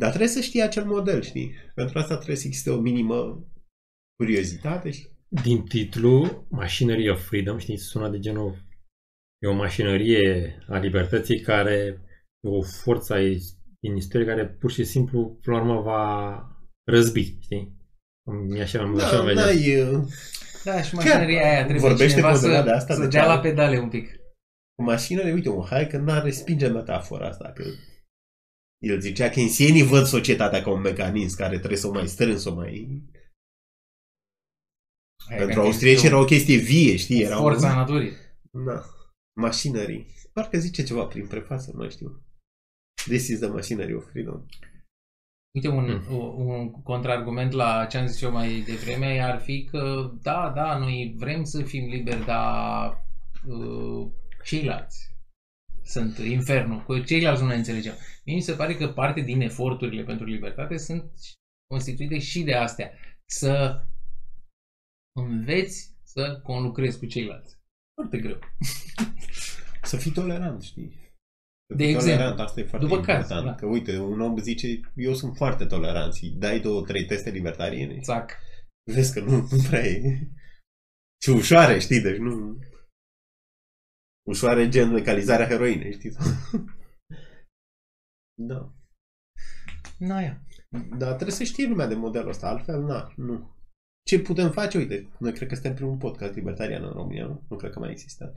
dar trebuie să știi acel model, știi? Pentru asta trebuie să existe o minimă curiozitate și Din titlu, Machinery of Freedom, știi, sună de genul e o mașinărie a libertății care e o forță a is- din istorie care pur și simplu, până la urmă, va răzbi, știi? Mi așa, am așa da, am vedea. n-ai, uh, Da, și mașinăria aia trebuie vorbește cineva cu undeva să, de asta, să de dea ce? la pedale un pic. cu mașinile, uite, un hai că n-ar respinge metafora asta, că el zicea că ensienii văd societatea ca un mecanism care trebuie să o mai strâng, să o mai... Aia Pentru că austrieci este era o chestie vie, știi? Era Forța un... naturii. Da. Mașinării. Parcă zice ceva prin prefață, nu mai știu. This is the machinery of freedom. Uite, un, Hmm. un, un contraargument la ce am zis eu mai devreme ar fi că, da, da, noi vrem să fim liberi, dar uh, ceilalți sunt infernul, cu ceilalți nu ne înțelegem. Mie mi se pare că parte din eforturile pentru libertate sunt constituite și de astea. Să înveți să conlucrezi cu ceilalți. Foarte greu. Să fii tolerant, știi? Să De fii exemplu. tolerant, asta e foarte După caz, important. da. Că uite, un om zice, eu sunt foarte tolerant și dai două, trei teste libertariene și Țac. vezi că nu, nu prea e. Și ușoare, știi, deci nu... Ușoare gen legalizarea heroinei, știi? da. Naia. Dar trebuie să știe lumea de modelul ăsta, altfel, na, nu. Ce putem face? Uite, noi cred că suntem primul podcast libertarian în România, nu? Nu cred că mai a existat.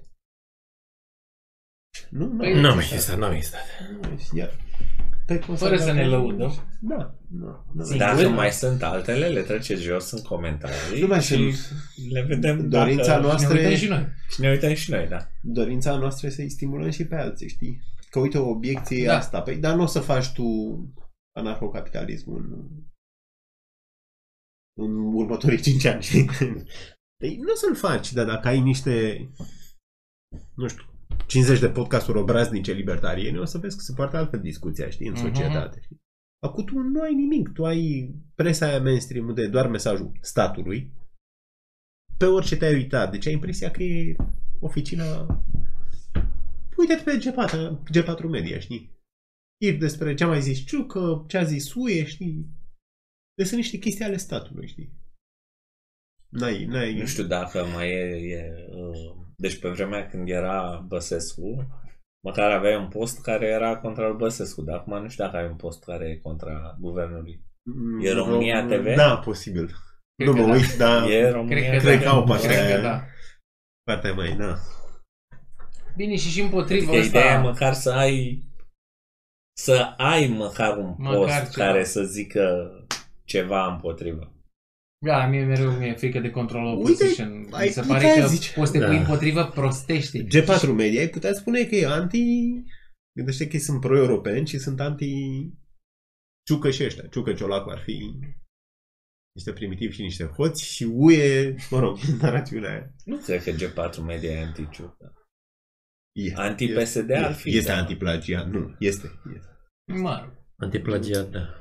Nu, nu. Păi, Nu am existat, nu am existat. Nu, Iar. Pe Fără să ne lăudăm. Da, da. da. Sigur. Dacă mai sunt altele, le treceți jos în comentarii Nu mai și sunt. le vedem Dorința dacă... noastră- Ne uităm și noi. Și ne uităm și noi, da. Dorința noastră e să-i stimulăm și pe alții, știi? Că uite, o obiecție e Da. asta. Păi, dar nu o să faci tu anarhocapitalismul în, în următorii 5 ani, știi? Păi nu o să-l faci, dar dacă ai niște, nu știu, 50 de podcasturi obraznice libertariene, o să vezi că se poartă altfel discuția, știi, în Mhm. societate. Știi? Acum tu nu ai nimic, tu ai presa aia mainstream de doar mesajul statului, pe orice te-ai uitat, deci ai impresia că e oficina... Uite-te pe G4, G4 Media, știi? Știri despre ce a mai zis Ciucă, ce a zis Uie, știi? Deci sunt niște chestii ale statului, știi? N-ai, n-ai... Nu știu dacă mai e... e uh, deci pe vremea când era Băsescu, măcar aveai un post care era contra lui Băsescu, dar acum nu știu dacă ai un post care e contra guvernului. Mm, E România TV? Da, posibil. Cred nu că mă da. uit, dar E România Cred că, Cred da. că au partea Cred aia. că da. partea mai, da. Bine, și și împotriva Adică ideea e asta... măcar să ai să ai măcar un Măcar post ceva. care să zică ceva împotriva. Da, mie mereu mi-e frică de control Uite, opposition. Mi ai se putea pare că zice. poți să te Da. pui împotrivă prostești. G4 Media, ai putea spune că e anti... Gândește că ei sunt pro-europeni și sunt anti... Ciucă și ăștia. Ciucă Ciolacu ar fi niște primitivi și niște hoți și uie, mă rog, narațiunea aia. Nu cred că G4 Media e anti-ciucă. Este, Anti-PSD ar fi, Este da. antiplagiat. Nu, este. este. Mă rog. Antiplagiat, da.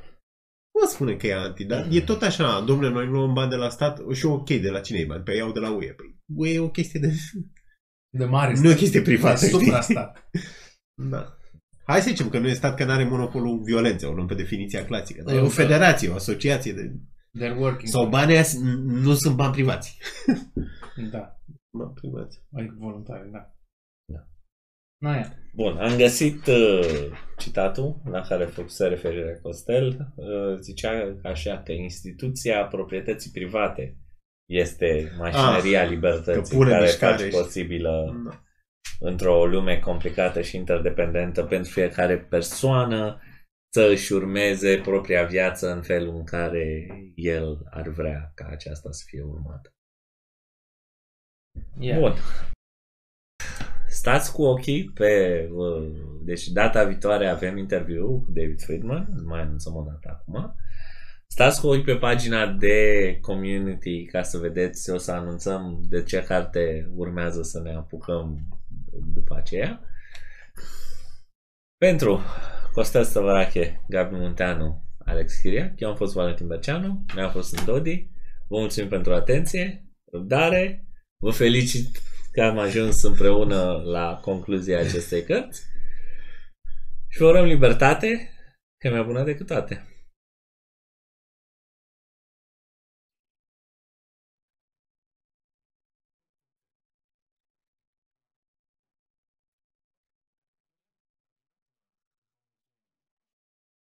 Nu spune că e anti, dar e tot așa, domnule, noi luăm bani de la stat și ok, de la cine e bani? Păi iau de la UE. Păi UE e o chestie de... De mare Nu e o chestie privată, de știi? suprastat. Da. Hai să zicem că nu e stat că nu are monopolul violenței, o luăm pe definiția clasică. Dar e o Da. federație, o asociație de... They're working. Sau banii aia nu sunt bani privați. Da. Bani privați. Mai voluntari, da. Da. Naia. Bun, am găsit uh, citatul la care făcuse referire Costel. Uh, zicea așa că instituția proprietății private este mașineria Ah, libertății că pune care mișcare face și- posibilă Da. într-o lume complicată și interdependentă pentru fiecare persoană să își urmeze propria viață în felul în care el ar vrea ca aceasta să fie urmată. Yeah. Bun. Stați cu ochii pe... uh, Deci data viitoare avem interviu cu David Friedman, nu mai anunțăm o dată acum. Stați cu ochii pe pagina de community ca să vedeți, o să anunțăm de ce carte urmează să ne apucăm după aceea. Pentru Costel Stăvărache, Gabi Munteanu, Alex Chiriac, eu am fost Valentin Berceanu, ne-am fost în Dodi. Vă mulțumim pentru atenție, răbdare, vă felicit că am ajuns împreună la concluzia acestei cărți și vă urăm libertate, că e mai bună decât toate.